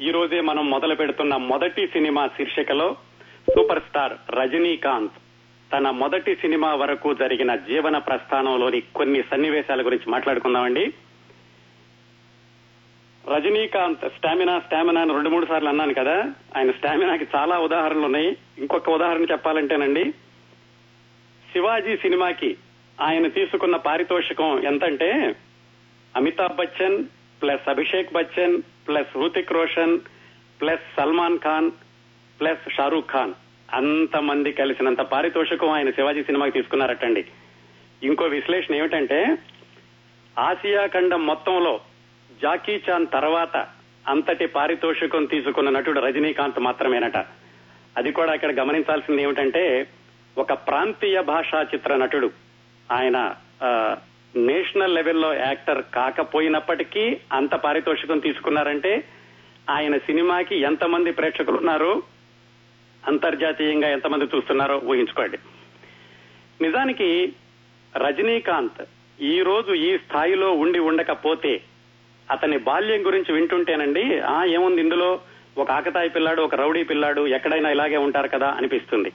ఈ రోజే మనం మొదలు పెడుతున్న మొదటి సినిమా శీర్షికలో సూపర్ స్టార్ రజనీకాంత్ తన మొదటి సినిమా వరకు జరిగిన జీవన ప్రస్థానంలోని కొన్ని సన్నివేశాల గురించి మాట్లాడుకుందామండి. రజనీకాంత్ స్టామినా స్టామినా అని రెండు మూడు సార్లు అన్నాను కదా ఆయన స్టామినాకి చాలా ఉదాహరణలు ఉన్నాయి. ఇంకొక ఉదాహరణ చెప్పాలంటేనండి శివాజీ సినిమాకి ఆయన తీసుకున్న పారితోషికం ఎంతంటే Amitabh Bachchan plus Abhishek Bachchan plus Hrithik Roshan plus Salman Khan plus Shahrukh Khan. అంతమంది కలిసినంత పారితోషికం ఆయన శివాజీ సినిమాకి తీసుకున్నారటండి. ఇంకో విశ్లేషణ ఏమిటంటే ఆసియా ఖండం మొత్తంలో జాకీ చాన్ తర్వాత అంతటి పారితోషికం తీసుకున్న నటుడు రజనీకాంత్ మాత్రమేనట. అది కూడా ఇక్కడ గమనించాల్సింది ఏమిటంటే ఒక ప్రాంతీయ భాషా చిత్ర నటుడు ఆయన ఆ, నేషనల్ లెవెల్లో యాక్టర్ కాకపోయినప్పటికీ అంత పారితోషికం తీసుకున్నారంటే ఆయన సినిమాకి ఎంతమంది ప్రేక్షకులు ఉన్నారో అంతర్జాతీయంగా ఎంతమంది చూస్తున్నారో ఊహించుకోండి. నిజానికి రజనీకాంత్ ఈ రోజు ఈ స్థాయిలో ఉండి ఉండకపోతే అతని బాల్యం గురించి వింటుంటేనండి ఆ ఏముంది ఇందులో? ఒక ఆకతాయి పిల్లాడు ఒక రౌడీ పిల్లాడు ఎక్కడైనా ఇలాగే ఉంటారు కదా అనిపిస్తుంది.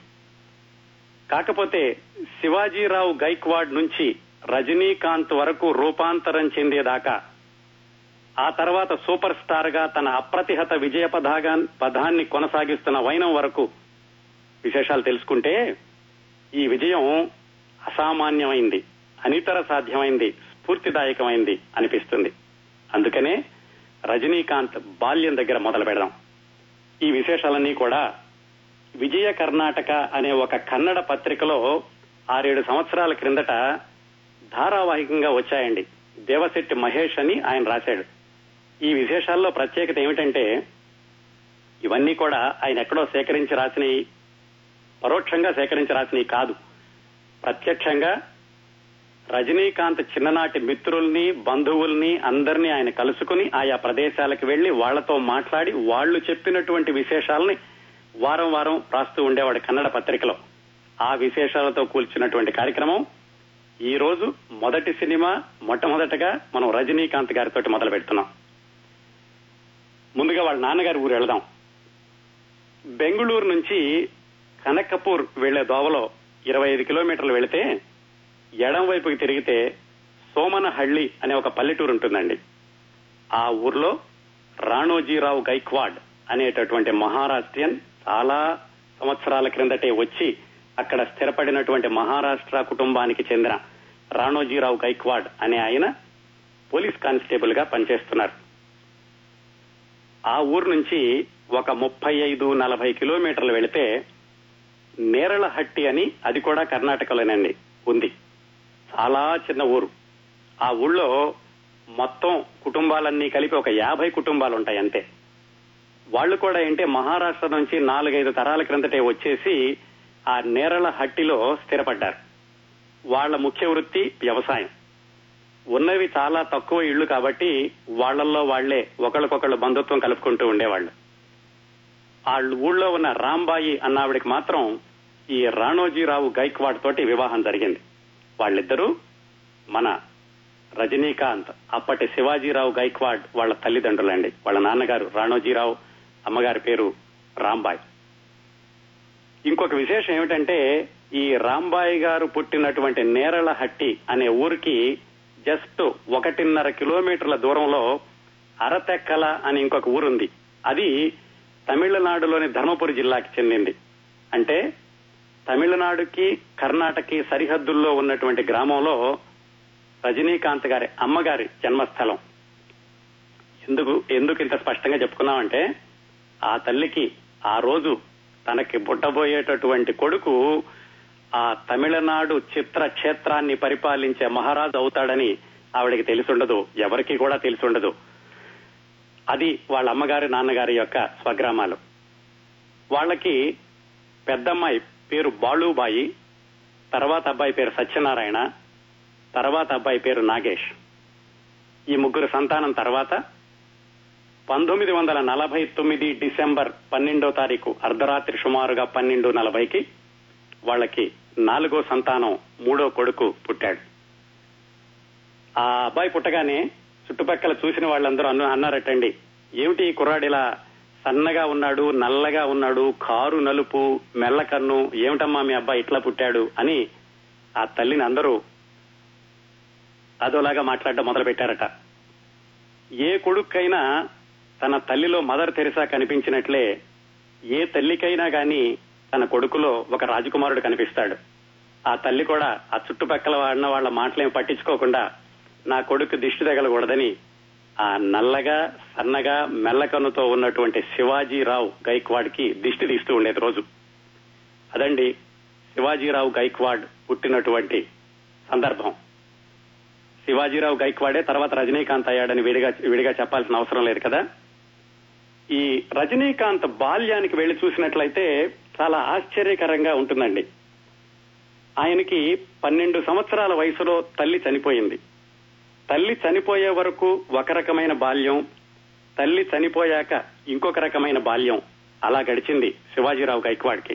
కాకపోతే శివాజీరావు గైక్వాడ్ నుంచి రజనీకాంత్ వరకు రూపాంతరం చెందేదాకా. ఆ తర్వాత సూపర్ స్టార్గా తన అప్రతిహత విజయ పదాగా పదాన్ని కొనసాగిస్తున్న వైనం వరకు. విశేషాలు తెలుసుకుంటే ఈ విజయం అసామాన్యమైంది అనితర సాధ్యమైంది స్ఫూర్తిదాయకమైంది అనిపిస్తుంది. అందుకనే రజనీకాంత్ బాల్యం దగ్గర మొదలు పెడదాం. ఈ విశేషాలన్నీ కూడా విజయ కర్ణాటక అనే ఒక కన్నడ పత్రికలో ఆరేడు సంవత్సరాల క్రిందట ధారావాహికంగా వచ్చాయండి. దేవశెట్టి మహేష్ అని ఆయన రాశాడు. ఈ విశేషాల్లో ప్రత్యేకత ఏమిటంటే ఇవన్నీ కూడా ఆయన ఎక్కడో సేకరించి రాసినవి పరోక్షంగా సేకరించి రాసినవి కాదు. ప్రత్యక్షంగా రజనీకాంత్ చిన్ననాటి మిత్రుల్ని బంధువుల్ని అందరినీ ఆయన కలుసుకుని ఆయా ప్రదేశాలకు వెళ్ళి వాళ్ళతో మాట్లాడి వాళ్ళు చెప్పినటువంటి విశేషాలని వారం వారం రాస్తూ ఉండేవాడు కన్నడ పత్రికలో. ఆ విశేషాలతో కూల్చినటువంటి కార్యక్రమం ఈ రోజు మొదటి సినిమా మొట్టమొదటగా మనం రజనీకాంత్ గారితో మొదలు పెడుతున్నాం. ముందుగా వాళ్ళ నాన్నగారి ఊరు వెళదాం. బెంగుళూరు నుంచి కనకపూర్ వెళ్ళే దోవలో ఇరవై ఐదు కిలోమీటర్లు వెళితే ఎడం వైపుకి తిరిగితే సోమనహళ్ళి అనే ఒక పల్లెటూరు ఉంటుందండి. ఆ ఊర్లో రాణోజీరావు గైక్వాడ్ అనేటటువంటి మహారాష్ట్రియన్ చాలా సంవత్సరాల క్రిందటే వచ్చి అక్కడ స్థిరపడినటువంటి మహారాష్ట్ర కుటుంబానికి చెందిన రాణోజీరావు గైక్వాడ్ అనే ఆయన పోలీస్ కానిస్టేబుల్గా పనిచేస్తున్నారు. ఆ ఊరు నుంచి ఒక ముప్పై ఐదు నలభై కిలోమీటర్లు వెళితే నేరళహట్టి అని అది కూడా కర్ణాటకలోనండి ఉంది. చాలా చిన్న ఊరు. ఆ ఊళ్ళో మొత్తం కుటుంబాలన్నీ కలిపి ఒక యాభై కుటుంబాలు ఉంటాయి అంతే. వాళ్ళు కూడా ఏంటి మహారాష్ట్ర నుంచి నాలుగైదు తరాల క్రిందటే వచ్చేసి ఆ నేరల హట్టిలో స్థిరపడ్డారు. వాళ్ళ ముఖ్య వృత్తి వ్యవసాయం. ఉన్నవి చాలా తక్కువ ఇళ్ళు కాబట్టి వాళ్ళల్లో వాళ్ళే ఒకళ్ళకొకళ్ళు బంధుత్వం కలుపుకుంటూ ఉండేవాళ్ళు. వాళ్ళ ఊళ్ళో ఉన్న రాంబాయి అన్నావిడికి మాత్రం ఈ రాణోజీరావు గైక్వాడ్ తోటి వివాహం జరిగింది. వాళ్ళిద్దరూ మన రజనీకాంత్ అప్పటి శివాజీరావు గైక్వాడ్ వాళ్ళ తల్లిదండ్రులండి. వాళ్ళ నాన్నగారు రాణోజీరావు అమ్మగారి పేరు రాంబాయి. ఇంకొక విశేషం ఏమిటంటే ఈ రాంబాయి గారు పుట్టినటువంటి నేరలహట్టి అనే ఊరికి జస్ట్ ఒకటిన్నర కిలోమీటర్ల దూరంలో అరతెక్కల అని ఇంకొక ఊరుంది. అది తమిళనాడులోని ధర్మపురి జిల్లాకి చెందింది. అంటే తమిళనాడుకి కర్ణాటకకి సరిహద్దుల్లో ఉన్నటువంటి గ్రామంలో రజనీకాంత్ గారి అమ్మగారి జన్మస్థలం. ఎందుకు ఎందుకు ఇంత స్పష్టంగా చెప్పుకున్నామంటే ఆ తల్లికి ఆ రోజు తనకి పుట్టబోయేటటువంటి కొడుకు ఆ తమిళనాడు చిత్ర క్షేత్రాన్ని పరిపాలించే మహారాజు అవుతాడని ఆవిడకి తెలుసుండదు ఎవరికి కూడా తెలుసుండదు. అది వాళ్ళ అమ్మగారి నాన్నగారి యొక్క స్వగ్రామాలు. వాళ్ళకి పెద్దమ్మాయి పేరు బాలుబాయి తర్వాత అబ్బాయి పేరు సత్యనారాయణ తర్వాత అబ్బాయి పేరు నాగేష్. ఈ ముగ్గురు సంతానం తర్వాత పంతొమ్మిది వందల నలభై తొమ్మిది డిసెంబర్ పన్నెండో తారీఖు అర్ధరాత్రి సుమారుగా పన్నెండు నలభైకి వాళ్ళకి నాలుగో సంతానం మూడో కొడుకు పుట్టాడు. ఆ అబ్బాయి పుట్టగానే చుట్టుపక్కల చూసిన వాళ్ళందరూ అన్న అన్నారటండి ఏమిటి ఈ కుర్రాడు ఇలా సన్నగా ఉన్నాడు నల్లగా ఉన్నాడు కారు నలుపు మెల్లకన్ను ఏమిటమ్మా మీ అబ్బాయి ఇట్లా పుట్టాడు? అని ఆ తల్లిని అందరూ అదోలాగా మాట్లాడడం మొదలు పెట్టారట ఏ కొడుక్కైనా తన తల్లిలో మదర్ తెరిసా కనిపించినట్లే ఏ తల్లికైనా గాని తన కొడుకులో ఒక రాజకుమారుడు కనిపిస్తాడు. ఆ తల్లి కూడా ఆ చుట్టుపక్కల వాడిన వాళ్ళ మాటలేం పట్టించుకోకుండా నా కొడుకు దిష్టి తగలకూడదని ఆ నల్లగా సన్నగా మెల్లకన్నుతో ఉన్నటువంటి శివాజీరావు గైక్వాడ్కి దిష్టి తీస్తూ ఉండేది రోజు. అదండి శివాజీరావు గైక్వాడ్ పుట్టినటువంటి సందర్భం. శివాజీరావు గైక్వాడే తర్వాత రజనీకాంత్ అయ్యాడని విడిగా విడిగా చెప్పాల్సిన అవసరం లేదు కదా? ఈ రజనీకాంత్ బాల్యానికి వెళ్ళి చూసినట్లయితే చాలా ఆశ్చర్యకరంగా ఉంటుందండి. ఆయనకి పన్నెండు సంవత్సరాల వయసులో తల్లి చనిపోయింది. తల్లి చనిపోయే వరకు ఒక రకమైన బాల్యం తల్లి చనిపోయాక ఇంకొక రకమైన బాల్యం అలా గడిచింది శివాజీరావు గైక్వాడ్కి.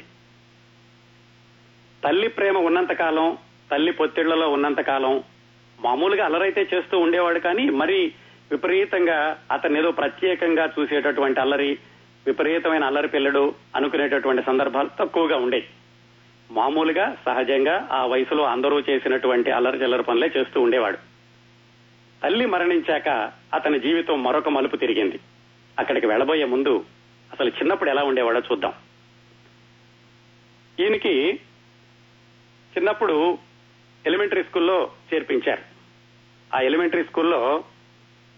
తల్లి ప్రేమ ఉన్నంతకాలం తల్లి పొత్తిళ్ళలో ఉన్నంతకాలం మామూలుగా అలరైతే చేస్తూ ఉండేవాడు కానీ మరి విపరీతంగా అతన్ని ఏదో ప్రత్యేకంగా చూసేటటువంటి అల్లరి విపరీతమైన అల్లరి పిల్లడు అనుకునేటటువంటి సందర్భాలు తక్కువగా ఉండేవి. మామూలుగా సహజంగా ఆ వయసులో అందరూ చేసినటువంటి అల్లరి చిల్లర పనులే చేస్తూ ఉండేవాడు. తల్లి మరణించాక అతని జీవితం మరొక మలుపు తిరిగింది. అక్కడికి వెళ్ళబోయే ముందు అసలు చిన్నప్పుడు ఎలా ఉండేవాడో చూద్దాం. ఈయనకి చిన్నప్పుడు ఎలిమెంటరీ స్కూల్లో చేర్పించారు. ఆ ఎలిమెంటరీ స్కూల్లో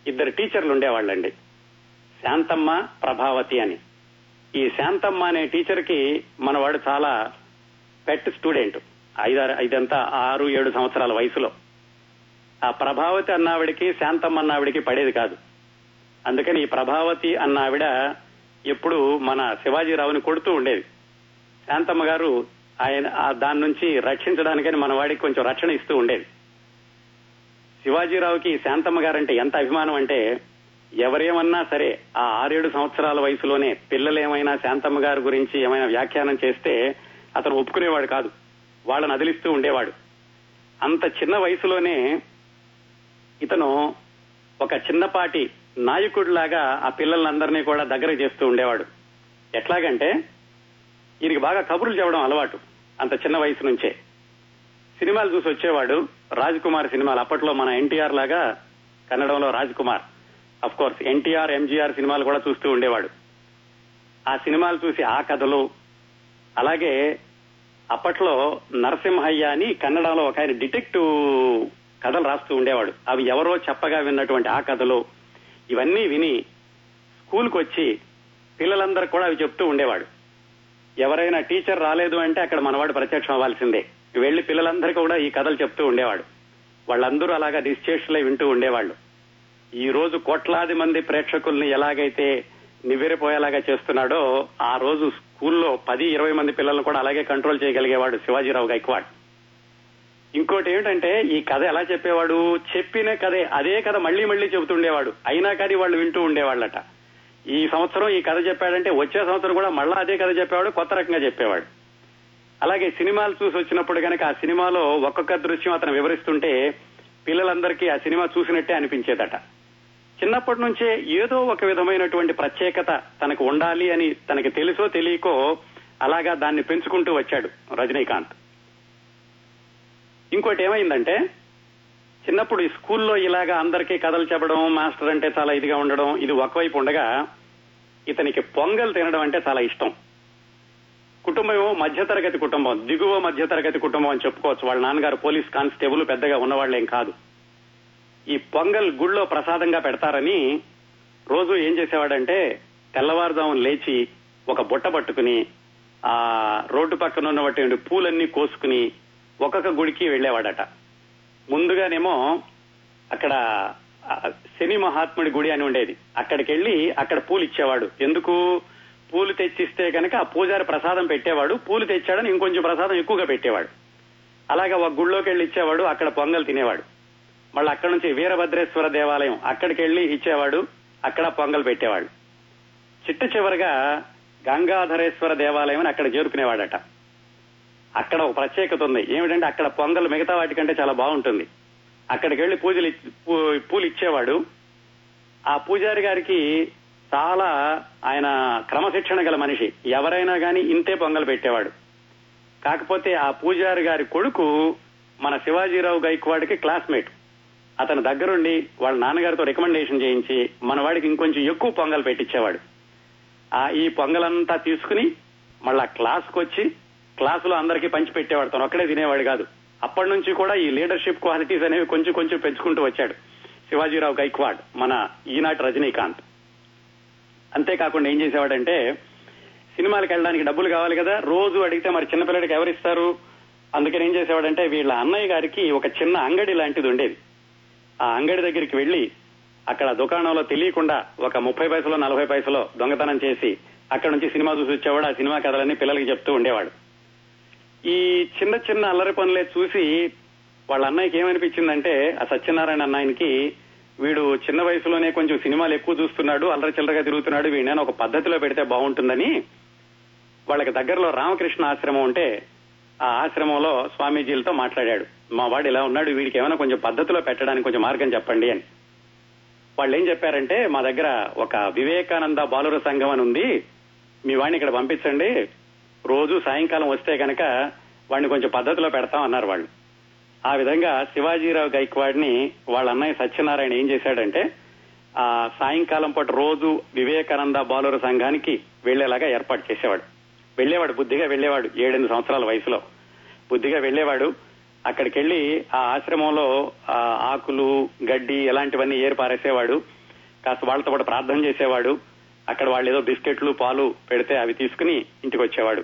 ఇద్దరు టీచర్లు ఉండేవాళ్ళండి. శాంతమ్మ ప్రభావతి అని. ఈ శాంతమ్మ అనే టీచర్కి మనవాడు చాలా పెట్ స్టూడెంట్. ఐదారు ఐదంతా ఆరు ఏడు సంవత్సరాల వయసులో. ఆ ప్రభావతి అన్నావిడికి శాంతమ్మ అన్నావిడికి పడేది కాదు. అందుకని ఈ ప్రభావతి అన్నావిడ ఎప్పుడు మన శివాజీరావుని కొడుతూ ఉండేది. శాంతమ్మ గారు ఆయన ఆ దాని నుంచి రక్షించడానికని మన వాడికి కొంచెం రక్షణ ఇస్తూ ఉండేది. శివాజీరావుకి శాంతమ్మ గారంటే ఎంత అభిమానం అంటే ఎవరేమన్నా సరే ఆ ఆరేడు సంవత్సరాల వయసులోనే పిల్లలేమైనా శాంతమ్మ గారి గురించి ఏమైనా వ్యాఖ్యానం చేస్తే అతను ఒప్పుకునేవాడు కాదు. వాళ్ళని అదిలిస్తూ ఉండేవాడు. అంత చిన్న వయసులోనే ఇతను ఒక చిన్నపాటి నాయకుడిలాగా ఆ పిల్లలందరినీ కూడా దగ్గర చేస్తూ ఉండేవాడు. ఎట్లాగంటే ఈయనకి బాగా కబుర్లు చెప్పడం అలవాటు అంత చిన్న వయసు నుంచే. సినిమాలు చూసి వచ్చేవాడు. రాజ్ కుమార్ సినిమాలు. అప్పట్లో మన ఎన్టీఆర్ లాగా కన్నడంలో రాజ్ కుమార్ అఫ్ కోర్స్ ఎన్టీఆర్ ఎంజీఆర్ సినిమాలు కూడా చూస్తూ ఉండేవాడు. ఆ సినిమాలు చూసి ఆ కథలు. అలాగే అప్పట్లో నరసింహయ్య అని కన్నడంలో ఒక ఆయన డిటెక్టివ్ కథలు రాస్తూ ఉండేవాడు. అవి ఎవరో చెప్పగా విన్నటువంటి ఆ కథలు. ఇవన్నీ విని స్కూల్కి వచ్చి పిల్లలందరూ కూడా అవి చెప్తూ ఉండేవాడు. ఎవరైనా టీచర్ రాలేదు అంటే అక్కడ మనవాడు ప్రత్యక్షం అవ్వాల్సిందే. వెళ్ళి పిల్లలందరికీ కూడా ఈ కథలు చెప్తూ ఉండేవాడు. వాళ్ళందరూ అలాగా నిశ్చేష్లై వింటూ ఉండేవాళ్ళు. ఈ రోజు కోట్లాది మంది ప్రేక్షకుల్ని ఎలాగైతే నివ్వెరపోయేలాగా చేస్తున్నాడో ఆ రోజు స్కూల్లో పది ఇరవై మంది పిల్లలను కూడా అలాగే కంట్రోల్ చేయగలిగేవాడు శివాజీరావు గైక్వాడ్. ఇంకోటి ఏమిటంటే ఈ కథ ఎలా చెప్పేవాడు? చెప్పిన కథే అదే కథ మళ్ళీ మళ్ళీ చెబుతుండేవాడు అయినా కానీ వాళ్ళు వింటూ ఉండేవాళ్ళట. ఈ సంవత్సరం ఈ కథ చెప్పాడంటే వచ్చే సంవత్సరం కూడా మళ్ళా అదే కథ చెప్పేవాడు కొత్త రకంగా చెప్పేవాడు. అలాగే సినిమాలు చూసి వచ్చినప్పుడు కనుక ఆ సినిమాలో ఒక్కొక్క దృశ్యం అతను వివరిస్తుంటే పిల్లలందరికీ ఆ సినిమా చూసినట్టే అనిపించేదట. చిన్నప్పటి నుంచే ఏదో ఒక విధమైనటువంటి ప్రత్యేకత తనకు ఉండాలి అని తనకి తెలుసో తెలియకో అలాగా దాన్ని పెంచుకుంటూ వచ్చాడు రజనీకాంత్. ఇంకోటి ఏమైందంటే చిన్నప్పుడు ఈ స్కూల్లో ఇలాగా అందరికీ కథలు చెప్పడం మాస్టర్ అంటే చాలా ఇదిగా ఉండడం ఇది ఒకవైపు ఉండగా ఇతనికి పొంగల్ తినడం అంటే చాలా ఇష్టం. కుటుంబం మధ్యతరగతి కుటుంబం దిగువ మధ్యతరగతి కుటుంబం అని చెప్పుకోవచ్చు. వాళ్ళ నాన్నగారు పోలీస్ కానిస్టేబుల్ పెద్దగా ఉన్నవాళ్ళేం కాదు. ఈ పొంగల్ గుళ్ళో ప్రసాదంగా పెడతారని రోజు ఏం చేసేవాడంటే తెల్లవారుజామున లేచి ఒక బుట్ట పట్టుకుని ఆ రోడ్డు పక్కన ఉన్నటువంటి పూలన్నీ కోసుకుని ఒక్కొక్క గుడికి వెళ్ళేవాడట ముందుగానేమో అక్కడ శని మహాత్ముడి గుడి అని ఉండేది. అక్కడికి వెళ్ళి అక్కడ పూలు ఇచ్చేవాడు. ఎందుకు? పూలు తెచ్చిస్తే కనుక ఆ పూజారి ప్రసాదం పెట్టేవాడు. పూలు తెచ్చాడని ఇంకొంచెం ప్రసాదం ఎక్కువగా పెట్టేవాడు. అలాగే ఒక గుళ్ళోకి వెళ్ళి ఇచ్చేవాడు అక్కడ పొంగల్ తినేవాడు. మళ్ళీ అక్కడ నుంచి వీరభద్రేశ్వర దేవాలయం అక్కడికి వెళ్ళి ఇచ్చేవాడు అక్కడ పొంగల్ పెట్టేవాడు. చిట్ట చివరగా గంగాధరేశ్వర దేవాలయం అని అక్కడ చేరుకునేవాడట. అక్కడ ఒక ప్రత్యేకత ఉంది. ఏమిటంటే అక్కడ పొంగల్ మిగతా వాటికంటే చాలా బాగుంటుంది. అక్కడికి వెళ్ళి పూజలు ఇచ్చి- పూ- పూలు ఇచ్చేవాడు. ఆ పూజారి గారికి చాలా ఆయన క్రమశిక్షణ గల మనిషి. ఎవరైనా గాని ఇంతే పొంగల్ పెట్టేవాడు. కాకపోతే ఆ పూజారి గారి కొడుకు మన శివాజీరావు గైక్వాడికి క్లాస్మేట్. అతని దగ్గరుండి వాళ్ళ నాన్నగారితో రికమెండేషన్ చేయించి మన వాడికి ఇంకొంచెం ఎక్కువ పొంగల్ పెట్టించేవాడు ఆ ఈ పొంగలంతా తీసుకుని మళ్ళా క్లాస్కి వచ్చి క్లాసులో అందరికీ పంచి పెట్టేవాడు. తను ఒక్కడే తినేవాడు కాదు. అప్పటి నుంచి కూడా ఈ లీడర్షిప్ క్వాలిటీస్ అనేవి కొంచెం కొంచెం పెంచుకుంటూ వచ్చాడు శివాజీరావు గైక్వాడ్ మన ఈనాటి రజనీకాంత్. అంతేకాకుండా ఏం చేసేవాడంటే సినిమాలకు వెళ్ళడానికి డబ్బులు కావాలి కదా రోజు అడిగితే మరి చిన్నపిల్లడికి ఎవరిస్తారు? అందుకని ఏం చేసేవాడంటే వీళ్ళ అన్నయ్య గారికి ఒక చిన్న అంగడి లాంటిది ఉండేది. ఆ అంగడి దగ్గరికి వెళ్ళి అక్కడ దుకాణంలో తెలియకుండా ఒక ముప్పై పైసలో నలభై పైసలో దొంగతనం చేసి అక్కడ నుంచి సినిమా చూసి వచ్చేవాడు ఆ సినిమా కథలన్నీ పిల్లలకి చెప్తూ ఉండేవాడు. ఈ చిన్న చిన్న అల్లరి పనులే చూసి వాళ్ళ అన్నయ్యకి ఏమనిపించిందంటే ఆ సత్యనారాయణ అన్నయ్యకి వీడు చిన్న వయసులోనే కొంచెం సినిమాలు ఎక్కువ చూస్తున్నాడు అల్లరి చిల్లరగా తిరుగుతున్నాడు వీడిని ఒక పద్ధతిలో పెడితే బాగుంటుందని వాళ్ళకి దగ్గరలో రామకృష్ణ ఆశ్రమం ఉంటే ఆ ఆశ్రమంలో స్వామీజీలతో మాట్లాడాడు. మా వాడు ఇలా ఉన్నాడు వీడికి ఏమైనా కొంచెం పద్ధతిలో పెట్టడానికి కొంచెం మార్గం చెప్పండి అని. వాళ్ళు ఏం చెప్పారంటే మా దగ్గర ఒక వివేకానంద బాలుర సంఘం అని ఉంది మీ వాడిని ఇక్కడ పంపించండి. రోజు సాయంకాలం వస్తే కనుక వాడిని కొంచెం పద్ధతిలో పెడతాం అన్నారు వాళ్ళు. ఆ విధంగా శివాజీరావు గైక్వాడ్ని వాళ్ళ అన్నయ్య సత్యనారాయణ ఏం చేశాడంటే ఆ సాయంకాలం పాటు రోజు వివేకానంద బాలుర సంఘానికి వెళ్ళేలాగా ఏర్పాటు చేసేవాడు. వెళ్ళేవాడు బుద్ధిగా వెళ్ళేవాడు ఏడెనిమిది సంవత్సరాల వయసులో. బుద్ధిగా వెళ్ళేవాడు అక్కడికి వెళ్ళి ఆ ఆశ్రమంలో ఆకులు గడ్డి ఇలాంటివన్నీ ఏరు పారేసేవాడు కాస్త వాళ్ళతో పాటు ప్రార్థన చేసేవాడు. అక్కడ వాళ్ళు ఏదో బిస్కెట్లు పాలు పెడితే అవి తీసుకుని ఇంటికి వచ్చేవాడు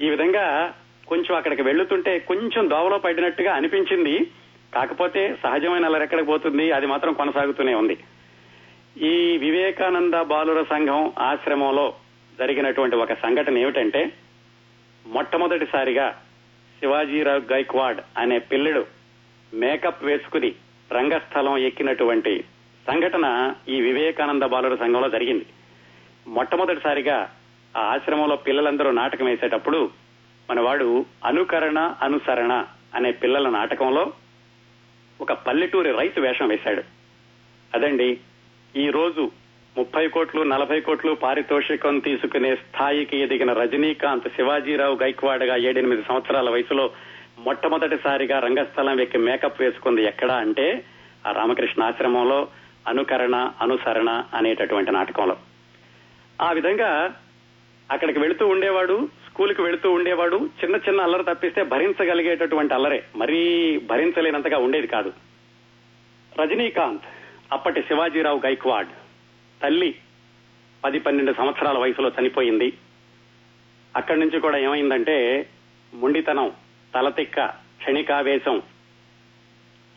ఈ విధంగా కొంచెం అక్కడికి వెళ్తుంటే కొంచెం దోవలో పడినట్టుగా అనిపించింది. కాకపోతే సహజమైన అలా ఎక్కడికి పోతుంది? అది మాత్రం కొనసాగుతూనే ఉంది. ఈ వివేకానంద బాలుర సంఘం ఆశ్రమంలో జరిగినటువంటి ఒక సంఘటన ఏమిటంటే మొట్టమొదటిసారిగా శివాజీరావు గైక్వాడ్ అనే పిల్లడు మేకప్ వేసుకుని రంగస్థలం ఎక్కినటువంటి సంఘటన ఈ వివేకానంద బాలుర సంఘంలో జరిగింది. మొట్టమొదటిసారిగా ఆ ఆశ్రమంలో పిల్లలందరూ నాటకం వేసేటప్పుడు మనవాడు అనుకరణ అనుసరణ అనే పిల్లల నాటకంలో ఒక పల్లెటూరి రైతు వేషం వేశాడు. అదండి ఈ రోజు ముప్పై కోట్లు నలభై కోట్లు పారితోషికం తీసుకునే స్థాయికి ఎదిగిన రజనీకాంత్ శివాజీరావు గైక్వాడ్గా ఏడెనిమిది సంవత్సరాల వయసులో మొట్టమొదటిసారిగా రంగస్థలం ఎక్కి మేకప్ వేసుకుంది ఎక్కడా అంటే ఆ రామకృష్ణ ఆశ్రమంలో అనుకరణ అనుసరణ అనేటటువంటి నాటకంలో. ఆ విధంగా అక్కడికి వెళుతూ ఉండేవాడు స్కూల్కి వెళుతూ ఉండేవాడు చిన్న చిన్న అల్లరి తప్పిస్తే భరించగలిగేటటువంటి అల్లరే. మరీ భరించలేనంతగా ఉండేది కాదు. రజనీకాంత్ అప్పటి శివాజీరావు గైక్వాడ్ తల్లి పది పన్నెండు సంవత్సరాల వయసులో చనిపోయింది. అక్కడి నుంచి కూడా ఏమైందంటే మొండితనం తలతిక్క క్షణికావేశం.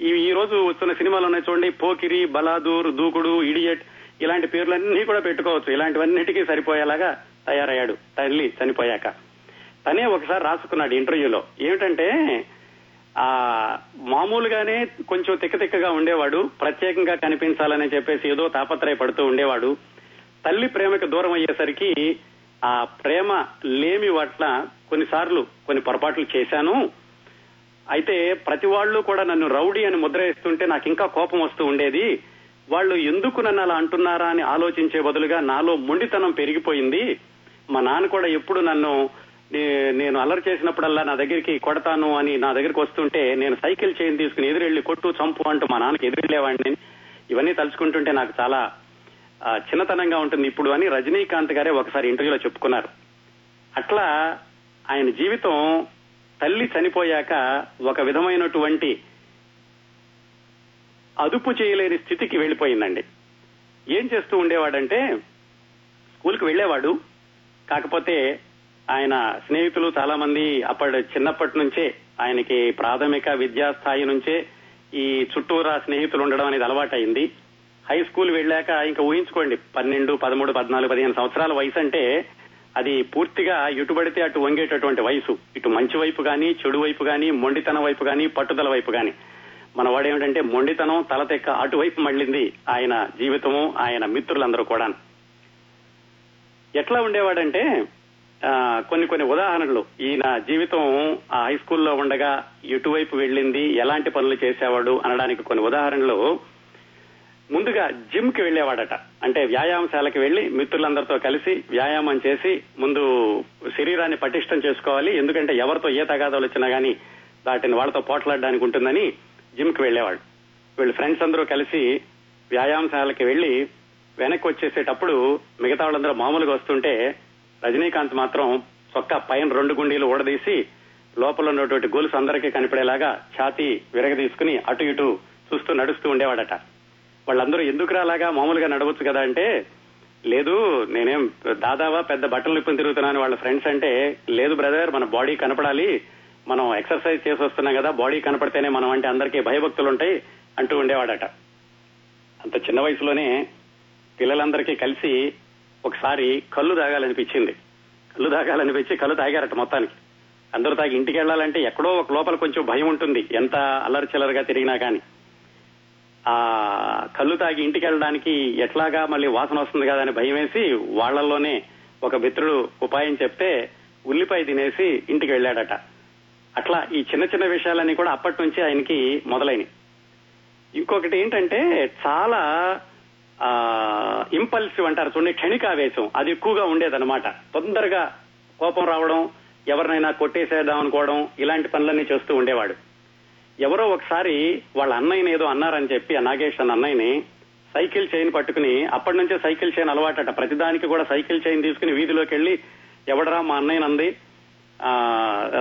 ఈ ఈ రోజు వస్తున్న సినిమాలు ఉన్నాయి చూడండి పోకిరి బలాదూర్ దూకుడు ఇడియట్ ఇలాంటి పేర్లన్నీ కూడా పెట్టుకోవచ్చు. ఇలాంటివన్నిటికీ సరిపోయేలాగా తయారయ్యాడు. తల్లి చనిపోయాక. తనే ఒకసారి రాసుకున్నాడు ఇంటర్వ్యూలో. ఏమిటంటే ఆ మామూలుగానే కొంచెం తిక్కతిక్కగా ఉండేవాడు ప్రత్యేకంగా కనిపించాలని చెప్పేసి ఏదో తాపత్రయపడుతూ ఉండేవాడు. తల్లి ప్రేమకు దూరం అయ్యేసరికి ఆ ప్రేమ లేమి పట్ల కొన్నిసార్లు కొన్ని పొరపాట్లు చేశాను. అయితే ప్రతి వాళ్ళు కూడా నన్ను రౌడీ అని ముద్ర వేస్తుంటే నాకు ఇంకా కోపం వస్తూ ఉండేది. వాళ్ళు ఎందుకు నన్ను అలా అంటున్నారా అని ఆలోచించే బదులుగా నాలో మొండితనం పెరిగిపోయింది. మా నాన్న కూడా ఎప్పుడు నన్ను నేను అల్లరి చేసినప్పుడల్లా నా దగ్గరికి కొడతాను అని నా దగ్గరికి వస్తుంటే నేను సైకిల్ చైన్ తీసుకుని ఎదురెళ్ళి కొట్టు చంపు అంటూ మా నాన్నకి ఎదురెళ్ళేవాడిని ఇవన్నీ తలుచుకుంటుంటే నాకు చాలా చిన్నతనంగా ఉంటుంది. ఇప్పుడు అని రజనీకాంత్ గారే ఒకసారి ఇంటర్వ్యూలో చెప్పుకున్నారు. అట్లా ఆయన జీవితం తల్లి చనిపోయాక ఒక విధమైనటువంటి అదుపు చేయలేని స్థితికి వెళ్ళిపోయిందండి. ఏం చేస్తూ ఉండేవాడంటే స్కూల్కి వెళ్ళేవాడు కాకపోతే ఆయన స్నేహితులు చాలా మంది అప్పటి చిన్నప్పటి నుంచే ఆయనకి ప్రాథమిక విద్యా స్థాయి నుంచే ఈ చుట్టూరా స్నేహితులు ఉండడం అనేది అలవాటైంది. హై స్కూల్ వెళ్ళాక ఇంకా ఊహించుకోండి పన్నెండు పదమూడు పద్నాలుగు పదిహేను సంవత్సరాల వయసు అంటే అది పూర్తిగా ఇటుబడితే అటు వంగేటటువంటి వయసు. ఇటు మంచి వైపు కానీ చెడు వైపు కానీ మొండితనం వైపు కానీ పట్టుదల వైపు కానీ మన వాడు ఏమిటంటే మొండితనం తలతెక్క అటువైపు మళ్ళింది ఆయన జీవితము ఆయన మిత్రులందరూ కూడా ఎట్లా ఉండేవాడంటే కొన్ని కొన్ని ఉదాహరణలు. ఈయన జీవితం ఆ హై స్కూల్లో ఉండగా ఎటువైపు వెళ్ళింది ఎలాంటి పనులు చేసేవాడు అనడానికి కొన్ని ఉదాహరణలు. ముందుగా జిమ్కి వెళ్ళేవాడట అంటే వ్యాయామశాలకి వెళ్ళి మిత్రులందరితో కలిసి వ్యాయామం చేసి ముందు శరీరాన్ని పటిష్టం చేసుకోవాలి. ఎందుకంటే ఎవరితో ఏ తగాదాలు వచ్చినా గానీ వాటిని వాళ్ళతో పోట్లాడడానికి ఉంటుందని జిమ్కి వెళ్ళేవాడు వీళ్ళు ఫ్రెండ్స్ అందరూ కలిసి వ్యాయామశాలకి వెళ్ళి వెనక్కి వచ్చేసేటప్పుడు మిగతా వాళ్ళందరూ మామూలుగా వస్తుంటే రజనీకాంత్ మాత్రం చొక్కా పైన రెండు గుండీలు ఊడదీసి లోపల ఉన్నటువంటి గొలుసు అందరికీ కనిపడేలాగా ఛాతీ విరగదీసుకుని అటు ఇటు చూస్తూ నడుస్తూ ఉండేవాడట. వాళ్ళందరూ ఎందుకు రాలాగా మామూలుగా నడవచ్చు కదా అంటే లేదు నేనేం దాదావా పెద్ద బట్టలు నిప్పుని తిరుగుతున్నాను వాళ్ళ ఫ్రెండ్స్ అంటే లేదు బ్రదర్ మన బాడీ కనపడాలి మనం ఎక్సర్సైజ్ చేసి వస్తున్నాం కదా బాడీ కనపడితేనే మనం అంటే అందరికీ భయభక్తులు ఉంటాయి అంటూ ఉండేవాడట. అంత చిన్న వయసులోనే పిల్లలందరికీ కలిసి ఒకసారి కళ్ళు తాగాలనిపించింది. కళ్ళు తాగాలనిపించి కళ్ళు తాగారట మొత్తానికి. అందరూ తాగి ఇంటికి వెళ్ళాలంటే ఎక్కడో ఒక లోపల కొంచెం భయం ఉంటుంది ఎంత అల్లరి చిల్లరగా తిరిగినా కానీ. ఆ కళ్ళు తాగి ఇంటికి వెళ్ళడానికి ఎట్లాగా మళ్ళీ వాసన వస్తుంది కదా అని భయం వేసి వాళ్ళలోనే ఒక మిత్రుడు ఉపాయం చెప్తే ఉల్లిపాయ తినేసి ఇంటికి వెళ్ళాడట. అట్లా ఈ చిన్న చిన్న విషయాలన్నీ కూడా అప్పటి నుంచి ఆయనకి మొదలైనవి ఇంకొకటి ఏంటంటే చాలా ఇంపల్సివ్ అంటారు చూడండి క్షణికావేశం. అది ఎక్కువగా ఉండేదన్నమాట. తొందరగా కోపం రావడం ఎవరినైనా కొట్టేసేద్దాం అనుకోవడం ఇలాంటి పనులన్నీ చేస్తూ ఉండేవాడు. ఎవరో ఒకసారి వాళ్ళ అన్నయ్యని ఏదో అన్నారని చెప్పి ఆ నాగేష్ అన్న అన్నయ్యని సైకిల్ చైన్ పట్టుకుని అప్పటి నుంచే సైకిల్ చైన్ అలవాటట. ప్రతిదానికి కూడా సైకిల్ చైన్ తీసుకుని వీధిలోకి వెళ్ళి ఎవడరా మా అన్నయ్య అంది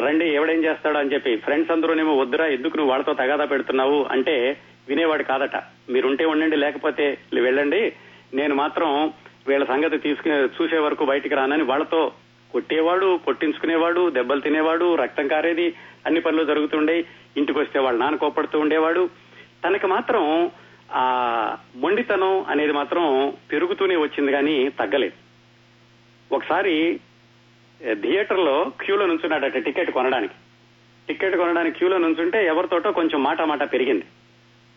రండి ఎవడేం చేస్తాడు అని చెప్పి. ఫ్రెండ్స్ అందరూనేమో వద్దురా ఎందుకు నువ్వు వాళ్ళతో తగాదా పెడుతున్నావు? అంటే వినేవాడు కాదట. మీరుంటే ఉండండి లేకపోతే వెళ్ళండి. నేను మాత్రం వీళ్ళ సంగతి తీసుకునే చూసే వరకు బయటికి రానని వాళ్ళతో కొట్టేవాడు కొట్టించుకునేవాడు దెబ్బలు తినేవాడు రక్తం కారేది అన్ని పనులు జరుగుతుండే ఇంటికి వస్తే వాళ్ళ నాన్న కోపడుతూ ఉండేవాడు. తనకి మాత్రం ఆ మొండితనం అనేది మాత్రం పెరుగుతూనే వచ్చింది కానీ తగ్గలేదు. ఒకసారి థియేటర్లో క్యూలో నుంచున్నాడట టికెట్ కొనడానికి. టికెట్ కొనడానికి క్యూలో నుంచుంటే ఎవరితోటో కొంచెం మాట మాట పెరిగింది.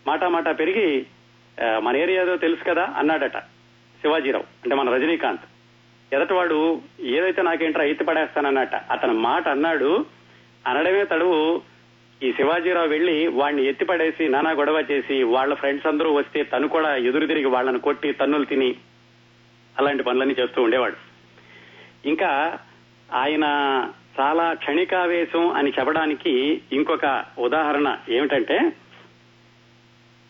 మాట మాట పెరిగి మన ఏరియాదో తెలుసు కదా అన్నాడట శివాజీరావు అంటే మన రజనీకాంత్. ఎదటివాడు ఏదైతే నాకేంట్రా ఎత్తి పడేస్తానన్నట అతని మాట అన్నాడు అనడమే తడువు ఈ శివాజీరావు వెళ్ళి వాడిని ఎత్తి పడేసి నానా గొడవ చేసి వాళ్ళ ఫ్రెండ్స్ అందరూ వస్తే తను కూడా ఎదురు తిరిగి వాళ్ళని కొట్టి తన్నులు తిని అలాంటి పనులన్నీ చేస్తూ ఉండేవాడు. ఇంకా ఆయన చాలా క్షణికావేశం అని చెప్పడానికి ఇంకొక ఉదాహరణ ఏమిటంటే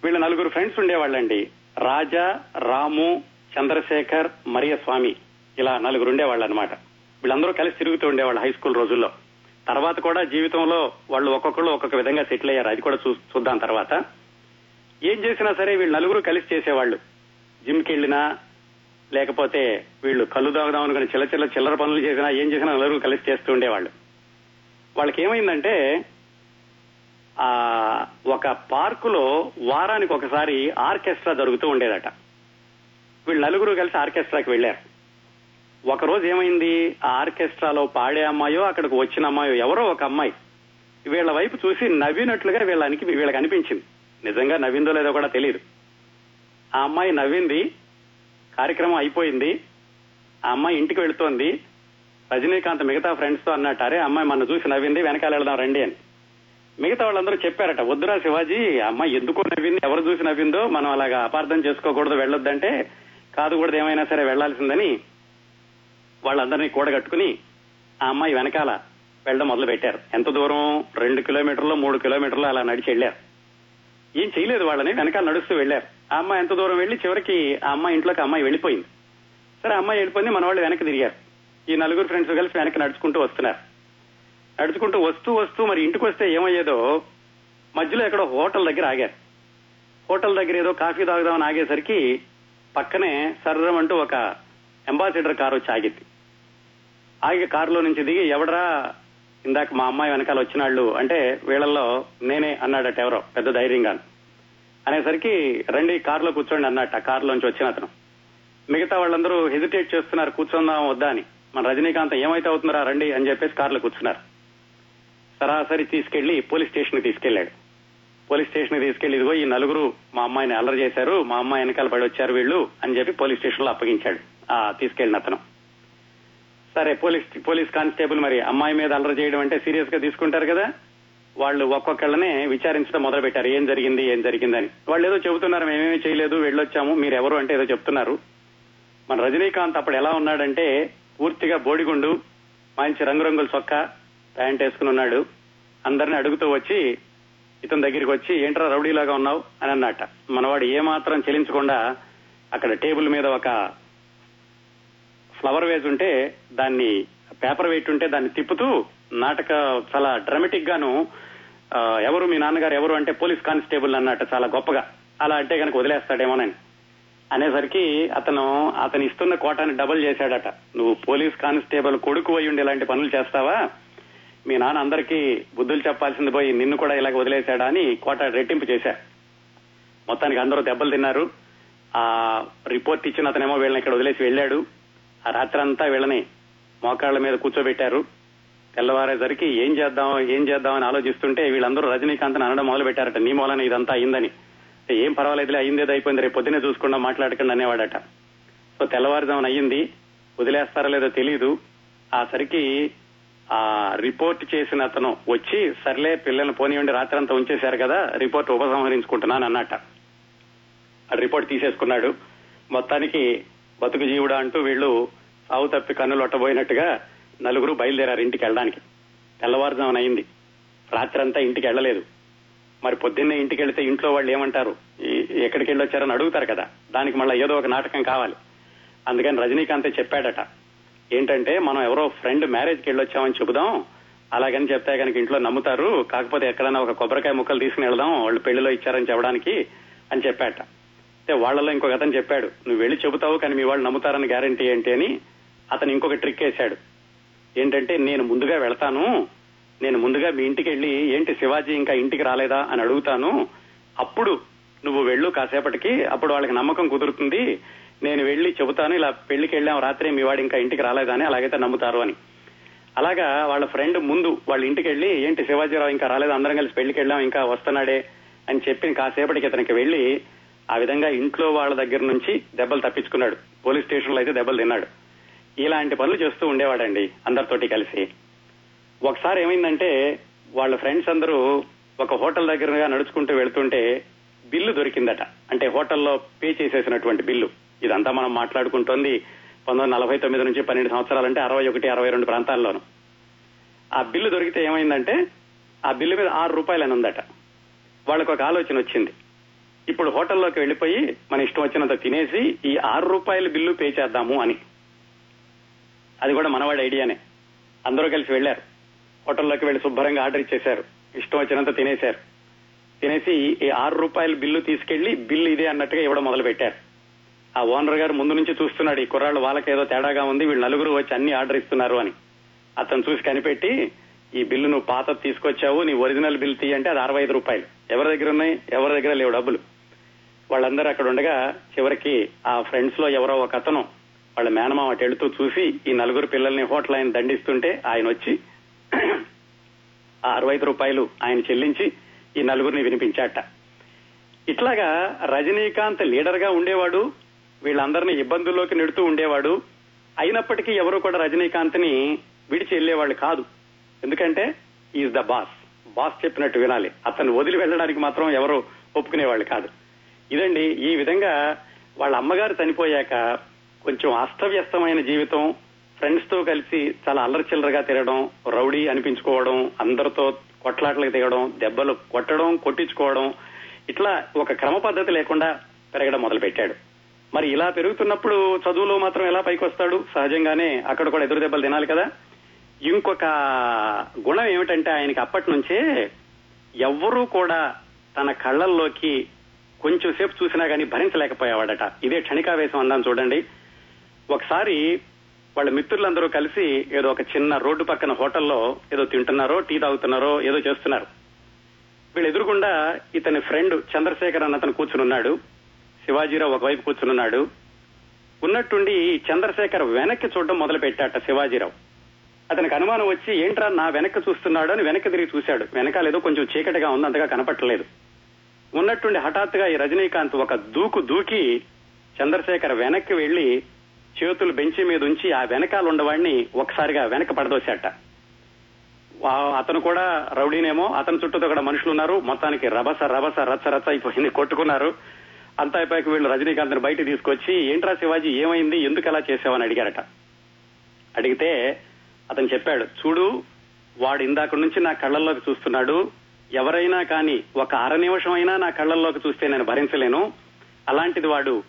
వీళ్ళ నలుగురు ఫ్రెండ్స్ ఉండేవాళ్ళండి. రాజా రాము చంద్రశేఖర్ మరియ స్వామి ఇలా నలుగురు ఉండేవాళ్ళు అనమాట వీళ్ళందరూ కలిసి తిరుగుతూ ఉండేవాళ్ళు హై స్కూల్ రోజుల్లో. తర్వాత కూడా జీవితంలో వాళ్ళు ఒక్కొక్కరు ఒక్కొక్క విధంగా సెటిల్ అయ్యారు. అది కూడా చూ- చూద్దాం తర్వాత. ఏం చేసినా సరే వీళ్ళు నలుగురు కలిసి చేసేవాళ్ళు. జిమ్కి వెళ్ళినా లేకపోతే వీళ్ళు కళ్ళు తాగుదాం అనుకుని చిల్ల చిల్ల చిల్లర పనులు చేసినా ఏం చేసినా నలుగురు కలిసి చేస్తూ ఉండేవాళ్ళు. వాళ్ళకి ఏమైందంటే ఒక పార్కులో వారానికి ఒకసారి ఆర్కెస్ట్రా జరుగుతూ ఉండేదట. వీళ్ళు నలుగురు కలిసి ఆర్కెస్ట్రాకి వెళ్ళారు ఒకరోజు ఏమైంది? ఆ ఆర్కెస్ట్రాలో పాడే అమ్మాయో అక్కడికి వచ్చిన అమ్మాయో ఎవరో ఒక అమ్మాయి. వీళ్ళ వైపు చూసి నవ్వినట్లుగా వీళ్ళనికి వీళ్ళకి అనిపించింది. నిజంగా నవ్విందో లేదో కూడా తెలియదు ఆ అమ్మాయి నవ్వింది. కార్యక్రమం అయిపోయింది. ఆ అమ్మాయి ఇంటికి వెళుతోంది. రజనీకాంత్ మిగతా ఫ్రెండ్స్తో అన్నట్టు అరే అమ్మాయి మన చూసి నవ్వింది వెనకాల వెళదాం రండి అని. మిగతా వాళ్ళందరూ చెప్పారట వద్దురా శివాజీ అమ్మాయి ఎందుకో నవ్వింది ఎవరు చూసి నవ్విందో మనం అలాగా అపార్థం చేసుకోకూడదు వెళ్ళొద్దంటే కాదు కూడా ఏమైనా సరే వెళ్ళాల్సిందని వాళ్ళందరినీ కూడగట్టుకుని ఆ అమ్మాయి వెనకాల వెళ్ళడం మొదలు పెట్టారు ఎంత దూరం? రెండు కిలోమీటర్లు మూడు కిలోమీటర్లు అలా నడిచి వెళ్ళారు. ఏం చేయలేదు వాళ్ళని వెనకాల నడుస్తూ వెళ్ళారు. ఆ అమ్మాయి ఎంత దూరం వెళ్ళి చివరికి ఆ అమ్మాయి ఇంట్లోకి అమ్మాయి వెళ్ళిపోయింది. సరే అమ్మాయి వెళ్ళిపోయింది మన వాళ్ళు వెనక్కి తిరిగారు. ఈ నలుగురు ఫ్రెండ్స్ కలిసి వెనక్కి నడుచుకుంటూ వస్తున్నారు. నడుచుకుంటూ వస్తూ వస్తూ మరి ఇంటికి వస్తే ఏమయ్యేదో మధ్యలో ఎక్కడో హోటల్ దగ్గర ఆగారు. హోటల్ దగ్గర ఏదో కాఫీ తాగుదామని ఆగేసరికి పక్కనే సర్రం అంటూ ఒక అంబాసిడర్ కారు వచ్చి ఆగింది. ఆగి కారులో నుంచి దిగి ఎవడరా? ఇందాక మా అమ్మాయి వెనకాల వచ్చినాళ్ళు. అంటే వీళ్ళల్లో నేనే అన్నాడట ఎవరో పెద్ద ధైర్యంగా అనేసరికి రండి కారులో కూర్చోండి అన్నట్టు ఆ కారులోంచి వచ్చిన అతను. మిగతా వాళ్ళందరూ హెజిటేట్ చేస్తున్నారు కూర్చుందాం వద్దా అని. మన రజనీకాంత్ ఏమైతే అవుతున్నారా రండి అని చెప్పేసి కారులో కూర్చున్నారు. సరాసరి తీసుకెళ్ళి పోలీస్ స్టేషన్ తీసుకెళ్ళాడు పోలీస్ స్టేషన్ తీసుకెళ్ళి ఇదిగో ఈ నలుగురు మా అమ్మాయిని అల్లరి చేశారు మా అమ్మాయి వెనకాల పడి వచ్చారు వీళ్ళు అని చెప్పి పోలీస్ స్టేషన్లో అప్పగించాడు ఆ తీసుకెళ్ళిన అతను. సరే పోలీస్ పోలీస్ కానిస్టేబుల్ మరి అమ్మాయి మీద అల్లరి చేయడం అంటే సీరియస్గా తీసుకుంటారు కదా? వాళ్ళు ఒక్కొక్కళ్ళనే విచారించడం మొదలు పెట్టారు ఏం జరిగింది ఏం జరిగిందని వాళ్ళు ఏదో చెబుతున్నారు మేమేమీ చేయలేదు వెళ్ళొచ్చాము మీరు ఎవరు అంటే ఏదో చెప్తున్నారు. మన రజనీకాంత్ అప్పుడు ఎలా ఉన్నాడంటే పూర్తిగా బోడిగుండు మంచి రంగురంగుల చొక్కా ప్యాంట్ వేసుకుని ఉన్నాడు. అందరిని అడుగుతూ వచ్చి ఇతని దగ్గరికి వచ్చి ఏంట్రా రౌడీలాగా ఉన్నావు? అని అన్నట. మనవాడు ఏమాత్రం చెలించకుండా అక్కడ టేబుల్ మీద ఒక ఫ్లవర్ వేజ్ ఉంటే దాన్ని పేపర్ వెయిట్ ఉంటే దాన్ని తిప్పుతూ నాటక చాలా డ్రామాటిక్ గాను ఎవరు? మీ నాన్నగారు ఎవరు? అంటే పోలీస్ కానిస్టేబుల్ అన్నట్టు చాలా గొప్పగా. అలా అంటే కనుక వదిలేస్తాడేమోనని అనేసరికి అతను అతను ఇస్తున్న కోటాన్ని డబుల్ చేశాడట. నువ్వు పోలీస్ కానిస్టేబుల్ కొడుకు అయి ఉండి ఇలాంటి పనులు చేస్తావా? మీ నాన్న అందరికీ బుద్ధులు చెప్పాల్సింది పోయి నిన్ను కూడా ఇలాగ వదిలేశాడా అని కోట రెట్టింపు చేశారు మొత్తానికి అందరూ దెబ్బలు తిన్నారు. ఆ రిపోర్ట్ ఇచ్చిన అతనేమో వీళ్ళని ఇక్కడ వదిలేసి వెళ్ళాడు. ఆ రాత్రంతా వీళ్ళని మోకాళ్ళ మీద కూర్చోబెట్టారు. తెల్లవారేసరికి ఏం చేద్దాం ఏం చేద్దాం అని ఆలోచిస్తుంటే వీళ్ళందరూ రజనీకాంత్ అనడం మొదలు పెట్టారట నీ మూలన ఇదంతా అయిందని. ఏం పర్వాలేదులే అయిందేదో అయిపోయింది రేపు పొద్దునే చూసుకుండా మాట్లాడకండి అనేవాడట. సో తెల్లవారుజామున అయ్యింది. వదిలేస్తారో లేదో తెలియదు ఆ సరికి ఆ రిపోర్ట్ చేసిన అతను వచ్చి సర్లే పిల్లల్ని పోనీయండి రాత్రంతా ఉంచేశారు కదా రిపోర్ట్ ఉపసంహరించుకుంటున్నాను అన్నట్ట. ఆ రిపోర్ట్ తీసేసుకున్నాడు. మొత్తానికి బతుకు జీవుడా అంటూ వీళ్ళు సావు తప్పి కన్నులు ఒట్టబోయినట్టుగా నలుగురు బయలుదేరారు ఇంటికి వెళ్ళడానికి తెల్లవారుజామున అయింది. రాత్రంతా ఇంటికి వెళ్ళలేదు మరి పొద్దున్నే ఇంటికి వెళితే ఇంట్లో వాళ్ళు ఏమంటారు? ఈ- ఎక్కడికి వెళ్ళొచ్చారని అడుగుతారు కదా దానికి మళ్ళీ ఏదో ఒక నాటకం కావాలి. అందుకని రజనీకాంత్ చెప్పాడట. ఏంటంటే మనం ఎవరో ఫ్రెండ్ మ్యారేజ్కి వెళ్ళొచ్చామని చెబుదాం. అలాగని చెప్తే కనుక ఇంట్లో నమ్ముతారు. కాకపోతే ఎక్కడైనా ఒక కొబ్బరికాయ ముక్కలు తీసుకుని వెళదాం. వాళ్ళు పెళ్ళిలో ఇచ్చారని చెప్పడానికి అని చెప్పాట. అయితే వాళ్ళలో ఇంకొక అతను చెప్పాడు నువ్వు వెళ్ళి చెబుతావు కానీ మీ వాళ్ళు నమ్ముతారని గ్యారంటీ ఏంటి అని? అతను ఇంకొక ట్రిక్ వేశాడు. ఏంటంటే నేను ముందుగా వెళ్తాను. నేను ముందుగా మీ ఇంటికి వెళ్ళి ఏంటి శివాజీ ఇంకా ఇంటికి రాలేదా అని అడుగుతాను. అప్పుడు నువ్వు వెళ్ళు కాసేపటికి. అప్పుడు వాళ్ళకి నమ్మకం కుదురుతుంది. నేను వెళ్ళి చెబుతాను ఇలా పెళ్ళికి వెళ్ళాం రాత్రి మీ వాడు ఇంకా ఇంటికి రాలేదా అని అలాగైతే నమ్ముతారు అని. అలాగా వాళ్ళ ఫ్రెండ్ ముందు వాళ్ళ ఇంటికి వెళ్ళి ఏంటి శివాజీరావు ఇంకా రాలేదు అందరం కలిసి పెళ్ళికి వెళ్ళాం ఇంకా వస్తున్నాడే అని చెప్పి కాసేపటికి ఇతనికి వెళ్ళి ఆ విధంగా ఇంట్లో వాళ్ళ దగ్గర నుంచి దెబ్బలు తప్పించుకున్నాడు. పోలీస్ స్టేషన్లో అయితే దెబ్బలు తిన్నాడు. ఇలాంటి పనులు చేస్తూ ఉండేవాడండి అందరితోటి కలిసి. ఒకసారి ఏమైందంటే వాళ్ళ ఫ్రెండ్స్ అందరూ ఒక హోటల్ దగ్గరగా నడుచుకుంటూ వెళ్తుంటే బిల్లు దొరికిందట. అంటే హోటల్లో పే చేసేసినటువంటి బిల్లు. ఇదంతా మనం మాట్లాడుకుంటోంది పంతొమ్మిది వందల నలభై తొమ్మిది నుంచి పన్నెండు సంవత్సరాలంటే అరవై ఒకటి అరవై రెండు ప్రాంతాల్లోనూ. ఆ బిల్లు దొరికితే ఏమైందంటే ఆ బిల్లు మీద ఆరు రూపాయలు అని ఉందట. వాళ్ళకు ఒక ఆలోచన వచ్చింది. ఇప్పుడు హోటల్లోకి వెళ్ళిపోయి మన ఇష్టం వచ్చినంత తినేసి ఈ ఆరు రూపాయల బిల్లు పే చేద్దాము అని. అది కూడా మనవాడి ఐడియానే. అందరూ కలిసి వెళ్ళారు హోటల్లోకి వెళ్ళి శుభ్రంగా ఆర్డర్ ఇచ్చేశారు. ఇష్టం వచ్చినంత తినేశారు. తినేసి ఈ ఆరు రూపాయల బిల్లు తీసుకెళ్ళి బిల్లు ఇదే అన్నట్టుగా ఇవ్వడం మొదలు పెట్టారు ఆ ఓనర్ గారు ముందు నుంచి చూస్తున్నాడు ఈ కుర్రాళ్ళు వాళ్ళకి ఏదో తేడాగా ఉంది వీళ్ళు నలుగురు వచ్చి అన్ని ఆర్డర్ ఇస్తున్నారు అని. అతను చూసి కనిపెట్టి ఈ బిల్లు నువ్వు పాత తీసుకొచ్చావు నీ ఒరిజినల్ బిల్ తీయంటే అది అరవై ఐదు రూపాయలు. ఎవరి దగ్గర ఉన్నాయి? ఎవరి దగ్గర లేవు డబ్బులు. వాళ్ళందరూ అక్కడ ఉండగా చివరికి ఆ ఫ్రెండ్స్లో ఎవరో ఒక అతను వాళ్ళ మేనమామ అటు వెళుతూ చూసి ఈ నలుగురు పిల్లల్ని హోటల్ ఆయన దండిస్తుంటే ఆయన వచ్చి ఆ అరవై ఐదు రూపాయలు ఆయన చెల్లించి ఈ నలుగురిని వినిపించాట. ఇట్లాగా రజనీకాంత్ లీడర్గా ఉండేవాడు వీళ్ళందరినీ ఇబ్బందుల్లోకి నెడుతూ ఉండేవాడు. అయినప్పటికీ ఎవరు కూడా రజనీకాంత్ని విడిచి వెళ్ళేవాళ్ళు కాదు. ఎందుకంటే ఈజ్ ద బాస్. బాస్ చెప్పినట్టు వినాలి. అతను వదిలి వెళ్ళడానికి మాత్రం ఎవరు ఒప్పుకునేవాళ్ళు కాదు. ఇదండి ఈ విధంగా వాళ్ళ అమ్మగారు చనిపోయాక కొంచెం అస్తవ్యస్తమైన జీవితం ఫ్రెండ్స్తో కలిసి చాలా అల్లరిచిల్లరగా తిరగడం రౌడీ అనిపించుకోవడం అందరితో కొట్లాట్లకు దిగడం దెబ్బలు కొట్టడం కొట్టించుకోవడం ఇట్లా ఒక క్రమ పద్ధతి లేకుండా పెరగడం మొదలు పెట్టాడు మరి ఇలా పెరుగుతున్నప్పుడు చదువులో మాత్రం ఎలా పైకి వస్తాడు సహజంగానే అక్కడ కూడా ఎదురు దెబ్బలు తినాలి కదా. ఇంకొక గుణం ఏమిటంటే ఆయనకి అప్పటి నుంచే ఎవ్వరూ కూడా తన కళ్ళల్లోకి కొంచెం సేపు చూసినా కానీ భరించలేకపోయేవాడట. ఇదే క్షణికావేశం అందాం చూడండి. ఒకసారి వాళ్ళ మిత్రులందరూ కలిసి ఏదో ఒక చిన్న రోడ్డు పక్కన హోటల్లో ఏదో తింటున్నారో టీ తాగుతున్నారో ఏదో చేస్తున్నారు. వీళ్ళు ఎదురుగుండా ఇతని ఫ్రెండ్ చంద్రశేఖర్ అన్న అతను కూర్చునున్నాడు శివాజీరావు ఒకవైపు కూర్చునున్నాడు. ఉన్నట్టుండి చంద్రశేఖర్ వెనక్కి చూడడం మొదలు పెట్టాట శివాజీరావు. అతనికి అనుమానం వచ్చి ఏంట్రా నా వెనక్కి చూస్తున్నాడు అని వెనక్కి తిరిగి చూశాడు. వెనకాల ఏదో కొంచెం చీకటిగా ఉంది అంతగా కనపట్టలేదు. ఉన్నట్టుండి హఠాత్తుగా ఈ రజనీకాంత్ ఒక దూకు దూకి చంద్రశేఖర్ వెనక్కి వెళ్ళి చేతులు బెంచి మీద ఉంచి ఆ వెనకాల ఉండవాడిని ఒకసారిగా వెనక పడదోశాట. వా- అతను కూడా రౌడీనేమో అతని చుట్టూ కూడా మనుషులు ఉన్నారు మొత్తానికి రభస రభస రచ్చ రచ్చ అయిపోయింది కొట్టుకున్నారు. అంతా అయిపోయాక వీళ్ళు రజనీకాంత్ని బయట తీసుకొచ్చి ఏంట్రా శివాజీ ఏమైంది? ఎందుకు అలా చేసావని అడిగారట. అడిగితే అతను చెప్పాడు చూడు వాడు ఇందాక నుంచి నా కళ్ళల్లోకి చూస్తున్నాడు. ఎవరైనా కానీ ఒక అర నిమిషం అయినా నా కళ్ళల్లోకి చూస్తే నేను భరించలేను. అలాంటిది వాడు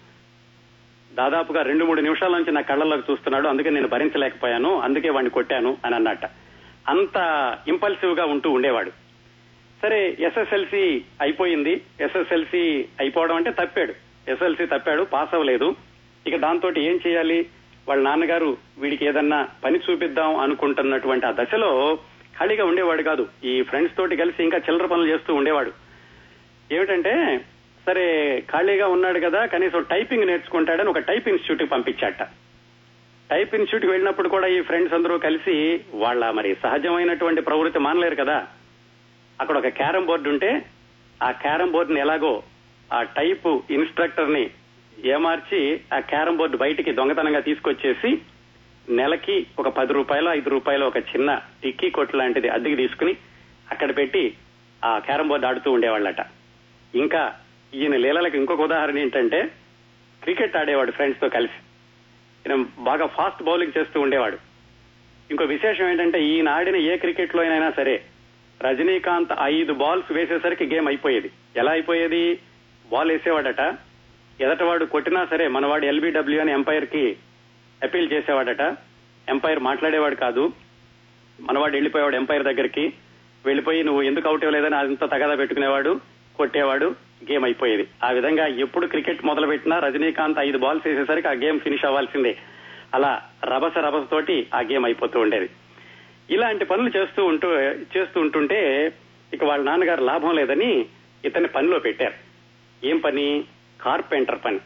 దాదాపుగా రెండు మూడు నిమిషాల నుంచి నా కళ్ళల్లోకి చూస్తున్నాడు. అందుకే నేను భరించలేకపోయాను. అందుకే వాడిని కొట్టాను అని అన్నట్ట. అంత ఇంపల్సివ్గా ఉంటూ ఉండేవాడు. సరే ఎస్ఎస్ఎల్సి అయిపోయింది. ఎస్ఎస్ఎల్సి అయిపోవడం అంటే తప్పాడు. ఎస్ఎల్సి తప్పాడు పాస్ అవ్వలేదు. ఇక దాంతో ఏం చేయాలి? వాళ్ళ నాన్నగారు వీడికి ఏదన్నా పని చూపిద్దాం అనుకుంటున్నటువంటి ఆ దశలో ఖాళీగా ఉండేవాడు కాదు. ఈ ఫ్రెండ్స్ తోటి కలిసి ఇంకా చిల్లర పనులు చేస్తూ ఉండేవాడు. ఏమిటంటే సరే ఖాళీగా ఉన్నాడు కదా కనీసం టైపింగ్ నేర్చుకుంటాడని ఒక టైప్ ఇన్స్టిట్యూట్కి పంపించాట. టైప్ ఇన్స్టిట్యూట్ వెళ్ళినప్పుడు కూడా ఈ ఫ్రెండ్స్ అందరూ కలిసి వాళ్ళ మరి సహజమైనటువంటి ప్రవృత్తి మానలేరు కదా. అక్కడ ఒక క్యారం బోర్డు ఉంటే ఆ క్యారం బోర్డుని ఎలాగో ఆ టైప్ ఇన్స్ట్రక్టర్ని ఏమార్చి ఆ క్యారం బోర్డు బయటికి దొంగతనంగా తీసుకొచ్చేసి నెలకి ఒక పది రూపాయలు ఐదు రూపాయలు ఒక చిన్న టిక్కీ కొట్టు లాంటిది అద్దెకి తీసుకుని అక్కడ పెట్టి ఆ క్యారం బోర్డు ఆడుతూ ఉండేవాళ్ళట. ఇంకా ఈయన లీలలకు ఇంకొక ఉదాహరణ ఏంటంటే క్రికెట్ ఆడేవాడు ఫ్రెండ్స్తో కలిసి. ఈయన బాగా ఫాస్ట్ బౌలింగ్ చేస్తూ ఉండేవాడు. ఇంకో విశేషం ఏంటంటే ఈయన ఆడిన ఏ క్రికెట్లో అయినా సరే రజనీకాంత్ ఐదు బాల్స్ వేసేసరికి గేమ్ అయిపోయేది. ఎలా అయిపోయేది? బాల్ వేసేవాడట. ఎదటవాడు కొట్టినా సరే మనవాడు ఎల్బిడబ్ల్యూ అని ఎంపైర్కి అపీల్ చేసేవాడట. ఎంపైర్ మాట్లాడేవాడు కాదు. మనవాడు వెళ్ళిపోయేవాడు ఎంపైర్ దగ్గరికి. వెళ్ళిపోయి నువ్వు ఎందుకు అవుట్ ఇవ్వలేదని అంత తగదా పెట్టుకునేవాడు? కొట్టేవాడు. గేమ్ అయిపోయేది. ఆ విధంగా ఎప్పుడు క్రికెట్ మొదలు పెట్టినా రజనీకాంత్ ఐదు బాల్స్ వేసేసరికి ఆ గేమ్ ఫినిష్ అవ్వాల్సిందే. అలా రభస రభస తోటి ఆ గేమ్ అయిపోతూ ఉండేది. ఇలాంటి పనులు చేస్తూ ఉంటూ చేస్తూ ఉంటుంటే ఇక వాళ్ళ నాన్నగారు లాభం లేదని ఇతన్ని పనిలో పెట్టారు. ఏం పని? కార్పెంటర్ పని.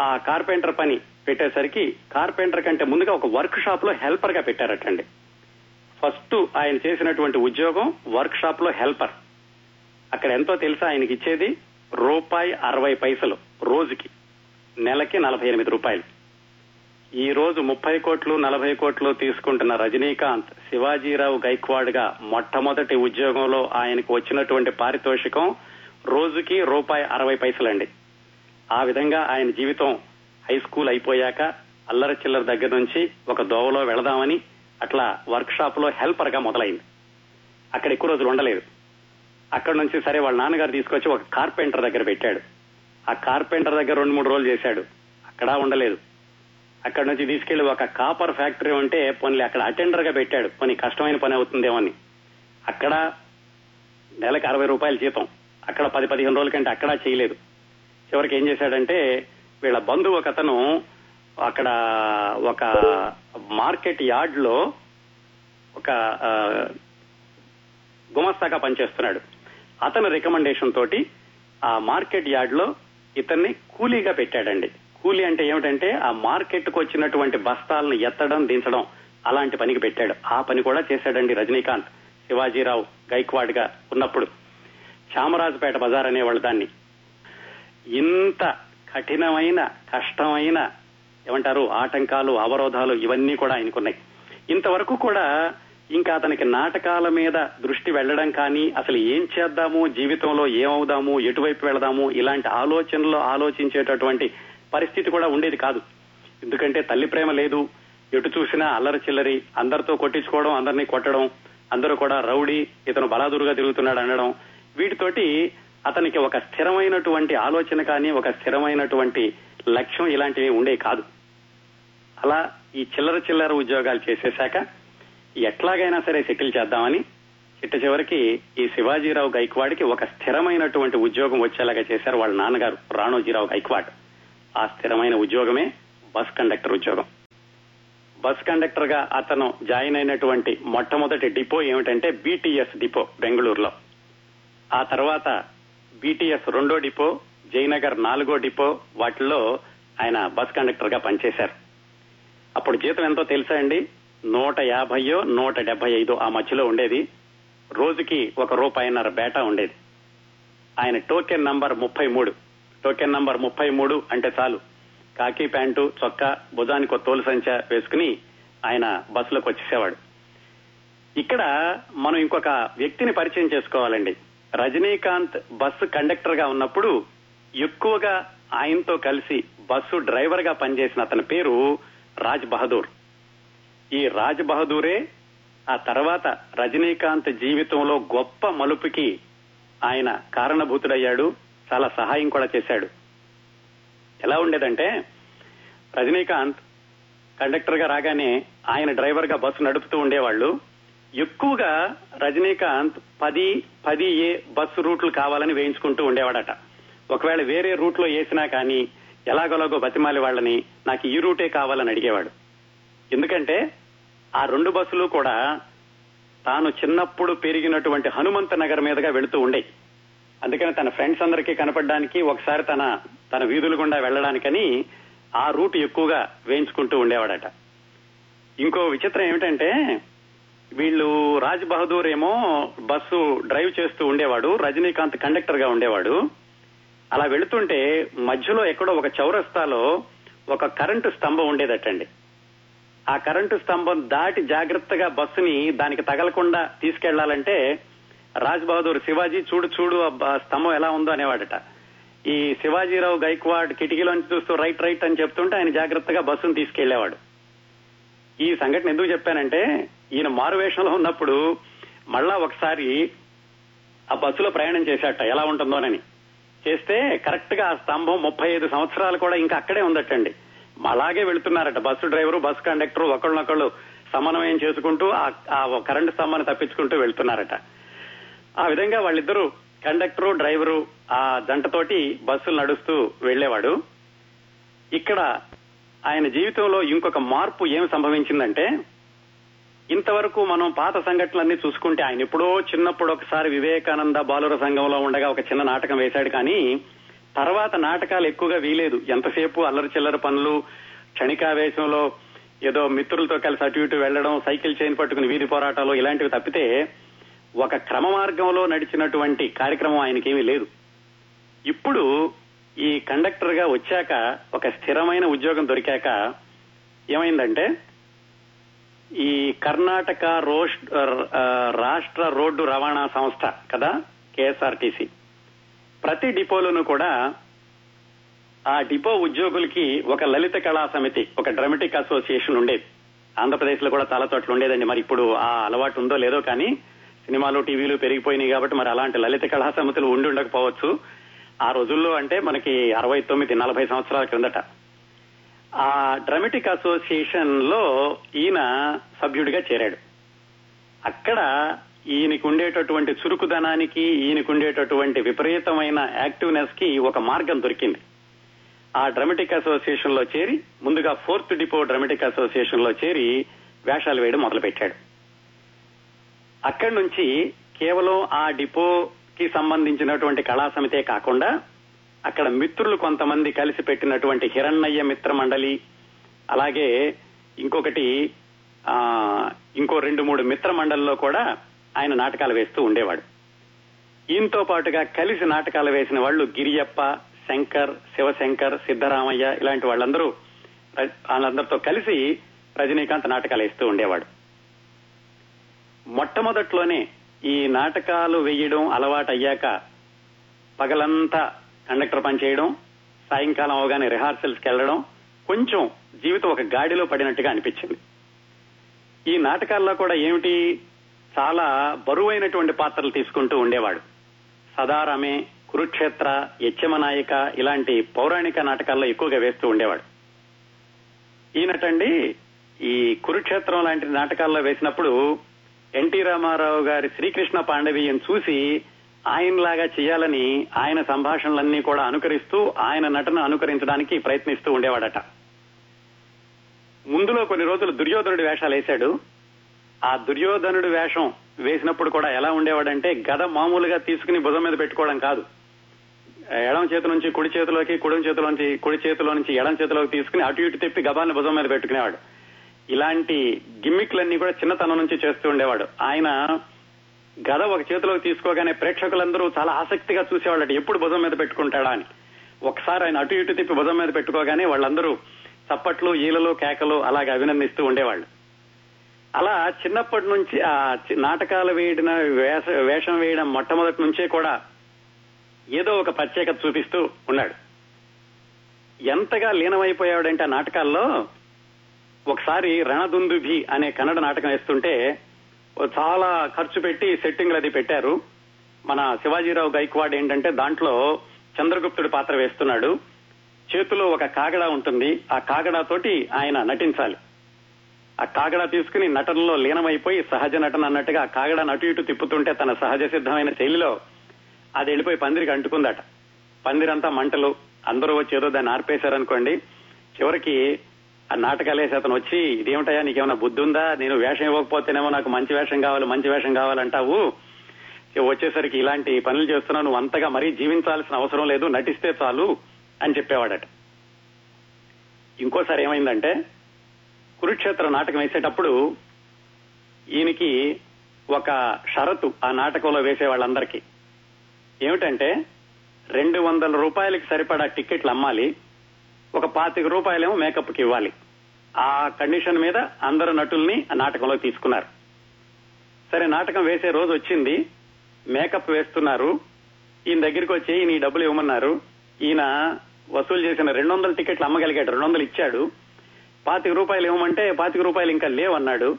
ఆ కార్పెంటర్ పని పెట్టేసరికి కార్పెంటర్ కంటే ముందుగా ఒక వర్క్ షాప్లో హెల్పర్గా పెట్టారటండి. ఫస్ట్ ఆయన చేసినటువంటి ఉద్యోగం వర్క్ షాప్లో హెల్పర్. అక్కడ ఎంతో తెలుసా ఆయనకి ఇచ్చేది రూపాయి అరవై పైసలు రోజుకి. నెలకి నలభై ఎనిమిది రూపాయలు. ఈ రోజు ముప్పై కోట్లు నలభై కోట్లు తీసుకుంటున్న రజనీకాంత్ శివాజీరావు గైక్వాడ్గా మొట్టమొదటి ఉద్యోగంలో ఆయనకు వచ్చినటువంటి పారితోషికం రోజుకి రూపాయి అరవై పైసలండి. ఆ విధంగా ఆయన జీవితం హై స్కూల్ అయిపోయాక అల్లర చిల్లర దగ్గర నుంచి ఒక దోవలో వెళదామని అట్లా వర్క్ షాప్లో హెల్పర్గా మొదలైంది. అక్కడ ఎక్కువ రోజులు ఉండలేదు. అక్కడ నుంచి సరే వాళ్ళ నాన్నగారు తీసుకొచ్చి ఒక కార్పెంటర్ దగ్గర పెట్టాడు. ఆ కార్పెంటర్ దగ్గర రెండు మూడు రోజులు చేశాడు. అక్కడ ఉండలేదు. అక్కడ నుంచి తీసుకెళ్ళి ఒక కాపర్ ఫ్యాక్టరీ ఉంటే పనులు అక్కడ అటెండర్గా పెట్టాడు. పని కష్టమైన పని అవుతుందేమో అని. అక్కడ నెలకు అరవై రూపాయలు జీతం. అక్కడ పది పదిహేను రోజుల కంటే అక్కడ చేయలేదు. చివరికి ఏం చేశాడంటే వీళ్ళ బంధువు ఒక అతను అక్కడ ఒక మార్కెట్ యార్డ్లో ఒక గుమస్తాగా పనిచేస్తున్నాడు. అతని రికమెండేషన్ తోటి ఆ మార్కెట్ యార్డ్లో ఇతన్ని కూలీగా పెట్టాడండి. కూలీ అంటే ఏమిటంటే ఆ మార్కెట్కు వచ్చినటువంటి బస్తాలను ఎత్తడం దించడం అలాంటి పనికి పెట్టాడు. ఆ పని కూడా చేశాడండి రజనీకాంత్ శివాజీరావు గైక్వాడ్గా ఉన్నప్పుడు. చామరాజపేట బజార్ అనేవాళ్ళు దాన్ని. ఇంత కఠినమైన కష్టమైన ఏమంటారు ఆటంకాలు అవరోధాలు ఇవన్నీ కూడా ఆయనకున్నాయి. ఇంతవరకు కూడా ఇంకా అతనికి నాటకాల మీద దృష్టి వెళ్ళడం కానీ అసలు ఏం చేద్దాము జీవితంలో ఏమవుదాము ఎటువైపు వెళదాము ఇలాంటి ఆలోచనలు ఆలోచించేటటువంటి పరిస్థితి కూడా ఉండేది కాదు. ఎందుకంటే తల్లి ప్రేమ లేదు. ఎటు చూసినా అల్లరి చిల్లరి అందరితో కొట్టించుకోవడం అందరినీ కొట్టడం అందరూ కూడా రౌడీ ఇతను బలాదురుగా తిరుగుతున్నాడు అనడం వీటితోటి అతనికి ఒక స్థిరమైనటువంటి ఆలోచన కానీ ఒక స్థిరమైనటువంటి లక్ష్యం ఇలాంటివి ఉండే కాదు. అలా ఈ చిల్లర చిల్లర ఉద్యోగాలు చేసేశాక ఎట్లాగైనా సరే సెటిల్ చేద్దామని చిట్ట చివరికి ఈ శివాజీరావు గైక్వాడ్కి ఒక స్థిరమైనటువంటి ఉద్యోగం వచ్చేలాగా చేశారు వాళ్ళ నాన్నగారు రాణోజీరావు గైక్వాడ్. ఆ స్థిరమైన ఉద్యోగమే బస్ కండక్టర్ ఉద్యోగం. బస్ కండక్టర్గా అతను జాయిన్ అయినటువంటి మొట్టమొదటి డిపో ఏమిటంటే బీటీఎస్ డిపో బెంగళూరులో. ఆ తర్వాత బీటీఎస్ రెండో డిపో జయనగర్ నాలుగో డిపో వాటిల్లో ఆయన బస్ కండక్టర్గా పనిచేశారు. అప్పుడు జీతం ఎంతో తెలుసా అండి? నూట యాభయో నూట డెబ్బై ఐదో ఆ మధ్యలో ఉండేది. రోజుకి ఒక రూపాయిన్నర బేటా ఉండేది. ఆయన టోకెన్ నంబర్ ముప్పై మూడు. టోకెన్ నంబర్ ముప్పై మూడు అంటే చాలు. కాకి ప్యాంటు చొక్కా భుజానికి తోలు సంచ వేసుకుని ఆయన బస్సులోకి వచ్చేసేవాడు. ఇక్కడ మనం ఇంకొక వ్యక్తిని పరిచయం చేసుకోవాలండి. రజనీకాంత్ బస్సు కండక్టర్గా ఉన్నప్పుడు ఎక్కువగా ఆయనతో కలిసి బస్సు డ్రైవర్గా పనిచేసిన అతని పేరు రాజ్ బహదూర్. ఈ రాజ్ బహదూరే ఆ తర్వాత రజనీకాంత్ జీవితంలో గొప్ప మలుపుకి ఆయన కారణభూతుడయ్యాడు. చాలా సహాయం కూడా చేశాడు. ఎలా ఉండేదంటే రజనీకాంత్ కండక్టర్గా రాగానే ఆయన డ్రైవర్గా బస్సు నడుపుతూ ఉండేవాళ్ళు. ఎక్కువగా రజనీకాంత్ పది పది ఏ బస్సు రూట్లు కావాలని వేయించుకుంటూ ఉండేవాడట. ఒకవేళ వేరే రూట్లో వేసినా కానీ ఎలాగోలాగో బతిమాలి వాళ్ళని నాకు ఈ రూటే కావాలని అడిగేవాడు. ఎందుకంటే ఆ రెండు బస్సులు కూడా తాను చిన్నప్పుడు పెరిగినటువంటి హనుమంత నగర్ మీదుగా వెళుతూ ఉండేవి అందుకని తన ఫ్రెండ్స్ అందరికీ కనపడడానికి ఒకసారి తన తన వీధుల గుండా వెళ్ళడానికని ఆ రూట్ ఎక్కువగా వేయించుకుంటూ ఉండేవాడట. ఇంకో విచిత్రం ఏమిటంటే వీళ్ళు రాజ్ బహదూర్ ఏమో బస్సు డ్రైవ్ చేస్తూ ఉండేవాడు రజనీకాంత్ కండక్టర్గా ఉండేవాడు. అలా వెళుతుంటే మధ్యలో ఎక్కడో ఒక చౌరస్తాలో ఒక కరెంటు స్తంభం ఉండేదటండి. ఆ కరెంటు స్తంభం దాటి జాగ్రత్తగా బస్సుని దానికి తగలకుండా తీసుకెళ్ళాలంటే రాజ్ బహదూర్ శివాజీ చూడు చూడు ఆ స్తంభం ఎలా ఉందో అనేవాడట. ఈ శివాజీరావు గైక్వాడ్ కిటికీలోంచి చూస్తూ రైట్ రైట్ అని చెప్తుంటే ఆయన జాగ్రత్తగా బస్సును తీసుకెళ్ళేవాడు ఈ సంఘటన ఎందుకు చెప్పానంటే ఈయన మారువేషంలో ఉన్నప్పుడు మళ్ళా ఒకసారి ఆ బస్సులో ప్రయాణం చేశాట ఎలా ఉంటుందోనని. చేస్తే కరెక్ట్గా ఆ స్తంభం ముప్పై ఐదు సంవత్సరాలు కూడా ఇంకా అక్కడే ఉందటండి. అలాగే వెళుతున్నారట బస్సు డ్రైవరు బస్సు కండక్టర్ ఒకళ్ళనొకళ్ళు సమన్వయం చేసుకుంటూ ఆ- ఆ కరెంటు స్తంభాన్ని తప్పించుకుంటూ వెళ్తున్నారట. ఆ విధంగా వాళ్ళిద్దరూ కండక్టరు డ్రైవరు ఆ జంటతోటి బస్సులు నడుస్తూ వెళ్ళేవాడు ఇక్కడ ఆయన జీవితంలో ఇంకొక మార్పు ఏం సంభవించిందంటే ఇంతవరకు మనం పాత సంఘటనలన్నీ చూసుకుంటే ఆయన ఎప్పుడో చిన్నప్పుడు ఒకసారి వివేకానంద బాలుర సంఘంలో ఉండగా ఒక చిన్న నాటకం వేశాడు కానీ తర్వాత నాటకాలు ఎక్కువగా వీలేదు. ఎంతసేపు అల్లరి చిల్లర పనులు క్షణికావేశంలో ఏదో మిత్రులతో కలిసి అటు ఇటు వెళ్ళడం సైకిల్ చైన్ పట్టుకుని వీధి పోరాటాలు ఇలాంటివి తప్పితే ఒక క్రమ మార్గంలో నడిచినటువంటి కార్యక్రమం ఆయనకేమీ లేదు. ఇప్పుడు ఈ కండక్టర్గా వచ్చాక ఒక స్థిరమైన ఉద్యోగం దొరికాక ఏమైందంటే ఈ కర్ణాటక రోష్ రాష్ట్ర రోడ్డు రవాణా సంస్థ కదా కేఎస్ఆర్టీసీ. ప్రతి డిపోలోనూ కూడా ఆ డిపో ఉద్యోగులకి ఒక లలిత కళా సమితి ఒక డ్రమటిక్ అసోసియేషన్ ఉండేది. ఆంధ్రప్రదేశ్లో కూడా చాలా చోట్ల ఉండేదండి. మరి ఇప్పుడు ఆ అలవాటు ఉందో లేదో కానీ సినిమాలు టీవీలు పెరిగిపోయినాయి కాబట్టి మరి అలాంటి లలిత కళా సమితులు ఉండి ఉండకపోవచ్చు. ఆ రోజుల్లో అంటే మనకి అరవై తొమ్మిది నలభై సంవత్సరాల క్రిందట. ఆ డ్రమెటిక్ అసోసియేషన్లో ఈయన సభ్యుడిగా చేరాడు. అక్కడ ఈయనకు ఉండేటటువంటి చురుకుదనానికి ఈయనకు ఉండేటటువంటి విపరీతమైన యాక్టివ్నెస్కి ఒక మార్గం దొరికింది. ఆ డ్రమెటిక్ అసోసియేషన్లో చేరి ముందుగా ఫోర్త్ డిపో డ్రమెటిక్ అసోసియేషన్లో చేరి వేషాలు వేయడం మొదలుపెట్టాడు. అక్కడి నుంచి కేవలం ఆ డిపోకి సంబంధించినటువంటి కళా సమితే కాకుండా అక్కడ మిత్రులు కొంతమంది కలిసి పెట్టినటువంటి హిరణ్యయ్య మిత్ర మండలి అలాగే ఇంకొకటి ఆ ఇంకో రెండు మూడు మిత్ర మండలిలో కూడా ఆయన నాటకాలు వేస్తూ ఉండేవాడు. ఈయనతో పాటుగా కలిసి నాటకాలు వేసిన వాళ్ళు గిరియప్ప శంకర్ శివశంకర్ సిద్ధరామయ్య ఇలాంటి వాళ్ళందరూ వాళ్ళందరితో కలిసి రజనీకాంత్ నాటకాలు వేస్తూ ఉండేవాడు. మొట్టమొదట్లోనే ఈ నాటకాలు వేయడం అలవాటు అయ్యాక పగలంతా కండక్టర్ పని చేయడం సాయంకాలం అవగానే రిహార్సల్స్కి వెళ్ళడం కొంచెం జీవితం ఒక గాడిలో పడినట్టుగా అనిపించింది. ఈ నాటకాల్లో కూడా ఏమిటి? చాలా బరువైనటువంటి పాత్రలు తీసుకుంటూ ఉండేవాడు. సదారమే కురుక్షేత్ర యచ్చమనాయక ఇలాంటి పౌరాణిక నాటకాల్లో ఎక్కువగా వేస్తూ ఉండేవాడు. ఈయనటండి ఈ కురుక్షేత్రం లాంటి నాటకాల్లో వేసినప్పుడు ఎన్టీ రామారావు గారి శ్రీకృష్ణ పాండవీయం చూసి ఆయనలాగా చేయాలని ఆయన సంభాషణలన్నీ కూడా అనుకరిస్తూ ఆయన నటన అనుకరించడానికి ప్రయత్నిస్తూ ఉండేవాడట. ముందులో కొన్ని రోజులు దుర్యోధనుడి వేషాలు వేశాడు. ఆ దుర్యోధనుడి వేషం వేసినప్పుడు కూడా ఎలా ఉండేవాడంటే గద మామూలుగా తీసుకుని భుజం మీద పెట్టుకోవడం కాదు. ఎడం చేతి నుంచి కుడి చేతిలోకి కుడి చేతిలోంచి కుడి చేతిలో నుంచి ఎడం చేతిలోకి తీసుకుని అటు ఇటు తిప్పి గబాన్ని భుజం మీద పెట్టుకునేవాడు. ఇలాంటి గిమ్మిక్లన్నీ కూడా చిన్నతనం నుంచి చేస్తూ ఉండేవాడు. ఆయన గద ఒక చేతిలోకి తీసుకోగానే ప్రేక్షకులందరూ చాలా ఆసక్తిగా చూసేవాళ్ళట ఎప్పుడు భుజం మీద పెట్టుకుంటాడా అని. ఒకసారి ఆయన అటు ఇటు తిప్పి భుజం మీద పెట్టుకోగానే వాళ్ళందరూ చప్పట్లు ఈలలు కేకలు అలాగే అభినందిస్తూ ఉండేవాళ్ళు. అలా చిన్నప్పటి నుంచి ఆ నాటకాలు వేయడం వేష వేషం వేయడం మొట్టమొదటి నుంచే కూడా ఏదో ఒక ప్రత్యేకత చూపిస్తూ ఉన్నాడు. ఎంతగా లీనమైపోయాడంటే ఆ నాటకాల్లో ఒకసారి రణదుందుభి అనే కన్నడ నాటకం వేస్తుంటే చాలా ఖర్చు పెట్టి సెట్టింగ్లు అది పెట్టారు. మన శివాజీరావు గైక్వాడ్ ఏంటంటే దాంట్లో చంద్రగుప్తుడి పాత్ర వేస్తున్నాడు. చేతిలో ఒక కాగడా ఉంటుంది. ఆ కాగడా తోటి ఆయన నటించాలి. ఆ కాగడా తీసుకుని నటనలో లీనమైపోయి సహజ నటన అన్నట్టుగా ఆ కాగడా అటు ఇటు తిప్పుతుంటే తన సహజ సిద్ధమైన శైలిలో అది వెళ్ళిపోయి పందిరికి అంటుకుందట. పందిరంతా మంటలు. అందరూ వచ్చి ఏదో దాన్ని ఆర్పేశారనుకోండి. చివరికి ఆ నాటకాలేసి అతను వచ్చి ఇదేమిటయా నీకేమైనా బుద్ధి ఉందా నేను వేషం ఇవ్వకపోతేనేమో నాకు మంచి వేషం కావాలి మంచి వేషం కావాలంటావు. ఇక వచ్చేసరికి ఇలాంటి పనులు చేస్తున్నావు నువ్వు అంతగా మరీ జీవించాల్సిన అవసరం లేదు నటిస్తే చాలు అని చెప్పేవాడట. ఇంకోసారి ఏమైందంటే కురుక్షేత్ర నాటకం వేసేటప్పుడు ఈయనకి ఒక షరతు ఆ నాటకంలో వేసే వాళ్ళందరికీ ఏమిటంటే రెండు వందల రూపాయలకి సరిపడా టికెట్లు అమ్మాలి ఒక పాతిక రూపాయలేమో మేకప్కి ఇవ్వాలి. ఆ కండిషన్ మీద అందరు నటుల్ని ఆ నాటకంలో తీసుకున్నారు. సరే నాటకం వేసే రోజు వచ్చింది. మేకప్ వేస్తున్నారు. ఈయన దగ్గరికి వచ్చి ఈయన ఈ డబ్బులు ఇవ్వమన్నారు. ఈయన వసూలు చేసిన రెండు వందల టికెట్లు అమ్మగలిగాడు రెండు వందలు ఇచ్చాడు. పాతిక రూపాయలు ఇవ్వమంటే పాతిక రూపాయలు ఇంకా లేవన్నాడు.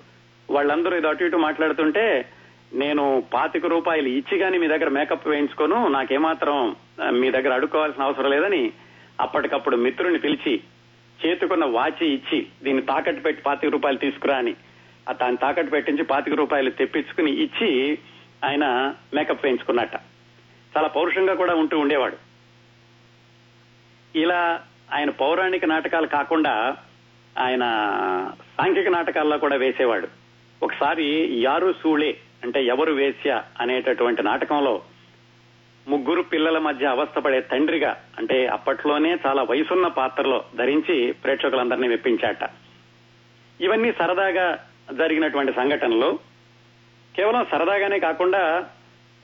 వాళ్ళందరూ ఇది అటు ఇటు మాట్లాడుతుంటే నేను పాతిక రూపాయలు ఇచ్చి కానీ మీ దగ్గర మేకప్ వేయించుకోను. నాకేమాత్రం మీ దగ్గర అడుక్కోవాల్సిన అవసరం లేదని అప్పటికప్పుడు మిత్రుని పిలిచి చేతుకున్న వాచి ఇచ్చి దీన్ని తాకట్టు పెట్టి పాతిక రూపాయలు తీసుకురా అని. ఆ తాను తాకట్టు పెట్టించి పాతిక రూపాయలు తెప్పించుకుని ఇచ్చి ఆయన మేకప్ వేయించుకున్నట్ట. చాలా పౌరుషంగా కూడా ఉంటూ ఉండేవాడు. ఇలా ఆయన పౌరాణిక నాటకాలు కాకుండా ఆయన సాంఘిక నాటకాల్లో కూడా వేసేవాడు. ఒకసారి యారు సూళే అంటే ఎవరు వేశ్య అనేటటువంటి నాటకంలో ముగ్గురు పిల్లల మధ్య అవస్థపడే తండ్రిగా అంటే అప్పట్లోనే చాలా వయసున్న పాత్రలో ధరించి ప్రేక్షకులందరినీ మెప్పించాట. ఇవన్నీ సరదాగా జరిగినటువంటి సంఘటనలు. కేవలం సరదాగానే కాకుండా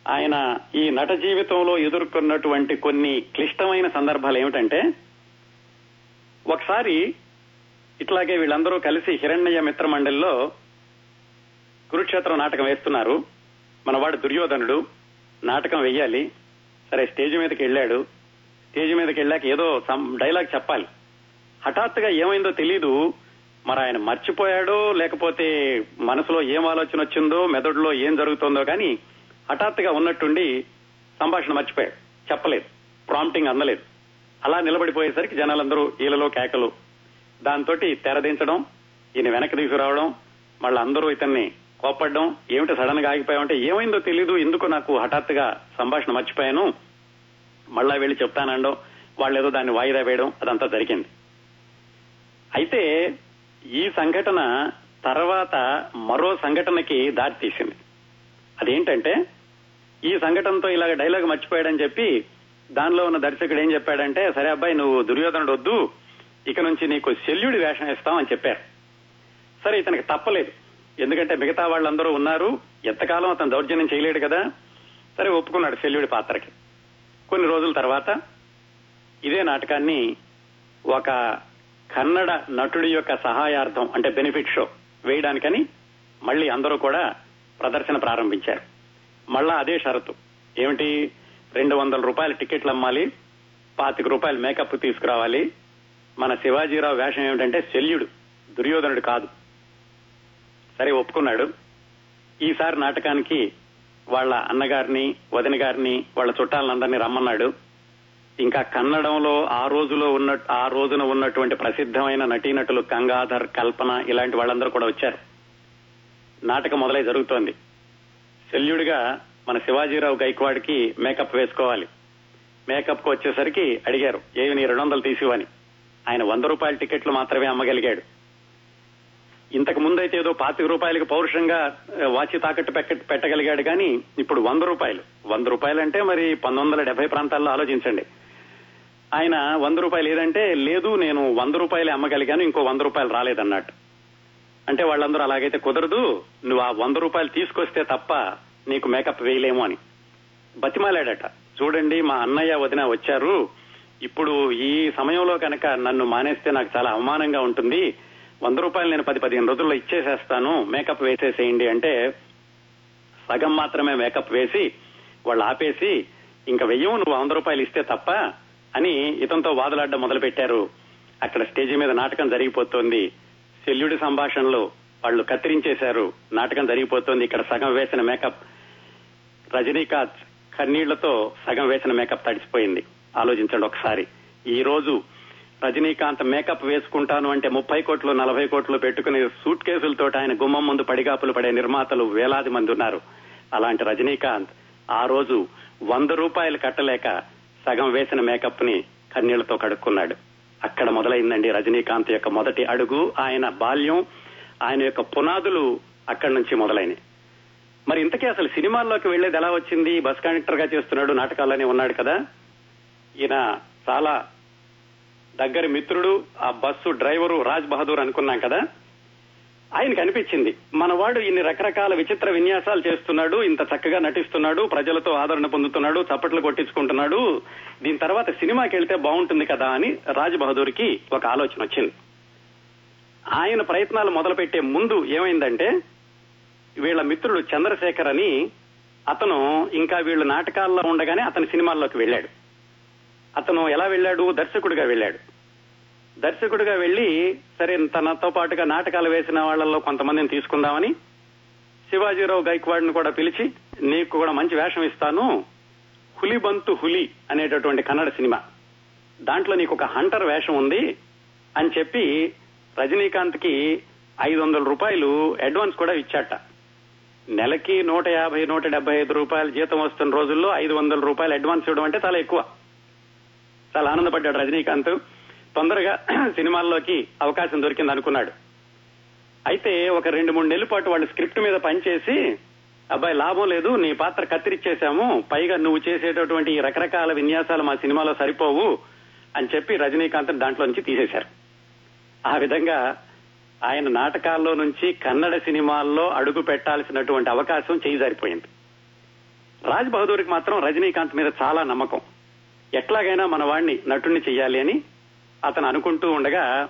ఆయన ఈ నట జీవితంలో ఎదుర్కొన్నటువంటి కొన్ని క్లిష్టమైన సందర్భాలు ఏమిటంటే ఒకసారి ఇట్లాగే వీళ్ళందరూ కలిసి హిరణ్య మిత్ర మండలిలో కురుక్షేత్రం నాటకం వేస్తున్నారు. మనవాడు దుర్యోధనుడు నాటకం వెయ్యాలి సరే స్టేజ్ మీదకి వెళ్ళాడు. స్టేజ్ మీదకి వెళ్ళాక ఏదో డైలాగ్ చెప్పాలి. హఠాత్తుగా ఏమైందో తెలీదు. మరి ఆయన మర్చిపోయాడో లేకపోతే మనసులో ఏం ఆలోచన వచ్చిందో మెదడులో ఏం జరుగుతుందో కానీ హఠాత్తుగా ఉన్నట్టుండి సంభాషణ మర్చిపోయాడు. చెప్పలేదు. ప్రాంప్టింగ్ అందలేదు. అలా నిలబడిపోయేసరికి జనాలందరూ ఈలలో కేకలు. దాంతో తెరదించడం ఈయన వెనక్కి తీసుకురావడం మళ్ళీ అందరూ ఇతన్ని కోపడ్డం ఏమిటి సడన్గా ఆగిపోయామంటే ఏమైందో తెలీదు ఎందుకు నాకు హఠాత్తుగా సంభాషణ మర్చిపోయాను. మళ్ళా వెళ్ళి చెప్తానండం వాళ్ళు ఏదో దాన్ని వాయిదా వేయడం అదంతా జరిగింది. అయితే ఈ సంఘటన తర్వాత మరో సంఘటనకి దారి తీసింది. అదేంటంటే ఈ సంఘటనతో ఇలాగ డైలాగ్ మర్చిపోయాడని చెప్పి దానిలో ఉన్న దర్శకుడు ఏం చెప్పాడంటే సరే అబ్బాయి నువ్వు దుర్యోధనుడు వద్దు ఇక నుంచి నీకు శల్యుడి వేషం ఇస్తాం అని చెప్పారు. సరే ఇతనికి తప్పలేదు. ఎందుకంటే మిగతా వాళ్ళందరూ ఉన్నారు. ఎంతకాలం అతను దౌర్జన్యం చేయలేడు కదా. సరే ఒప్పుకున్నాడు శల్యుడి పాత్రకి. కొన్ని రోజుల తర్వాత ఇదే నాటకాన్ని ఒక కన్నడ నటుడి యొక్క సహాయార్థం అంటే బెనిఫిట్ షో వేయడానికని మళ్ళీ అందరూ కూడా ప్రదర్శన ప్రారంభించారు. మళ్ళా అదే షరతు. ఏమిటి? రెండు వందల రూపాయల టికెట్లు అమ్మాలి పాతిక రూపాయల మేకప్ తీసుకురావాలి. మన శివాజీరావు వేషం ఏమిటంటే శల్యుడు దుర్యోధనుడు కాదు. సరే ఒప్పుకున్నాడు. ఈసారి నాటకానికి వాళ్ళ అన్నగారిని వదిన గారిని వాళ్ళ చుట్టాలందరినీ రమ్మన్నాడు. ఇంకా కన్నడంలో ఆ రోజులో ఉన్న ఆ రోజున ఉన్నటువంటి ప్రసిద్ధమైన నటీనటులు గంగాధర్ కల్పన ఇలాంటి వాళ్ళందరూ కూడా వచ్చారు. నాటకం మొదలై జరుగుతోంది. శల్యుడిగా మన శివాజీరావు గైక్వాడ్కి మేకప్ వేసుకోవాలి. మేకప్కు వచ్చేసరికి అడిగారు ఏవి నీ రెండు వందలు తీసివని ఆయన వంద రూపాయల టికెట్లు మాత్రమే అమ్మగలిగాడు. ఇంతకు ముందైతే ఏదో పాతిక రూపాయలకు పౌరుషంగా వాచి తాకట్టు పెట్టగలిగాడు కానీ ఇప్పుడు వంద రూపాయలు. వంద రూపాయలు అంటే మరి పంతొమ్మిది వందల ప్రాంతాల్లో ఆలోచించండి. ఆయన వంద రూపాయలు ఏదంటే లేదు నేను వంద రూపాయలే అమ్మగలిగాను ఇంకో వంద రూపాయలు రాలేదన్నట్టు అంటే వాళ్ళందరూ అలాగైతే కుదరదు నువ్వు ఆ వంద రూపాయలు తీసుకొస్తే తప్ప నీకు మేకప్ వేయలేము అని. బతిమాలాడట. చూడండి మా అన్నయ్య వదిన వచ్చారు. ఇప్పుడు ఈ సమయంలో కనుక నన్ను మానేస్తే నాకు చాలా అవమానంగా ఉంటుంది. వంద రూపాయలు నేను పది పదిహేను రోజుల్లో ఇచ్చేసేస్తాను మేకప్ వేసేసేయండి అంటే సగం మాత్రమే మేకప్ వేసి వాళ్ళు ఆపేసి ఇంకా వెయ్యము నువ్వు వంద రూపాయలు ఇస్తే తప్ప అని ఇతంతో వాదులాడడం మొదలు పెట్టారు అక్కడ స్టేజి మీద నాటకం జరిగిపోతోంది. శల్యుడి సంభాషణలు వాళ్ళు కత్తిరించేశారు. నాటకం జరిగిపోతోంది. ఇక్కడ సగం వేసిన మేకప్ రజనీకాంత్ కన్నీళ్ళతో సగం వేసిన మేకప్ తడిసిపోయింది. ఆలోచించండి ఒకసారి. ఈ రోజు రజనీకాంత్ మేకప్ వేసుకుంటాను అంటే ముప్పై కోట్లు నలభై కోట్లు పెట్టుకుని సూట్ కేసులతో ఆయన గుమ్మం ముందు పడిగాపులు పడే నిర్మాతలు వేలాది మంది ఉన్నారు. అలాంటి రజనీకాంత్ ఆ రోజు వంద రూపాయలు కట్టలేక సగం వేసిన మేకప్ని కన్నీళ్ళతో కడుక్కున్నాడు. అక్కడ మొదలైందండి రజనీకాంత్ యొక్క మొదటి అడుగు ఆయన బాల్యం ఆయన యొక్క పునాదులు అక్కడి నుంచి మొదలైనవి. మరి ఇంతకీ అసలు సినిమాల్లోకి వెళ్ళేది ఎలా వచ్చింది? బస్ కండక్టర్గా చేస్తున్నాడు నాటకాల్లోనే ఉన్నాడు కదా? ఈయన చాలా దగ్గర మిత్రుడు ఆ బస్సు డ్రైవరు రాజ్ బహదూర్ అనుకున్నాం కదా? ఆయనకు అనిపించింది మనవాడు ఇన్ని రకరకాల విచిత్ర విన్యాసాలు చేస్తున్నాడు ఇంత చక్కగా నటిస్తున్నాడు ప్రజలతో ఆదరణ పొందుతున్నాడు చప్పట్లు కొట్టించుకుంటున్నాడు దీని తర్వాత సినిమాకి వెళ్తే బాగుంటుంది కదా అని రాజ్ బహదూర్కి ఒక ఆలోచన వచ్చింది. ఆయన ప్రయత్నాలు మొదలుపెట్టే ముందు ఏమైందంటే వీళ్ళ మిత్రుడు చంద్రశేఖర్ అని అతను ఇంకా వీళ్ళు నాటకాల్లో ఉండగానే అతని సినిమాల్లోకి వెళ్ళాడు. అతను ఎలా వెళ్ళాడు? దర్శకుడిగా వెళ్ళాడు. దర్శకుడిగా వెళ్ళి సరే తనతో పాటుగా నాటకాలు వేసిన వాళ్ళల్లో కొంతమందిని తీసుకుందామని శివాజీరావు గైక్వాడ్ని కూడా పిలిచి నీకు కూడా మంచి వేషం ఇస్తాను. హులిబంతు హులి అనేటటువంటి కన్నడ సినిమా. దాంట్లో నీకు ఒక హంటర్ వేషం ఉంది అని చెప్పి రజనీకాంత్కి ఐదు వందల రూపాయలు అడ్వాన్స్ కూడా ఇచ్చాట. నెలకి నూట యాభై నూట డెబ్బై ఐదు రూపాయలు జీతం వస్తున్న రోజుల్లో ఐదు వందల రూపాయలు అడ్వాన్స్ ఇవ్వడం అంటే చాలా ఎక్కువ. చాలా ఆనందపడ్డాడు రజనీకాంత్. తొందరగా సినిమాల్లోకి అవకాశం దొరికింది అనుకున్నాడు. అయితే ఒక రెండు మూడు నెలల పాటు వాళ్ళు స్క్రిప్ట్ మీద పనిచేసి అబ్బాయి లాభం లేదు నీ పాత్ర కత్తిరిచ్చేశాము పైగా నువ్వు చేసేటటువంటి ఈ రకరకాల విన్యాసాలు మా సినిమాలో సరిపోవు అని చెప్పి రజనీకాంత్ దాంట్లో నుంచి తీసేశారు. ఆ విధంగా ఆయన నాటకాల్లో నుంచి కన్నడ సినిమాల్లో అడుగు పెట్టాల్సినటువంటి అవకాశం చేయి రాజ్ బహదూర్కి మాత్రం రజనీకాంత్ మీద చాలా నమ్మకం. ఎట్లాగైనా మన వాడిని నటుణ్ణి చెయ్యాలి అని అతను అనుకుంటూ ఉండగా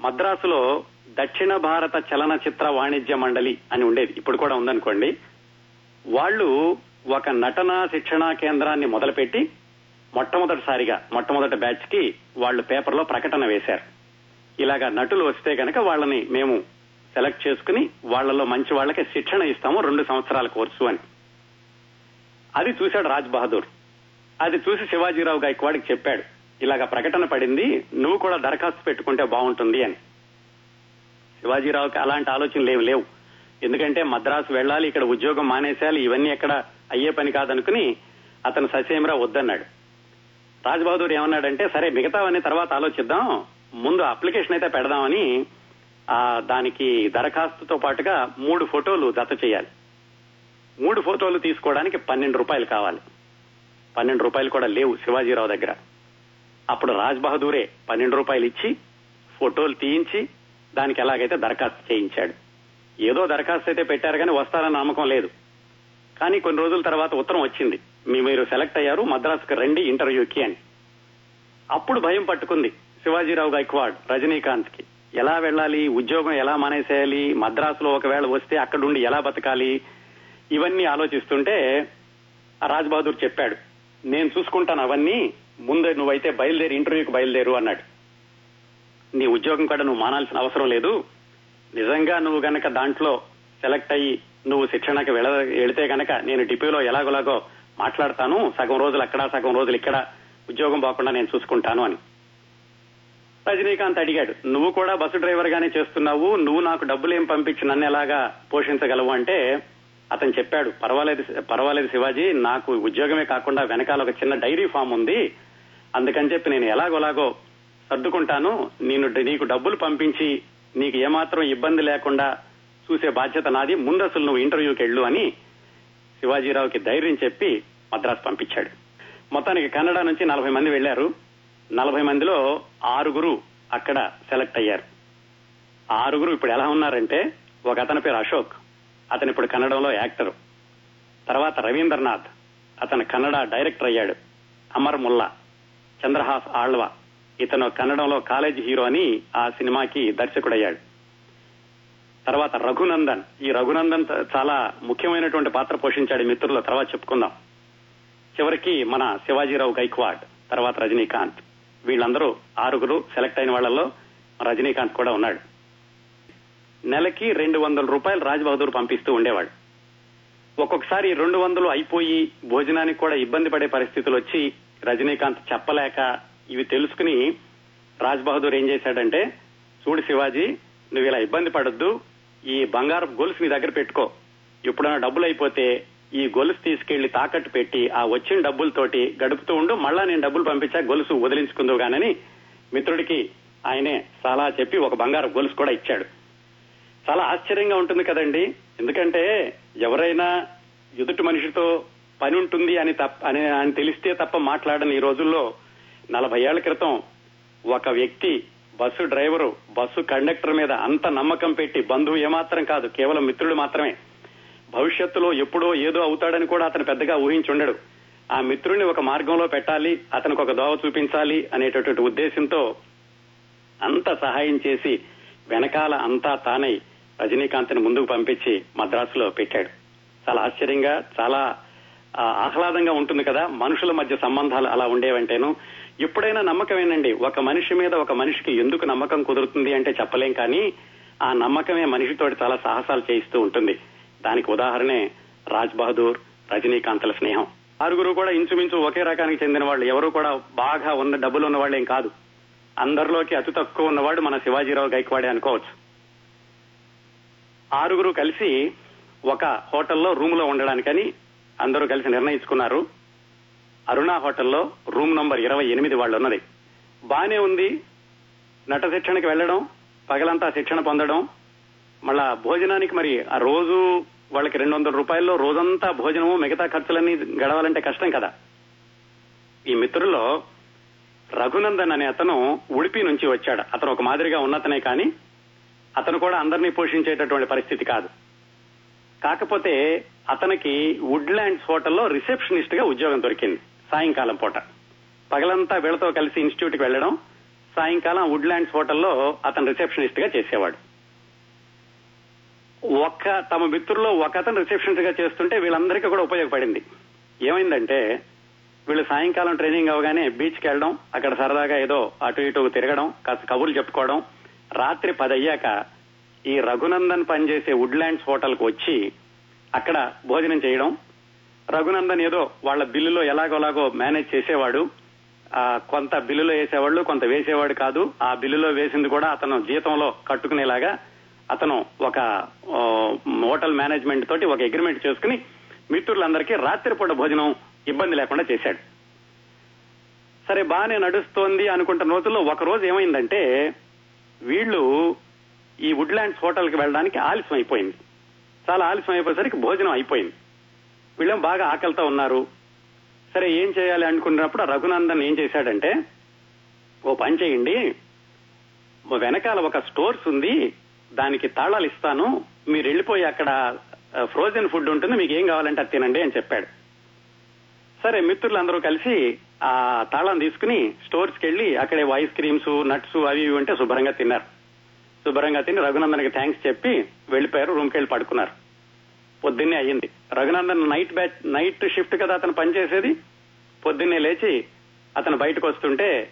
మద్రాసులో దక్షిణ భారత చలనచిత్ర వాణిజ్య మండలి అని ఉండేది. ఇప్పుడు కూడా ఉందనుకోండి. వాళ్ళు ఒక నటనా శిక్షణా కేంద్రాన్ని మొదలుపెట్టి మొట్టమొదటిసారిగా మొట్టమొదటి బ్యాచ్కి వాళ్ళు పేపర్లో ప్రకటన వేశారు. ఇలాగా నటులు వస్తే కనుక వాళ్ళని మేము సెలెక్ట్ చేసుకుని వాళ్ళలో మంచి వాళ్ళకి శిక్షణ ఇస్తాము రెండు సంవత్సరాల కోర్సు అని. అది చూశాడు రాజ్ బహదూర్. అది చూసి శివాజీరావు గాయక్వాడికి చెప్పాడు ఇలాగ ప్రకటన పడింది నువ్వు కూడా దరఖాస్తు పెట్టుకుంటే బాగుంటుంది అని. శివాజీరావుకి అలాంటి ఆలోచనలు ఏమి లేవు. ఎందుకంటే మద్రాసు వెళ్ళాలి ఇక్కడ ఉద్యోగం మానేసేయాలి ఇవన్నీ ఎక్కడ అయ్యే పని కాదనుకుని అతను ససేమరావు వద్దన్నాడు. రాజ్బహదూర్ ఏమన్నాడంటే సరే మిగతావన్నీ తర్వాత ఆలోచిద్దాం ముందు అప్లికేషన్ అయితే పెడదామని ఆ దానికి దరఖాస్తుతో పాటుగా మూడు ఫోటోలు జత చేయాలి. మూడు ఫోటోలు తీసుకోవడానికి పన్నెండు రూపాయలు కావాలి. పన్నెండు రూపాయలు కూడా లేవు శివాజీరావు దగ్గర. అప్పుడు రాజ్ బహదూరే పన్నెండు రూపాయలు ఇచ్చి ఫోటోలు తీయించి దానికి ఎలాగైతే దరఖాస్తు చేయించాడు. ఏదో దరఖాస్తు అయితే పెట్టారు కానీ వస్తారన్న నమ్మకం లేదు. కానీ కొన్ని రోజుల తర్వాత ఉత్తరం వచ్చింది. మీ మీరు సెలెక్ట్ అయ్యారు మద్రాసుకు రండి ఇంటర్వ్యూకి అని. అప్పుడు భయం పట్టుకుంది శివాజీరావు గైక్వాడ్ రజనీకాంత్కి ఎలా వెళ్ళాలి ఉద్యోగం ఎలా మానేసేయాలి మద్రాసులో ఒకవేళ వస్తే అక్కడుండి ఎలా బతకాలి ఇవన్నీ ఆలోచిస్తుంటే రాజ్ బహదూర్ చెప్పాడు. నేను చూసుకుంటాను అవన్నీ. ముందే నువ్వైతే బయలుదేరి ఇంటర్వ్యూకి బయలుదేరు అన్నాడు. నీ ఉద్యోగం కూడా నువ్వు మానాల్సిన అవసరం లేదు. నిజంగా నువ్వు గనక దాంట్లో సెలెక్ట్ అయ్యి నువ్వు శిక్షణకి వెళ్ళ వెళితే గనక నేను డిపోలో ఎలాగోలాగో మాట్లాడతాను. సగం రోజులు అక్కడ సగం రోజులు ఇక్కడ. ఉద్యోగం పోకుండా నేను చూసుకుంటాను అని. రజనీకాంత్ అడిగాడు నువ్వు కూడా బస్సు డ్రైవర్ గానే చేస్తున్నావు. నువ్వు నాకు డబ్బులు ఏం పంపించి నన్ను ఎలాగా పోషించగలవు? అంటే అతను చెప్పాడు పర్వాలేదు పర్వాలేదు శివాజీ నాకు ఉద్యోగమే కాకుండా వెనకాల ఒక చిన్న డైరీ ఫామ్ ఉంది. అందుకని చెప్పి నేను ఎలాగోలాగో సర్దుకుంటాను. నేను నీకు డబ్బులు పంపించి నీకు ఏమాత్రం ఇబ్బంది లేకుండా చూసే బాధ్యత నాది. ముందు అసలు నువ్వు ఇంటర్వ్యూకి వెళ్ళు అని శివాజీరావుకి ధైర్యం చెప్పి మద్రాసు పంపించాడు. మొత్తానికి కన్నడ నుంచి నలభై మంది వెళ్ళారు నలభై మందిలో ఆరుగురు అక్కడ సెలెక్ట్ అయ్యారు. ఆరుగురు ఇప్పుడు ఎలా ఉన్నారంటే ఒక అతని పేరు అశోక్ అతను ఇప్పుడు కన్నడంలో యాక్టర్. తర్వాత రవీంద్రనాథ్. అతను కన్నడ డైరెక్టర్ అయ్యాడు. అమర్ ముల్లా చంద్రహాస్ ఆళ్వా. ఇతను కన్నడంలో కాలేజ్ హీరో అని ఆ సినిమాకి దర్శకుడయ్యాడు. తర్వాత రఘునందన్. ఈ రఘునందన్ చాలా ముఖ్యమైనటువంటి పాత్ర పోషించాడు మిత్రుల తర్వాత చెప్పుకుందాం. చివరికి మన శివాజీరావు గైక్వాడ్ తర్వాత రజనీకాంత్. వీళ్ళందరూ ఆరుగురు సెలెక్ట్ అయిన వాళ్ళల్లో రజనీకాంత్ కూడా ఉన్నాడు. నెలకి రెండు వందల రూపాయలు రాజ్బహదూర్ పంపిస్తూ ఉండేవాడు. ఒక్కొక్కసారి రెండు వందలు అయిపోయి భోజనానికి కూడా ఇబ్బంది పడే పరిస్థితులు వచ్చి రజనీకాంత్ చెప్పలేక ఇవి తెలుసుకుని రాజ్ బహదూర్ ఏం చేశాడంటే చూడు శివాజీ నువ్వు ఇలా ఇబ్బంది పడొద్దు. ఈ బంగారు గొలుసు నీ దగ్గర పెట్టుకో. ఎప్పుడైనా డబ్బులు అయిపోతే ఈ గొలుసు తీసుకెళ్ళి తాకట్టు పెట్టి ఆ వచ్చిన డబ్బులతోటి గడుపుతూ ఉండు. మళ్ళా నేను డబ్బులు పంపించా గొలుసు వదిలించుకుందో గానని మిత్రుడికి ఆయనే సలహా చెప్పి ఒక బంగారు గొలుసు కూడా ఇచ్చాడు. చాలా ఆశ్చర్యంగా ఉంటుంది కదండి. ఎందుకంటే ఎవరైనా ఎదుటి మనిషితో పని ఉంటుంది అని తప్ప అని అని తెలిస్తే తప్ప మాట్లాడని ఈ రోజుల్లో నలభై ఏళ్ళ క్రితం ఒక వ్యక్తి బస్సు డ్రైవరు బస్సు కండక్టర్ మీద అంత నమ్మకం పెట్టి బంధువు ఏమాత్రం కాదు కేవలం మిత్రుడు మాత్రమే. భవిష్యత్తులో ఎప్పుడో ఏదో అవుతాడని కూడా అతను పెద్దగా ఊహించుండడు ఆ మిత్రుడిని ఒక మార్గంలో పెట్టాలి అతనికి ఒక దోవ చూపించాలి అనేటటువంటి ఉద్దేశంతో అంత సహాయం చేసి వెనకాల అంతా తానై రజనీకాంత్ని ముందుకు పంపించి మద్రాసులో పెట్టాడు. చాలా ఆశ్చర్యంగా చాలా ఆహ్లాదంగా ఉంటుంది కదా మనుషుల మధ్య సంబంధాలు అలా ఉండేవంటేను. ఎప్పుడైనా నమ్మకమేనండి ఒక మనిషి మీద ఒక మనిషికి ఎందుకు నమ్మకం కుదురుతుంది అంటే చెప్పలేం కానీ ఆ నమ్మకమే మనిషితోటి చాలా సాహసాలు చేయిస్తూ ఉంటుంది. దానికి ఉదాహరణే రాజ్ బహదూర్ రజనీకాంత్ల స్నేహం. ఆరుగురు కూడా ఇంచుమించు ఒకే రకానికి చెందిన వాళ్ళు. ఎవరు కూడా బాగా ఉన్న డబ్బులు ఉన్న వాళ్ళేం కాదు. అందరిలోకి అతి తక్కువ ఉన్నవాడు మన శివాజీరావు గైక్వాడే అనుకోవచ్చు. ఆరుగురు కలిసి ఒక హోటల్లో రూమ్లో ఉండడానికని అందరూ కలిసి నిర్ణయించుకున్నారు. అరుణ హోటల్లో రూమ్ నంబర్ ఇరవై ఎనిమిది వాళ్ళు ఉన్నది బానే ఉంది. నట శిక్షణకి వెళ్ళడం పగలంతా శిక్షణ పొందడం మళ్ళా భోజనానికి మరి ఆ రోజు వాళ్ళకి రెండు వందల రూపాయల్లో రోజంతా భోజనము మిగతా ఖర్చులన్నీ గడవాలంటే కష్టం కదా. ఈ మిత్రుల్లో రఘునందన్ అనే అతను ఉడిపి నుంచి వచ్చాడు. అతను ఒక మాదిరిగా ఉన్నతనే కానీ అతను కూడా అందరినీ పోషించేటటువంటి పరిస్థితి కాదు. కాకపోతే అతనికి వుడ్లాండ్స్ హోటల్లో రిసెప్షనిస్ట్గా ఉద్యోగం దొరికింది సాయంకాలం పూట. పగలంతా వీళ్ళతో కలిసి ఇన్స్టిట్యూట్కి వెళ్ళడం సాయంకాలం వుడ్లాండ్స్ హోటల్లో అతను రిసెప్షనిస్ట్గా చేసేవాడు. ఒక్క తమ మిత్రుల్లో ఒక అతను రిసెప్షనిస్ట్గా చేస్తుంటే వీళ్ళందరికీ కూడా ఉపయోగపడింది. ఏమైందంటే వీళ్ళు సాయంకాలం ట్రైనింగ్ అవగానే బీచ్కి వెళ్ళడం అక్కడ సరదాగా ఏదో అటు ఇటు తిరగడం కాస్త కబుర్లు చెప్పుకోవడం రాత్రి పదయ్యాక ఈ రఘునందన్ పనిచేసే వుడ్లాండ్స్ హోటల్కు వచ్చి అక్కడ భోజనం చేయడం. రఘునందన్ ఏదో వాళ్ళ బిల్లులో ఎలాగోలాగో మేనేజ్ చేసేవాడు. కొంత బిల్లులో వేసేవాళ్ళు కొంత వేసేవాడు కాదు. ఆ బిల్లులో వేసింది కూడా అతను జీతంలో కట్టుకునేలాగా అతను ఒక హోటల్ మేనేజ్మెంట్ తోటి ఒక అగ్రిమెంట్ చేసుకుని మిత్రులందరికీ రాత్రిపూట భోజనం ఇబ్బంది లేకుండా చేశాడు. సరే బాగానే నడుస్తోంది అనుకుంటున్న రోజుల్లో ఒక రోజు ఏమైందంటే వీళ్ళు ఈ వుడ్లాండ్స్ హోటల్కి వెళ్ళడానికి ఆలస్యం అయిపోయింది. చాలా ఆలస్యం అయిపోయేసరికి భోజనం అయిపోయింది. వీళ్ళేం బాగా ఆకలితో ఉన్నారు. సరే ఏం చేయాలి అనుకున్నప్పుడు రఘునందన్ ఏం చేశాడంటే ఓ పని చేయండి. వెనకాల ఒక స్టోర్స్ ఉంది. దానికి తాళాలు ఇస్తాను. మీరు వెళ్ళిపోయి అక్కడ ఫ్రోజన్ ఫుడ్ ఉంటుంది. మీకు ఏం కావాలంటే అది తినండి అని చెప్పాడు. సరే మిత్రులందరూ కలిసి ఆ తాళం తీసుకుని స్టోర్స్ కెళ్ళి అక్కడే ఐస్ క్రీమ్స్ నట్స్ అవి ఇవి ఉంటే శుభ్రంగా తిన్నారు. శుభ్రంగా తిని రఘునందన్కి థ్యాంక్స్ చెప్పి వెళ్ళిపోయారు రూమ్కి వెళ్ళి పడుకున్నారు. పొద్దున్నే అయ్యింది. Raghunandan night batch night shift కదా అతను పనిచేసేది? పొద్దున్నే లేచి అతను బయటకు వస్తుంటే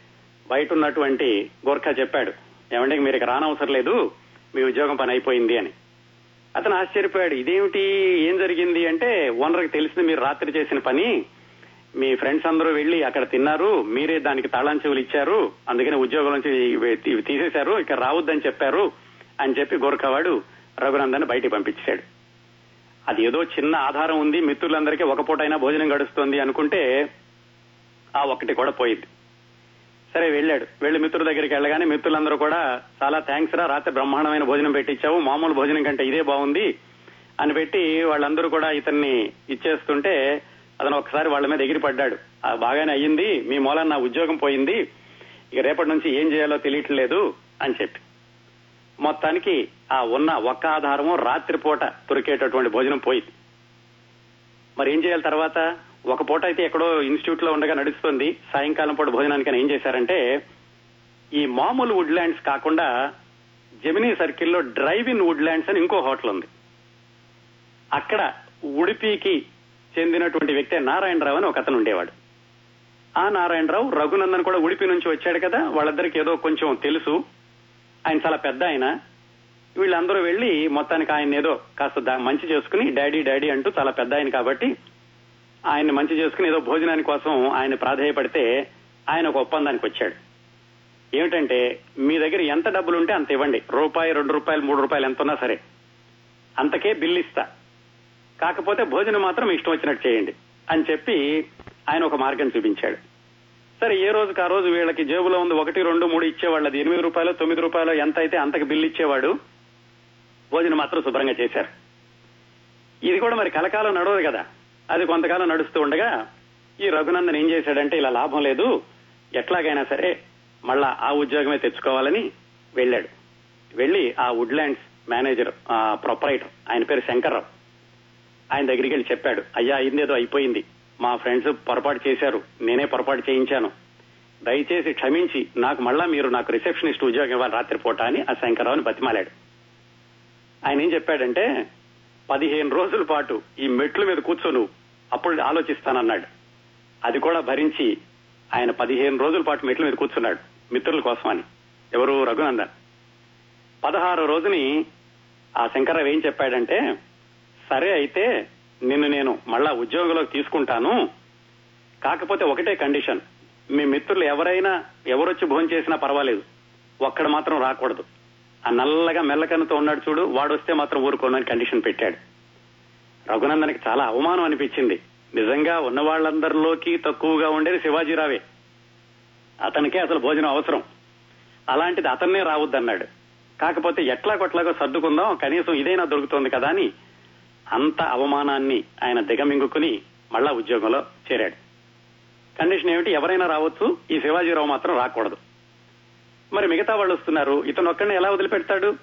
బయట ఉన్నటువంటి గోర్ఖా చెప్పాడు ఏమంటే మీరు ఇక రానవసరం లేదు మీ ఉద్యోగం పని అయిపోయింది అని. అతను ఆశ్చర్యపోయాడు ఇదేమిటి ఏం జరిగింది? అంటే ఓనర్కి తెలిసింది మీరు రాత్రి చేసిన పని మీ ఫ్రెండ్స్ అందరూ వెళ్ళి అక్కడ తిన్నారు మీరే దానికి తాళాంచెవులు ఇచ్చారు అందుకని ఉద్యోగం నుంచి ఇవి తీసేశారు ఇక్కడ రావద్దని చెప్పారు అని చెప్పి గోర్ఖవాడు రఘునందన్ బయటికి పంపించాడు. అది ఏదో చిన్న ఆధారం ఉంది మిత్రులందరికీ ఒక పూటైనా భోజనం గడుస్తుంది అనుకుంటే ఆ ఒక్కటి కూడా పోయింది. సరే వెళ్ళాడు. వెళ్ళి మిత్రుల దగ్గరికి వెళ్ళగానే మిత్రులందరూ కూడా చాలా థ్యాంక్స్ రా రాత్రి బ్రహ్మాండమైన భోజనం పెట్టించావు మామూలు భోజనం కంటే ఇదే బాగుంది అని పెట్టి వాళ్ళందరూ కూడా ఇతన్ని ఇచ్చేస్తుంటే అతను ఒకసారి వాళ్ళ మీద ఎగిరి పడ్డాడు. బాగానే అయ్యింది. మీ మూలన నా ఉద్యోగం పోయింది. ఇక రేపటి నుంచి ఏం చేయాలో తెలియట్లేదు అని చెప్పి. మొత్తానికి ఆ ఉన్న ఒక్క ఆధారము రాత్రిపూట దొరికేటటువంటి భోజనం పోయింది. మరి ఏం చేయాలి తర్వాత? ఒక పూట అయితే ఎక్కడో ఇన్స్టిట్యూట్లో ఉండగా నడుస్తుంది. సాయంకాలం పూట భోజనానికి ఏం చేశారంటే ఈ మామూలు వుడ్ ల్యాండ్స్ కాకుండా జమినీ సర్కిల్లో డ్రైవ్ ఇన్ వుడ్లాండ్స్ అని ఇంకో హోటల్ ఉంది. అక్కడ ఉడిపికి చెందినటువంటి వ్యక్తి నారాయణరావు అని ఒక అతను ఉండేవాడు. ఆ నారాయణరావు రఘునందన్ కూడా ఉడిపి నుంచి వచ్చాడు కదా వాళ్ళిద్దరికి ఏదో కొంచెం తెలుసు. ఆయన చాలా పెద్ద ఆయన. వీళ్ళందరూ వెళ్ళి మొత్తానికి ఆయన ఏదో కాస్త మంచి చేసుకుని డాడీ డాడీ అంటూ చాలా పెద్ద ఆయన కాబట్టి ఆయన్ని మంచి చేసుకుని ఏదో భోజనాని కోసం ఆయన ప్రాధేయపడితే ఆయన ఒక ఒప్పందానికి వచ్చాడు. ఏమిటంటే మీ దగ్గర ఎంత డబ్బులు ఉంటే అంత ఇవ్వండి. రూపాయి రెండు రూపాయలు మూడు రూపాయలు ఎంత ఉన్నా సరే. అంతకే బిల్లు ఇస్తా కాకపోతే భోజనం మాత్రం ఇష్టం వచ్చినట్టు చేయండి అని చెప్పి ఆయన ఒక మార్గం చూపించాడు. సరే ఏ రోజుకి ఆ రోజు వీళ్ళకి జేబులో ఉంది ఒకటి రెండు మూడు ఇచ్చేవాళ్ళు అది ఎనిమిది రూపాయలు తొమ్మిది రూపాయలు ఎంత అయితే అంతకు బిల్లు ఇచ్చేవాడు? భోజనం మాత్రం శుభ్రంగా చేశారు. ఇది కూడా మరి కలకాలం నడవదు కదా. అది కొంతకాలం నడుస్తూ ఉండగా ఈ రఘునందన్ ఏం చేశాడంటే ఇలా లాభం లేదు. ఎట్లాగైనా సరే మళ్ళా ఆ ఉద్యోగమే తెచ్చుకోవాలని వెళ్ళాడు. వెళ్ళి ఆ వుడ్లాండ్స్ మేనేజర్ ప్రొపరైటర్ ఆయన పేరు శంకర్రావు. ఆయన దగ్గరికి వెళ్ళి చెప్పాడు అయ్యా అయిందేదో అయిపోయింది. మా ఫ్రెండ్స్ పొరపాటు చేశారు. నేనే పొరపాటు చేయించాను. దయచేసి క్షమించి నాకు మళ్ళా మీరు నాకు రిసెప్షనిస్ట్ ఉద్యోగం ఇవ్వాలి రాత్రిపూట అని ఆ శంకరరావుని బతిమాలాడు. ఆయన ఏం చెప్పాడంటే పదిహేను రోజుల పాటు ఈ మెట్ల మీద కూర్చోను అప్పుడు ఆలోచిస్తానన్నాడు. అది కూడా భరించి ఆయన పదిహేను రోజుల పాటు మెట్ల మీద కూర్చున్నాడు మిత్రుల కోసమని ఎవరు? రఘునందన్. పదహారో రోజుని ఆ శంకరరావు ఏం చెప్పాడంటే సరే అయితే నిన్ను నేను మళ్ళా ఉద్యోగంలోకి తీసుకుంటాను. కాకపోతే ఒకటే కండిషన్. మీ మిత్రులు ఎవరైనా ఎవరొచ్చి భోజనం చేసినా పర్వాలేదు. ఒక్కడ మాత్రం రాకూడదు. ఆ నల్లగా మెల్లకన్నుతో ఉన్నాడు చూడు వాడు వస్తే మాత్రం ఊరుకోనని కండిషన్ పెట్టాడు. రఘునందనకి చాలా అవమానం అనిపించింది. నిజంగా ఉన్న వాళ్ళందరిలోకి తక్కువగా ఉండేది శివాజీరావే. అతనికే అసలు భోజనం అవసరం. అలాంటిది అతన్నే రావద్దన్నాడు. కాకపోతే ఎట్లా కొట్లాగో సర్దుకుందాం కనీసం ఇదైనా దొరుకుతోంది కదా అని అంత అవమానాన్ని ఆయన దిగమింగుకుని మళ్ళా ఉద్యోగంలో చేరాడు. కండిషన్ ఏమిటి? ఎవరైనా రావచ్చు ఈ శివాజీరావు మాత్రం రాకూడదు. మరి మిగతా వాళ్ళు వస్తున్నారు ఇతను ఒక్కడిని ఎలా వదిలిపెడతాడు?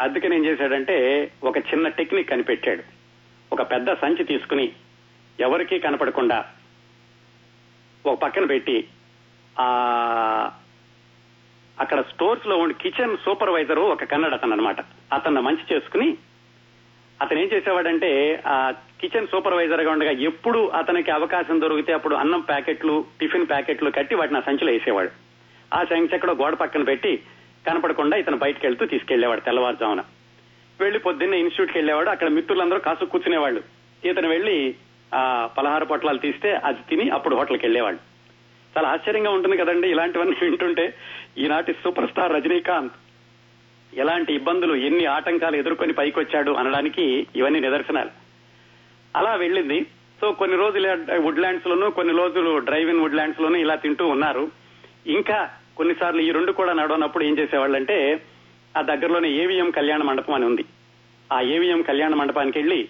అందుకని ఏం చేశాడంటే ఒక చిన్న టెక్నిక్ కనిపెట్టాడు. ఒక పెద్ద సంచి తీసుకుని ఎవరికీ కనపడకుండా ఒక పక్కన పెట్టి ఆ అక్కడ స్టోర్స్లో ఉండి కిచెన్ సూపర్వైజర్ ఒక కన్నడ అతను అనమాట అతన్ని మంచి చేసుకుని అతను ఏం చేసేవాడంటే ఆ కిచెన్ సూపర్వైజర్గా ఉండగా ఎప్పుడు అతనికి అవకాశం దొరికితే అప్పుడు అన్నం ప్యాకెట్లు టిఫిన్ ప్యాకెట్లు కట్టి వాటిని ఆ సంచిలో వేసేవాడు. ఆ సంచి ఎక్కడో గోడ పక్కన పెట్టి కనపడకుండా ఇతను బయటకు వెళ్తూ తీసుకెళ్ళేవాడు తెల్లవారుజామున. వెళ్ళి పొద్దున్నే ఇన్స్టిట్యూట్కి వెళ్ళేవాడు. అక్కడ మిత్రులందరూ కాసు కూర్చునేవాళ్ళు. ఇతను వెళ్ళి ఆ పలహార పొట్లాలు తీస్తే అది తిని అప్పుడు హోటల్కి వెళ్ళేవాడు చాలా ఆశ్చర్యంగా ఉంటుంది కదండి ఇలాంటివన్నీ వింటుంటే. ఈనాటి సూపర్ స్టార్ రజనీకాంత్. ఎలాంటి ఇబ్బందులు ఎన్ని ఆటంకాలు ఎదుర్కొని పైకొచ్చాడు అనడానికి ఇవన్నీ నిదర్శనాలు. అలా వెళ్ళింది. సో కొన్ని రోజులు వుడ్లాండ్స్ లోను కొన్ని రోజులు డ్రైవ్ ఇన్ వుడ్లాండ్స్ లోను ఇలా తింటూ ఉన్నారు. ఇంకా కొన్నిసార్లు ఈ రెండు కూడా నడవనప్పుడు ఏం చేసేవాళ్ళంటే ఆ దగ్గరలోనే ఏవిఎం కళ్యాణ మండపం అని ఉంది. ఆ ఏవిఎం కళ్యాణ మండపానికి వెళ్ళి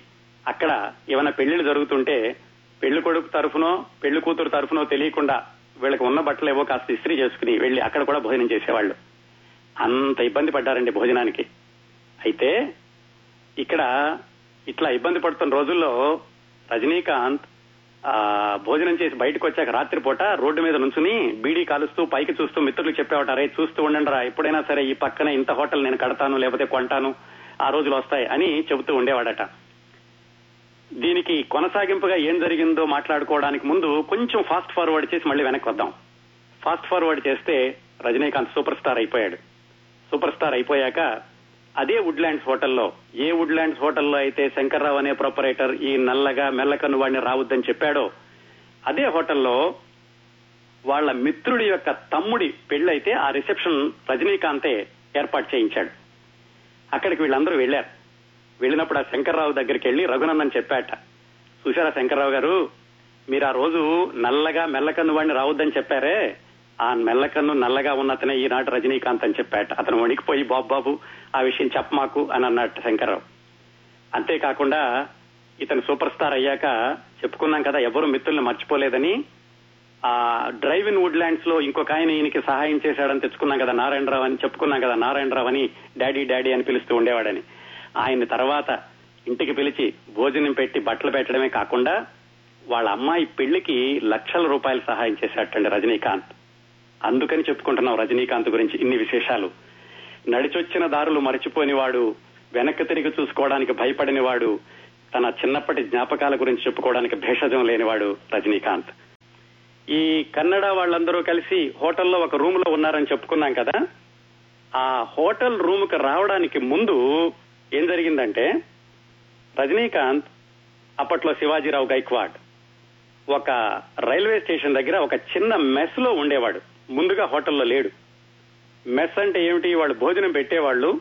అక్కడ ఏమైనా పెళ్ళిళ్ళు జరుగుతుంటే పెళ్ళి కొడుకు తరఫునో పెళ్ళి కూతురు తరఫునో తెలియకుండా వీళ్ళకి ఉన్న బట్టలు ఏవో కాస్త ఇస్త్రీ చేసుకుని వెళ్ళి అక్కడ కూడా భోజనం చేసేవాళ్ళు. అంత ఇబ్బంది పడ్డారండి భోజనానికి. అయితే ఇక్కడ ఇట్లా ఇబ్బంది పడుతున్న రోజుల్లో రజనీకాంత్ భోజనం చేసి బయటకు వచ్చాక రాత్రిపూట రోడ్డు మీద నుంచుని బీడీ కాలుస్తూ పైకి చూస్తూ మిత్రులు చెప్పేవాటారే చూస్తూ ఉండండి రా ఎప్పుడైనా సరే ఈ పక్కన ఇంత హోటల్ నేను కడతాను లేకపోతే కొంటాను ఆ రోజులు వస్తాయి అని చెబుతూ ఉండేవాడట. దీనికి కొనసాగింపుగా ఏం జరిగిందో మాట్లాడుకోవడానికి ముందు కొంచెం ఫాస్ట్ ఫార్వర్డ్ చేసి మళ్ళీ వెనక్కి వద్దాం. ఫాస్ట్ ఫార్వర్డ్ చేస్తే రజనీకాంత్ సూపర్ స్టార్ అయిపోయాడు. సూపర్ స్టార్ అయిపోయాక అదే వుడ్లాండ్స్ హోటల్లో ఏ వుడ్లాండ్స్ హోటల్లో అయితే శంకర్రావు అనే ప్రొపరేటర్ ఈ నల్లగా మెల్లకన్ను వాడిని రావద్దని చెప్పాడో అదే హోటల్లో వాళ్ళ మిత్రుడి యొక్క తమ్ముడి పెళ్ళైతే ఆ రిసెప్షన్ రజనీకాంతే ఏర్పాటు చేయించాడు. అక్కడికి వీళ్ళందరూ వెళ్ళారు వెళ్ళినప్పుడు ఆ శంకర్రావు దగ్గరికి వెళ్ళి రఘునందన్ చెప్పాట చూశారా శంకర్రావు గారు మీరు ఆ రోజు నల్లగా మెల్లకన్ను వాడిని రావద్దని చెప్పారే ఆ మెల్లకన్ను నల్లగా ఉన్నతనే ఈనాడు రజనీకాంత్ అని చెప్పాట. అతను వణికిపోయి బాబు బాబు ఆ విషయం చెప్పమాకు అని అన్నట్టు శంకర్రావు. అంతేకాకుండా ఇతను సూపర్ స్టార్ అయ్యాక చెప్పుకున్నాం కదా ఎవరు మిత్రుల్ని మర్చిపోలేదని. ఆ డ్రైవ్ ఇన్ వుడ్లాండ్స్లో ఇంకొక ఆయన ఈయనకి సహాయం చేశాడని తెచ్చుకున్నాం కదా నారాయణరావు అని చెప్పుకున్నాం కదా నారాయణరావు అని డాడీ డాడీ అని పిలుస్తూ ఉండేవాడని. ఆయన తర్వాత ఇంటికి పిలిచి భోజనం పెట్టి బట్టలు పెట్టడమే కాకుండా వాళ్ళ అమ్మాయి పెళ్ళికి లక్షల రూపాయలు సహాయం చేశాటండి రజనీకాంత్. అందుకని చెప్పుకుంటున్నాం రజనీకాంత్ గురించి ఇన్ని విశేషాలు. నడిచొచ్చిన దారులు మరచిపోనివాడు వెనక్కి తిరిగి చూసుకోవడానికి భయపడినవాడు తన చిన్నప్పటి జ్ఞాపకాల గురించి చెప్పుకోవడానికి భేషజం లేనివాడు రజనీకాంత్. ఈ కన్నడ వాళ్ళందరూ కలిసి హోటల్లో ఒక రూమ్లో ఉన్నారని చెప్పుకున్నాం కదా? ఆ హోటల్ రూమ్కు రావడానికి ముందు ఏం జరిగిందంటే రజనీకాంత్ అప్పట్లో శివాజీరావు గైక్వాడ్ ఒక రైల్వే స్టేషన్ దగ్గర ఒక చిన్న మెస్లో ఉండేవాడు. ముందుగా హోటల్లో లేడు. మెస్ అంటే ఏమిటి? వాళ్ళు భోజనం పెట్టేవాళ్ళు.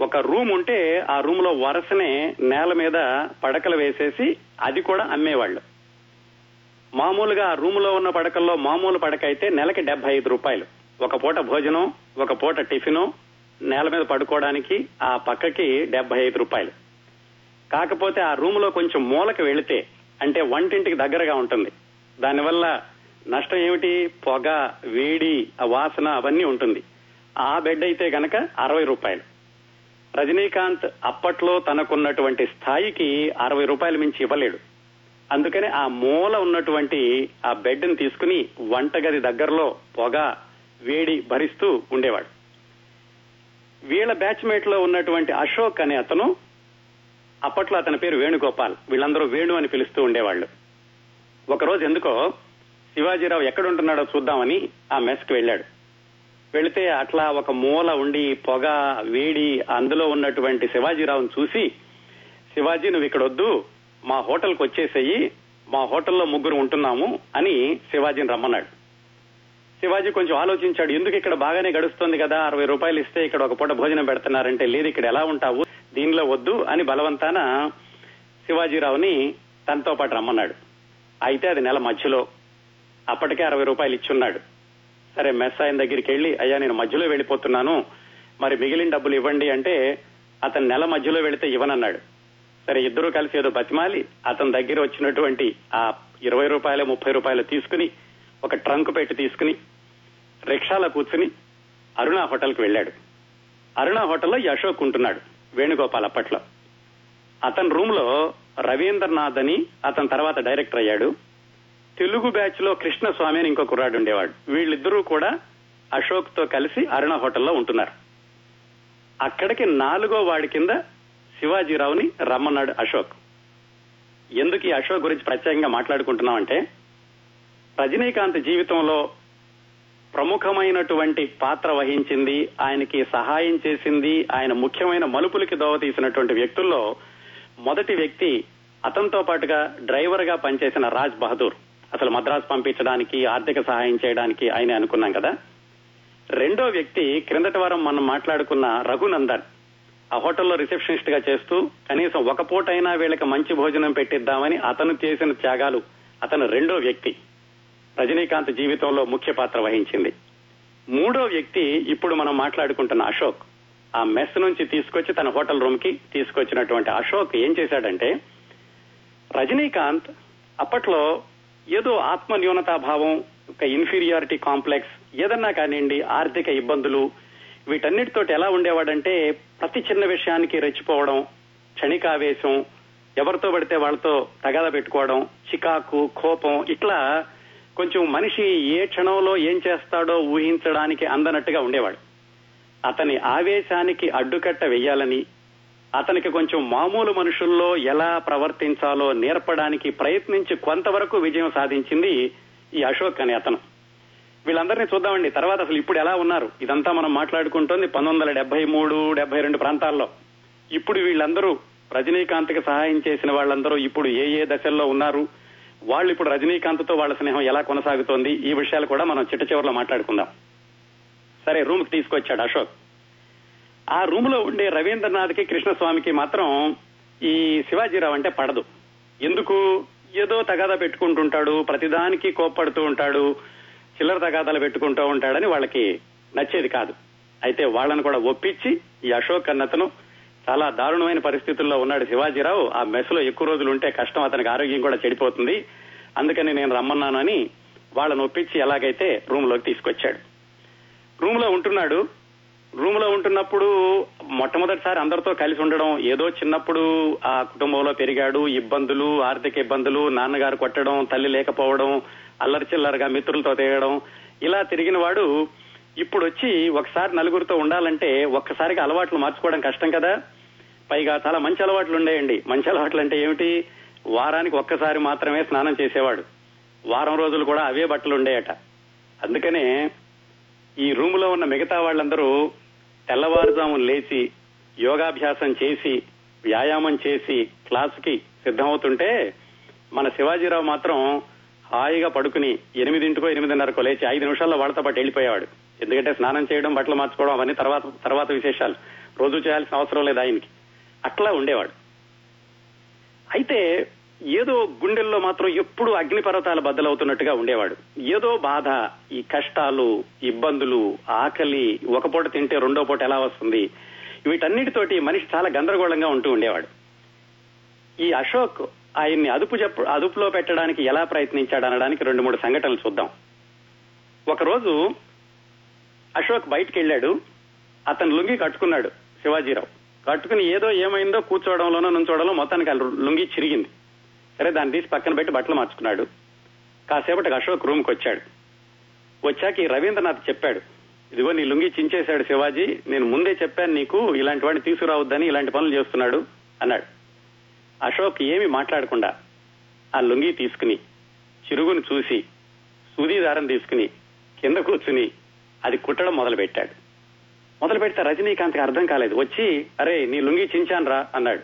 ఒక రూమ్ ఉంటే ఆ రూమ్లో వరుసనే నేల మీద పడకలు వేసేసి అది కూడా అమ్మేవాళ్ళు. మామూలుగా ఆ రూమ్లో ఉన్న పడకల్లో మామూలు పడక అయితే నెలకి డెబ్బై ఐదు రూపాయలు. ఒక పూట భోజనం ఒక పూట టిఫిను నేల మీద పడుకోవడానికి ఆ పక్కకి డెబ్బై ఐదు రూపాయలు. కాకపోతే ఆ రూమ్లో కొంచెం మూలకి వెళితే అంటే వంటింటికి దగ్గరగా ఉంటుంది. దానివల్ల నష్టం ఏమిటి? పొగ వేడి వాసన అవన్నీ ఉంటుంది. ఆ బెడ్ అయితే గనక అరవై రూపాయలు. రజనీకాంత్ అప్పట్లో తనకున్నటువంటి స్థాయికి అరవై రూపాయలు మించి ఇవ్వలేడు. అందుకని ఆ మూల ఉన్నటువంటి ఆ బెడ్ని తీసుకుని వంటగది దగ్గరలో పొగ వేడి భరిస్తూ ఉండేవాడు. వీళ్ళ బ్యాచ్మేట్లో ఉన్నటువంటి అశోక్ అనే అతను అప్పట్లో అతని పేరు వేణుగోపాల్. వీళ్ళందరూ వేణు అని పిలుస్తూ ఉండేవాళ్ళు. ఒకరోజు ఎందుకో శివాజీరావు ఎక్కడుంటున్నాడో చూద్దామని ఆ మెస్కి వెళ్ళాడు. వెళితే అట్లా ఒక మూల ఉండి పొగ వేడి అందులో ఉన్నటువంటి శివాజీరావును చూసి శివాజీ నువ్వు ఇక్కడ వద్దు మా హోటల్కి వచ్చేసేయి మా హోటల్లో ముగ్గురు ఉంటున్నాము అని శివాజీని రమ్మన్నాడు. శివాజీ కొంచెం ఆలోచించాడు ఎందుకు ఇక్కడ బాగానే గడుస్తుంది కదా అరవై రూపాయలు ఇస్తే ఇక్కడ ఒక పూట భోజనం పెడుతున్నారంటే లేదు ఇక్కడ ఎలా ఉంటావు దీనిలో వద్దు అని బలవంతాన శివాజీరావుని తనతో పాటు రమ్మన్నాడు. అయితే అది నెల మధ్యలో. అప్పటికే అరవై రూపాయలు ఇచ్చున్నాడు. సరే మెస్ ఆయన దగ్గరికి వెళ్ళి అయ్యా నేను మధ్యలో వెళ్ళిపోతున్నాను. మరి మిగిలిన డబ్బులు ఇవ్వండి అంటే అతను నెల మధ్యలో వెళితే ఇవ్వనన్నాడు. సరే ఇద్దరు కలిసి ఏదో బతిమాలి అతని దగ్గర వచ్చినటువంటి ఆ ఇరవై రూపాయలు ముప్పై రూపాయలు తీసుకుని ఒక ట్రంక్ పెట్టి తీసుకుని రిక్షాలో కూర్చుని అరుణ హోటల్కి వెళ్ళాడు. అరుణ హోటల్లో యశోక్ ఉంటున్నాడు వేణుగోపాల్ అప్పట్లో. అతని రూమ్లో రవీంద్రనాథ్ అని అతని తర్వాత డైరెక్టర్ అయ్యాడు. తెలుగు బ్యాచ్లో కృష్ణస్వామి అని ఇంకో కుర్రాడు ఉండేవాడు. వీళ్ళిద్దరూ కూడా అశోక్తో కలిసి అరుణ హోటల్లో ఉంటున్నారు. అక్కడికి నాలుగో వాడి కింద శివాజీరావుని రమ్మన్నాడు అశోక్. ఎందుకు ఈ అశోక్ గురించి ప్రత్యేకంగా మాట్లాడుకుంటున్నామంటే రజనీకాంత్ జీవితంలో ప్రముఖమైనటువంటి పాత్ర వహించింది ఆయనకి సహాయం చేసింది ఆయన ముఖ్యమైన మలుపులకి దోవ తీసినటువంటి వ్యక్తుల్లో మొదటి వ్యక్తి అతనితో పాటుగా డ్రైవర్గా పనిచేసిన రాజ్ బహదూర్. అసలు మద్రాసు పంపించడానికి ఆర్థిక సహాయం చేయడానికి ఆయన అనుకున్నాం కదా. రెండో వ్యక్తి క్రిందటి వారం మనం మాట్లాడుకున్న రఘునందన్. ఆ హోటల్లో రిసెప్షనిస్ట్గా చేస్తూ కనీసం ఒక పూటైనా వీళ్ళకి మంచి భోజనం పెట్టిద్దామని అతను చేసిన త్యాగాలు అతను రెండో వ్యక్తి. రజనీకాంత్ జీవితంలో ముఖ్య పాత్ర వహించింది. మూడో వ్యక్తి ఇప్పుడు మనం మాట్లాడుకుంటున్న అశోక్. ఆ మెస్ నుంచి తీసుకొచ్చి తన హోటల్ రూమ్కి తీసుకొచ్చినటువంటి అశోక్ ఏం చేశాడంటే రజనీకాంత్ అప్పట్లో ఏదో ఆత్మ న్యూనతాభావం ఒక ఇన్ఫీరియారిటీ కాంప్లెక్స్ ఏదన్నా కానివ్వండి ఆర్థిక ఇబ్బందులు వీటన్నిటితోటి ఎలా ఉండేవాడంటే ప్రతి చిన్న విషయానికి రెచ్చిపోవడం క్షణికావేశం ఎవరితో పడితే వాళ్ళతో తగాద పెట్టుకోవడం చికాకు కోపం ఇట్లా కొంచెం మనిషి ఏ క్షణంలో ఏం చేస్తాడో ఊహించడానికి అందనట్టుగా ఉండేవాడు. అతని ఆవేశానికి అడ్డుకట్ట వెయ్యాలని అతనికి కొంచెం మామూలు మనుషుల్లో ఎలా ప్రవర్తించాలో నేర్పడానికి ప్రయత్నించి కొంతవరకు విజయం సాధించింది ఈ అశోక్ అనే అతను. వీళ్ళందరినీ చూద్దామండి. తర్వాత అసలు ఇప్పుడు ఎలా ఉన్నారు? ఇదంతా మనం మాట్లాడుకుంటోంది పంతొమ్మిది వందల డెబ్బై మూడు డెబ్బై రెండు ప్రాంతాల్లో. ఇప్పుడు వీళ్ళందరూ రజనీకాంత్కి సహాయం చేసిన వాళ్ళందరూ ఇప్పుడు ఏ ఏ దశల్లో ఉన్నారు? వాళ్ళు ఇప్పుడు రజనీకాంత్తో వాళ్ళ స్నేహం ఎలా కొనసాగుతోంది? ఈ విషయాలు కూడా మనం చిట్ట చివరిలో మాట్లాడుకుందాం. సరే రూమ్కి తీసుకొచ్చాడు అశోక్. ఆ రూమ్లో ఉండే రవీంద్రనాథ్కి కృష్ణస్వామికి మాత్రం ఈ శివాజీరావు అంటే పడదు. ఎందుకు? ఏదో తగాదా పెట్టుకుంటుంటాడు ప్రతిదానికి కోప్పడుతూ ఉంటాడు చిల్లర తగాదాలు పెట్టుకుంటూ ఉంటాడని వాళ్ళకి నచ్చేది కాదు. అయితే వాళ్ళని కూడా ఒప్పించి ఈ అశోక్ అన్నతను చాలా దారుణమైన పరిస్థితుల్లో ఉన్నాడు శివాజీరావు. ఆ మెస్లో ఎక్కువ రోజులు ఉంటే కష్టం అతనికి ఆరోగ్యం కూడా చెడిపోతుంది. అందుకని నేను రమ్మన్నానని వాళ్ళని ఒప్పించి ఎలాగైతే రూమ్లోకి తీసుకొచ్చాడు. రూమ్లో ఉంటున్నాడు. రూమ్లో ఉంటున్నప్పుడు మొట్టమొదటిసారి అందరితో కలిసి ఉండడం ఏదో చిన్నప్పుడు ఆ కుటుంబంలో పెరిగాడు ఇబ్బందులు ఆర్థిక ఇబ్బందులు నాన్నగారు కొట్టడం తల్లి లేకపోవడం అల్లరి చిల్లరగా మిత్రులతో తిరగడం ఇలా తిరిగిన వాడు ఇప్పుడు వచ్చి ఒకసారి నలుగురితో ఉండాలంటే ఒక్కసారిగా అలవాట్లు మార్చుకోవడం కష్టం కదా. పైగా చాలా మంచి అలవాట్లు ఉండేయండి. మంచి అలవాట్లు అంటే ఏమిటి? వారానికి ఒక్కసారి మాత్రమే స్నానం చేసేవాడు. వారం రోజులు కూడా అవే బట్టలు ఉండేయట. అందుకనే ఈ రూమ్లో ఉన్న మిగతా వాళ్ళందరూ తెల్లవారుజామున లేచి యోగాభ్యాసం చేసి వ్యాయామం చేసి క్లాసుకి సిద్ధమవుతుంటే మన శివాజీరావు మాత్రం హాయిగా పడుకుని ఎనిమిదింటికో ఎనిమిదిన్నరకో లేచి ఐదు నిమిషాల్లో వాళ్ళతో పాటు వెళ్ళిపోయేవాడు. ఎందుకంటే స్నానం చేయడం బట్టలు మార్చుకోవడం అవన్నీ తర్వాత తర్వాత విశేషాలు. రోజు చేయాల్సిన అవసరం లేదు ఆయనకి. అట్లా ఉండేవాడు. అయితే ఏదో గుండెల్లో మాత్రం ఎప్పుడు అగ్నిపర్వతాల బద్దలవుతున్నట్టుగా ఉండేవాడు. ఏదో బాధ ఈ కష్టాలు ఇబ్బందులు ఆకలి ఒక పూట తింటే రెండో పూట ఎలా వస్తుంది? వీటన్నిటితోటి మనిషి చాలా గందరగోళంగా ఉంటూ ఉండేవాడు. ఈ అశోక్ ఆయన్ని అదుపు అదుపులో పెట్టడానికి ఎలా ప్రయత్నించాడు అనడానికి రెండు మూడు సంఘటనలు చూద్దాం. ఒకరోజు అశోక్ బయటికి వెళ్ళాడు అతను లుంగి కట్టుకున్నాడు శివాజీరావు. కట్టుకుని ఏదో ఏమైందో కూర్చోవడంలోనో నుంచోవడంలో మొత్తానికి లుంగి చిరిగింది. సరే దాన్ని తీసి పక్కన పెట్టి బట్టలు మార్చుకున్నాడు. కాసేపటికి అశోక్ రూమ్కి వచ్చాడు. వచ్చాక ఈ రవీంద్రనాథ్ చెప్పాడు ఇదిగో నీ లుంగి చించేశాడు శివాజీ నేను ముందే చెప్పాను నీకు ఇలాంటి వాడిని తీసుకురావద్దని ఇలాంటి పనులు చేస్తున్నాడు అన్నాడు. అశోక్ ఏమి మాట్లాడకుండా ఆ లుంగి తీసుకుని చిరుగును చూసి సూదీదారం తీసుకుని కింద కూర్చుని అది కుట్టడం మొదలు పెట్టాడు మొదలు పెడితే రజనీకాంత్కి అర్థం కాలేదు. వచ్చి అరే నీ లుంగి చించాను రా అన్నాడు.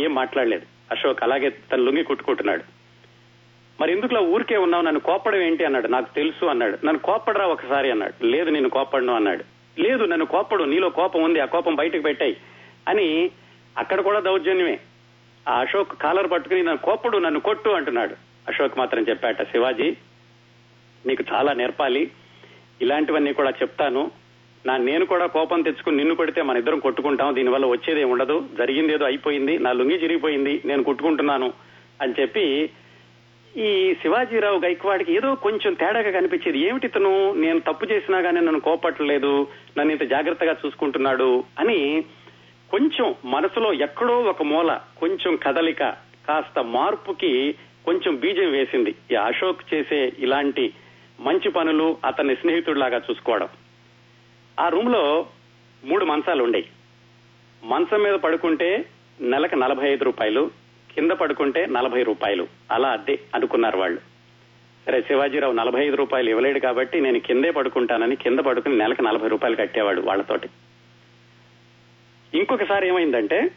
ఏం మాట్లాడలేదు. అశోక్ అలాగే తన లుంగి కుట్టుకుంటున్నాడు. మరి ఎందుకులా ఊరికే ఉన్నావు? నన్ను కోపడం ఏంటి? అన్నాడు. నాకు తెలుసు అన్నాడు. నన్ను కోపడరా ఒకసారి? అన్నాడు. లేదు నేను కోపడను అన్నాడు. లేదు నన్ను కోపడు నీలో కోపం ఉంది ఆ కోపం బయటకు పెట్టాయి అని అక్కడ కూడా దౌర్జన్యమే. ఆ అశోక్ కాలర్ పట్టుకుని నన్ను కోపడు నన్ను కొట్టు అంటున్నాడు. అశోక్ మాత్రం చెప్పాట శివాజీ నీకు చాలా నేర్పాలి. ఇలాంటివన్నీ కూడా చెప్తాను. నా నేను కూడా కోపం తెచ్చుకుని నిన్ను కొడితే మన ఇద్దరం కొట్టుకుంటాం. దీనివల్ల వచ్చేదే ఉండదు. జరిగింది ఏదో అయిపోయింది. నా లుంగి చిరిగిపోయింది. నేను కొట్టుకుంటున్నాను అని చెప్పి ఈ శివాజీరావు గైక్వాడికి ఏదో కొంచెం తేడాగా కనిపించేది. ఏమిటి ఇతను? నేను తప్పు చేసినా గానీ నన్ను కోపట్టలేదు. నన్ను ఇంత జాగ్రత్తగా చూసుకుంటున్నాడు అని కొంచెం మనసులో ఎక్కడో ఒక మూల కొంచెం కదలిక కాస్త మార్పుకి కొంచెం బీజం వేసింది. ఈ అశోక్ చేసే ఇలాంటి మంచి పనులు అతన్ని స్నేహితుడిలాగా చూసుకోవడం. ఆ రూమ్లో మూడు మంచాలు ఉండేవి మంచం మీద పడుకుంటే నెలకు నలభై ఐదు రూపాయలు కింద పడుకుంటే నలభై రూపాయలు. అలా అద్దె అనుకున్నారు వాళ్ళు. సరే శివాజీరావు నలభై ఐదు రూపాయలు ఇవ్వలేడు కాబట్టి నేను కిందే పడుకుంటానని కింద పడుకుని నెలకు నలభై రూపాయలు కట్టేవాడు వాళ్ళతోటి. ఇంకొకసారి ఏమైందంటే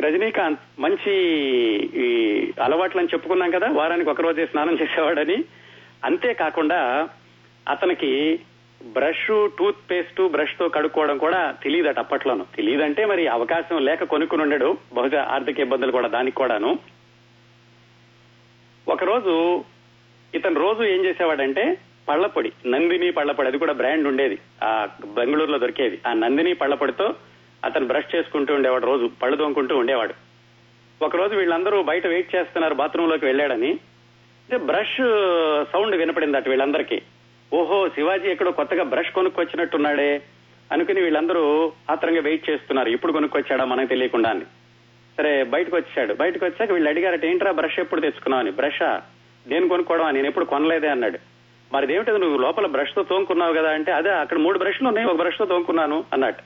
రజనీకాంత్ మంచి ఈ అలవాట్లని చెప్పుకున్నాం కదా వారానికి ఒక రోజే స్నానం చేసేవాడని. అంతేకాకుండా అతనికి బ్రష్ టూత్ పేస్ట్ బ్రష్తో కడుక్కోవడం కూడా తెలియదట అప్పట్లోనూ. తెలియదంటే మరి అవకాశం లేక కొనుక్కుని ఉండడు. బహుశా ఆర్థిక ఇబ్బందులు కూడా దానికి కూడాను. ఒకరోజు ఇతను రోజు ఏం చేసేవాడంటే పళ్ళపొడి నందిని పళ్ళపొడి అది కూడా బ్రాండ్ ఉండేది. ఆ బెంగళూరులో దొరికేది. ఆ నందిని పళ్ళపొడితో అతను బ్రష్ చేసుకుంటూ ఉండేవాడు రోజు పళ్ళు తోముకుంటూ ఉండేవాడు. ఒకరోజు వీళ్ళందరూ బయట వెయిట్ చేస్తున్నారు బాత్రూమ్లోకి వెళ్ళాడని. అంటే బ్రష్ సౌండ్ వినపడింది అటు వీళ్ళందరికీ. ఓహో శివాజీ ఎక్కడో కొత్తగా బ్రష్ కొనుక్కొచ్చినట్టున్నాడే. అనుకుని వీళ్ళందరూ ఆత్రంగా వెయిట్ చేస్తున్నారు. ఇప్పుడు కొనుక్కొచ్చాడా మనకు తెలియకుండా అని సరే బయటకు వచ్చాడు బయటకు వచ్చాక వీళ్ళు అడిగారట ఏంట్రా బ్రష్ ఎప్పుడు తెచ్చుకున్నావు? అని. బ్రషా? నేను కొనుక్కోవడం నేను ఎప్పుడు కొనలేదే అన్నాడు. మరి ఏమిటి నువ్వు లోపల బ్రష్తో తోముకున్నావు కదా అంటే అదే అక్కడ మూడు బ్రష్లు ఉన్నాయి ఒక బ్రష్తో తోముకున్నాను అన్నట్టు.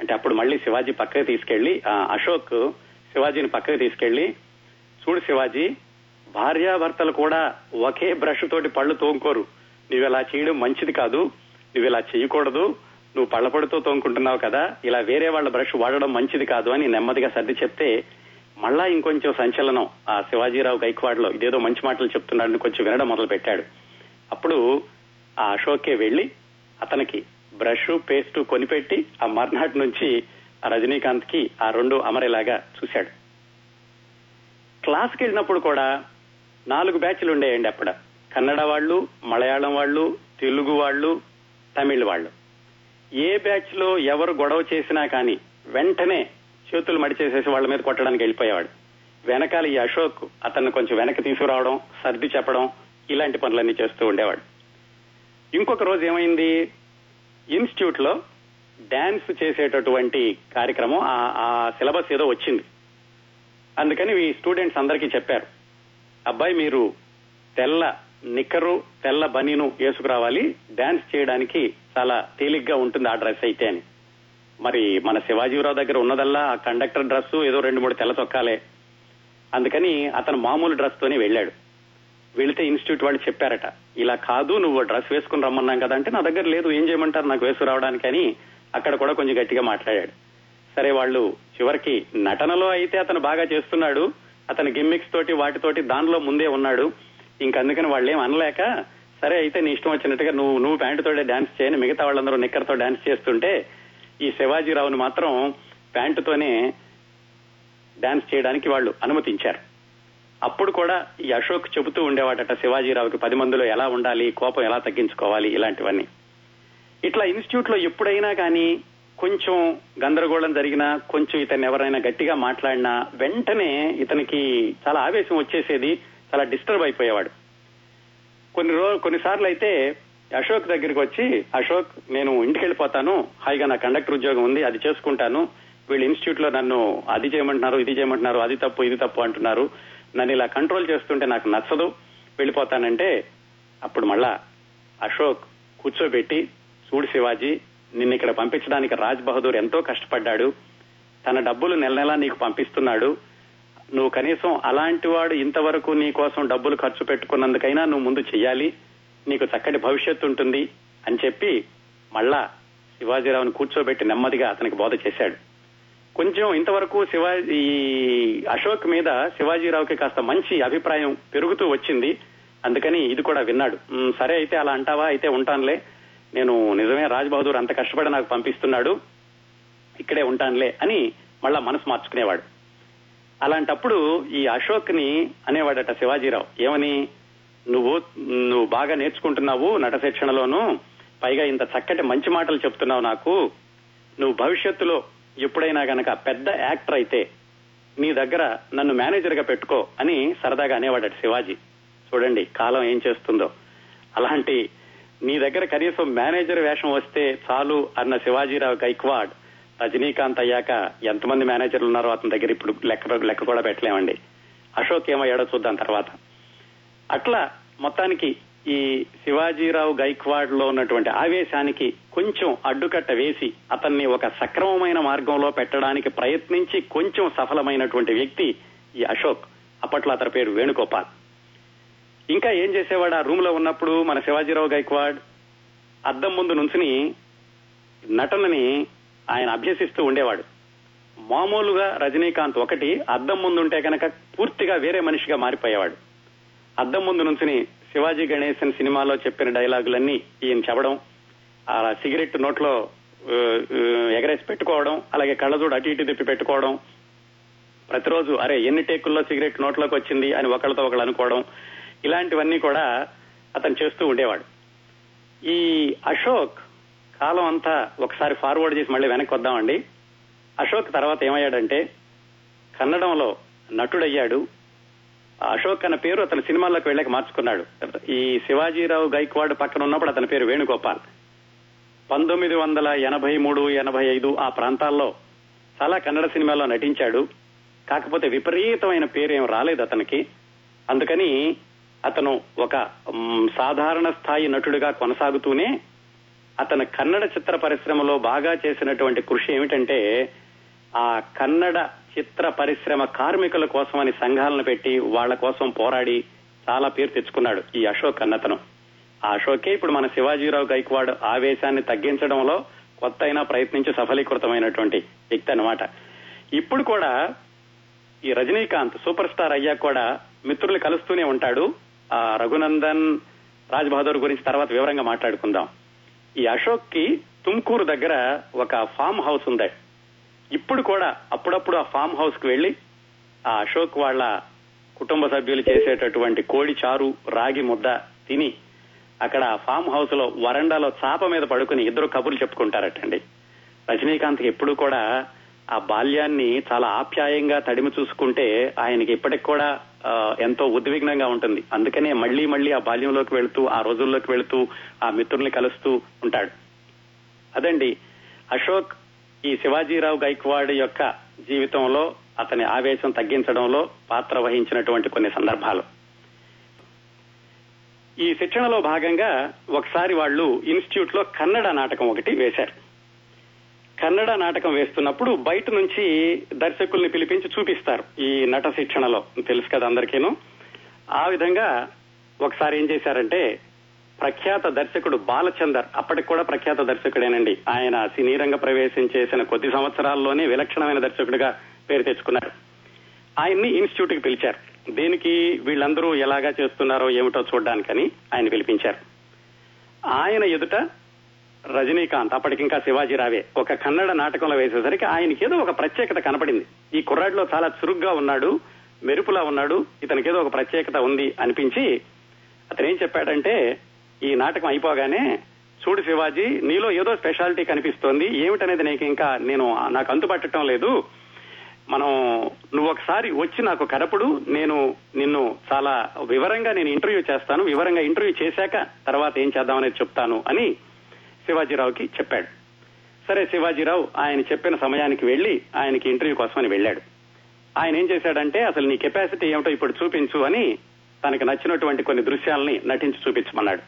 అంటే అప్పుడు మళ్ళీ శివాజీ పక్కకి తీసుకెళ్ళి అశోక్ శివాజీని పక్కకి తీసుకెళ్ళి చూడు శివాజీ భార్యాభర్తలు కూడా ఒకే బ్రష్ తోటి పళ్ళు తోముకోరు. నువ్వు ఇలా చేయడం మంచిది కాదు. నువ్వు ఇలా చేయకూడదు. నువ్వు పళ్ళపొడితో తోముకుంటున్నావు కదా. ఇలా వేరే వాళ్ళ బ్రష్ వాడడం మంచిది కాదు అని నెమ్మదిగా సర్ది చెప్తే మళ్ళా ఇంకొంచెం సంచలనం. ఆ శివాజీరావు గైక్వాడ్లో ఇదేదో మంచి మాటలు చెప్తున్నాడని కొంచెం వినడం మొదలు పెట్టాడు అప్పుడు ఆ అశోకే వెళ్ళి అతనికి బ్రష్ పేస్ట్ కొనిపెట్టి ఆ మర్నాటి నుంచి ఆ రజనీకాంత్కి ఆ రెండు అమరేలాగా చూశాడు. క్లాస్కి వెళ్ళినప్పుడు కూడా నాలుగు బ్యాచ్లు ఉండేయండి అప్పుడు. కన్నడ వాళ్ళు మలయాళం వాళ్ళు తెలుగు వాళ్ళు తమిళ్ వాళ్ళు. ఏ బ్యాచ్లో ఎవరు గొడవ చేసినా కానీ వెంటనే చేతులు మడిచేసేసి వాళ్ళ మీద కొట్టడానికి వెళ్ళిపోయేవాడు. వెనకాల ఈ అశోక్ అతన్ని కొంచెం వెనక్కి తీసుకురావడం సర్ది చెప్పడం ఇలాంటి పనులన్నీ చేస్తూ ఉండేవాడు. ఇంకొక రోజు ఏమైంది? ఇన్స్టిట్యూట్లో డాన్స్ చేసేటటువంటి కార్యక్రమం ఆ సిలబస్ ఏదో వచ్చింది. అందుకని ఈ స్టూడెంట్స్ అందరికీ చెప్పారు అబ్బాయి మీరు తెల్ల నిక్కరు తెల్ల బనీను వేసుకురావాలి. డాన్స్ చేయడానికి చాలా తేలిగ్గా ఉంటుంది ఆ డ్రెస్ అయితే అని. మరి మన శివాజీరావు దగ్గర ఉన్నదల్లా ఆ కండక్టర్ డ్రెస్ ఏదో రెండు మూడు తెల్ల చొక్కాలే అందుకని అతను మామూలు డ్రెస్ తోనే వెళ్ళాడు. వెళితే ఇన్స్టిట్యూట్ వాళ్ళు చెప్పారట ఇలా కాదు నువ్వు డ్రెస్ వేసుకుని రమ్మన్నాం కదా అంటే నా దగ్గర లేదు ఏం చేయమంటారు? నాకు వేసుకు రావడానికి అని అక్కడ కూడా కొంచెం గట్టిగా మాట్లాడాడు. సరే వాళ్ళు చివరికి నటనలో అయితే అతను బాగా చేస్తున్నాడు. అతని గిమ్మిక్స్ తోటి వాటితోటి దానిలో ముందే ఉన్నాడు. ఇంకందుకని వాళ్ళు ఏం అనలేక సరే అయితే నీ ఇష్టం వచ్చినట్టుగా నువ్వు నువ్వు ప్యాంటుతోటే డాన్స్ చేయని మిగతా వాళ్ళందరూ నిక్కర్తో డాన్స్ చేస్తుంటే ఈ శివాజీరావుని మాత్రం ప్యాంటుతోనే డాన్స్ చేయడానికి వాళ్ళు అనుమతించారు. అప్పుడు కూడా ఈ అశోక్ చెబుతూ ఉండేవాడట శివాజీరావుకి పది మందిలో ఎలా ఉండాలి కోపం ఎలా తగ్గించుకోవాలి ఇలాంటివన్నీ. ఇట్లా ఇన్స్టిట్యూట్లో ఎప్పుడైనా కానీ కొంచెం గందరగోళం జరిగినా కొంచెం ఇతను ఎవరైనా గట్టిగా మాట్లాడినా వెంటనే ఇతనికి చాలా ఆవేశం వచ్చేసేది చాలా డిస్టర్బ్ అయిపోయేవాడు. కొన్ని రోజు కొన్నిసార్లు అయితే అశోక్ దగ్గరికి వచ్చి అశోక్ నేను ఇంటికి వెళ్ళిపోతాను. హాయిగా నా కండక్టర్ ఉద్యోగం ఉంది అది చేసుకుంటాను. వీళ్ళు ఇన్స్టిట్యూట్లో నన్ను అది చేయమంటున్నారు ఇది చేయమంటున్నారు అది తప్పు ఇది తప్పు అంటున్నారు. నన్ను ఇలా కంట్రోల్ చేస్తుంటే నాకు నచ్చదు. వెళ్ళిపోతానంటే అప్పుడు మళ్ళా అశోక్ కూర్చోబెట్టి చూడు శివాజీ నిన్ను ఇక్కడ పంపించడానికి రాజ్ బహదూర్ ఎంతో కష్టపడ్డాడు. తన డబ్బులు నెల నెలా నీకు పంపిస్తున్నాడు. నువ్వు కనీసం అలాంటి వాడు ఇంతవరకు నీ కోసం డబ్బులు ఖర్చు పెట్టుకున్నందుకైనా నువ్వు ముందు చెయ్యాలి. నీకు చక్కటి భవిష్యత్తు ఉంటుంది అని చెప్పి మళ్ళా శివాజీరావుని కూర్చోబెట్టి నెమ్మదిగా అతనికి బోధ చేశాడు. కొంచెం ఇంతవరకు శివాజీ ఈ అశోక్ మీద శివాజీరావుకి కాస్త మంచి అభిప్రాయం పెరుగుతూ వచ్చింది. అందుకని ఇది కూడా విన్నాడు. సరే అయితే అలా అంటావా? అయితే ఉంటానులే. నేను నిజమే రాజ్ బహదూర్ అంత కష్టపడి నాకు పంపిస్తున్నాడు. ఇక్కడే ఉంటానులే అని మళ్ళా మనసు మార్చుకునేవాడు. అలాంటప్పుడు ఈ అశోక్ని అనేవాడట శివాజీరావు. ఏమని? నువ్వు నువ్వు బాగా నేర్చుకుంటున్నావు నట శిక్షణలోను పైగా ఇంత చక్కటి మంచి మాటలు చెప్తున్నావు నాకు. నువ్వు భవిష్యత్తులో ఎప్పుడైనా గనక పెద్ద యాక్టర్ అయితే నీ దగ్గర నన్ను మేనేజర్గా పెట్టుకో అని సరదాగా అనేవాడట శివాజీ. చూడండి కాలం ఏం చేస్తుందో. అలాంటి నీ దగ్గర కనీసం మేనేజర్ వేషం వస్తే చాలు అన్న శివాజీరావు గైక్వాడ్ రజనీకాంత్ అయ్యాక ఎంతమంది మేనేజర్లు ఉన్నారో అతని దగ్గర ఇప్పుడు లెక్క లెక్క కూడా పెట్టలేమండి. అశోక్ ఏమయ్యాడో చూద్దాం తర్వాత. అట్లా మొత్తానికి ఈ శివాజీరావు గైక్వాడ్లో ఉన్నటువంటి ఆవేశానికి కొంచెం అడ్డుకట్ట వేసి అతన్ని ఒక సక్రమమైన మార్గంలో పెట్టడానికి ప్రయత్నించి కొంచెం సఫలమైనటువంటి వ్యక్తి ఈ అశోక్. అప్పట్లో అతని పేరు వేణుగోపాల్. ఇంకా ఏం చేసేవాడు? ఆ రూమ్లో ఉన్నప్పుడు మన శివాజీరావు గైక్వాడ్ అద్దం ముందు నుంచుని నటనని ఆయన అభ్యసిస్తూ ఉండేవాడు. మామూలుగా రజనీకాంత్ ఒకటి అద్దం ముందుంటే కనుక పూర్తిగా వేరే మనిషిగా మారిపోయేవాడు. అద్దం ముందు నుంచుని శివాజీ గణేశన్ సినిమాలో చెప్పిన డైలాగులన్నీ ఈయన చెప్పడం ఆ సిగరెట్ నోట్లో ఎగరేసి పెట్టుకోవడం అలాగే కళ్ళజోడు అటు ఇటు తిప్పి పెట్టుకోవడం ప్రతిరోజు అరే ఎన్ని టేకుల్లో సిగరెట్ నోట్లోకి వచ్చింది అని ఒకళ్ళతో ఒకళ్ళు అనుకోవడం ఇలాంటివన్నీ కూడా అతను చేస్తూ ఉండేవాడు. ఈ అశోక్ కాలం అంతా ఒకసారి ఫార్వర్డ్ చేసి మళ్ళీ వెనక్కి వద్దామండి. అశోక్ తర్వాత ఏమయ్యాడంటే కన్నడంలో నటుడయ్యాడు. అశోక్ అన్న పేరు అతను సినిమాల్లోకి వెళ్ళక మార్చుకున్నాడు. ఈ శివాజీరావు గైక్వాడ్ పక్కన ఉన్నప్పుడు అతని పేరు వేణుగోపాల్. పంతొమ్మిది వందల ఎనభై మూడు ఎనభై ఐదు ఆ ప్రాంతాల్లో చాలా కన్నడ సినిమాల్లో నటించాడు. కాకపోతే విపరీతమైన పేరు ఏం రాలేదు అతనికి. అందుకని అతను ఒక సాధారణ స్థాయి నటుడిగా కొనసాగుతూనే అతను కన్నడ చిత్ర పరిశ్రమలో బాగా చేసినటువంటి కృషి ఏమిటంటే ఆ కన్నడ చిత్ర పరిశ్రమ కార్మికుల కోసమని సంఘాలను పెట్టి వాళ్ళ కోసం పోరాడి చాలా పేరు తెచ్చుకున్నాడు ఈ అశోక్ అన్నతను. ఆ అశోకే ఇప్పుడు మన శివాజీరావు గైక్వాడ్ ఆవేశాన్ని తగ్గించడంలో కొత్త అయినా ప్రయత్నించి సఫలీకృతమైనటువంటి వ్యక్తి అన్నమాట. ఇప్పుడు కూడా ఈ రజనీకాంత్ సూపర్ స్టార్ అయ్యాక కూడా మిత్రులు కలుస్తూనే ఉంటాడు. ఆ రఘునందన్ రాజ్ బహదూర్ గురించి తర్వాత వివరంగా మాట్లాడుకుందాం. ఈ అశోక్కి తుమ్కూరు దగ్గర ఒక ఫామ్ హౌస్ ఉంది. ఇప్పుడు కూడా అప్పుడప్పుడు ఆ ఫామ్ హౌస్కు వెళ్ళి ఆ అశోక్ వాళ్ళ కుటుంబ సభ్యులు చేసేటటువంటి కోడి చారు రాగి ముద్ద తిని అక్కడ ఆ ఫామ్ హౌస్లో వరండాలో చాప మీద పడుకుని ఇద్దరు కబుర్లు చెప్పుకుంటారటండి. రజనీకాంత్ ఎప్పుడు కూడా ఆ బాల్యాన్ని చాలా ఆప్యాయంగా తడిమి చూసుకుంటే ఆయనకి ఇప్పటికి కూడా ఎంతో ఉద్విగ్నంగా ఉంటుంది. అందుకనే మళ్ళీ మళ్ళీ ఆ బాల్యంలోకి వెళుతూ ఆ రోజుల్లోకి వెళుతూ ఆ మిత్రుల్ని కలుస్తూ ఉంటాడు. అదండి. అశోక్ ఈ శివాజీరావు గైక్వాడ్ యొక్క జీవితంలో అతని ఆవేశం తగ్గించడంలో పాత్ర వహించినటువంటి కొన్ని సందర్భాలు. ఈ శిక్షణలో భాగంగా ఒకసారి వాళ్ళు ఇన్స్టిట్యూట్లో కన్నడ నాటకం ఒకటి వేశారు. కన్నడ నాటకం వేస్తున్నప్పుడు బయట నుంచి దర్శకుల్ని పిలిపించి చూపిస్తారు ఈ నట శిక్షణలో. తెలుసు కదా అందరికీను. ఆ విధంగా ఒకసారి ఏం చేశారంటే ప్రఖ్యాత దర్శకుడు బాలచందర్ అప్పటికి కూడా ప్రఖ్యాత దర్శకుడేనండి. ఆయన సినీ రంగ ప్రవేశం చేసిన కొద్ది సంవత్సరాల్లోనే విలక్షణమైన దర్శకుడిగా పేరు తెచ్చుకున్నారు. ఆయన్ని ఇన్స్టిట్యూట్కి పిలిచారు. దీనికి వీళ్ళందరూ ఎలాగా చేస్తున్నారో ఏమిటో చూడడానికని ఆయన పిలిపించారు. ఆయన ఎదుట రజనీకాంత్ అప్పటికింకా శివాజీ రావే ఒక కన్నడ నాటకంలో వేసేసరికి ఆయనకి ఏదో ఒక ప్రత్యేకత కనపడింది. ఈ కుర్రాడిలో చాలా చురుగ్గా ఉన్నాడు మెరుపులా ఉన్నాడు ఇతనికి ఏదో ఒక ప్రత్యేకత ఉంది అనిపించి అతను ఏం చెప్పాడంటే ఈ నాటకం అయిపోగానే చూడు శివాజీ నీలో ఏదో స్పెషాలిటీ కనిపిస్తోంది ఏమిటనేది నీకు ఇంకా నేను నాకు అంతుపట్టడం లేదు. మనం నువ్వు ఒకసారి వచ్చి నాకు కడపడు నేను నిన్ను చాలా వివరంగా నేను ఇంటర్వ్యూ చేస్తాను వివరంగా ఇంటర్వ్యూ చేశాక తర్వాత ఏం చేద్దామనేది చెప్తాను అని శివాజీరావుకి చెప్పాడు. సరే శివాజీరావు ఆయన చెప్పిన సమయానికి వెళ్ళి ఆయనకి ఇంటర్వ్యూ కోసమని వెళ్ళాడు. ఆయన ఏం చేశాడంటే అసలు నీ కెపాసిటీ ఏమిటో ఇప్పుడు చూపించు అని తనకు నచ్చినటువంటి కొన్ని దృశ్యాలని నటించి చూపించమన్నాడు.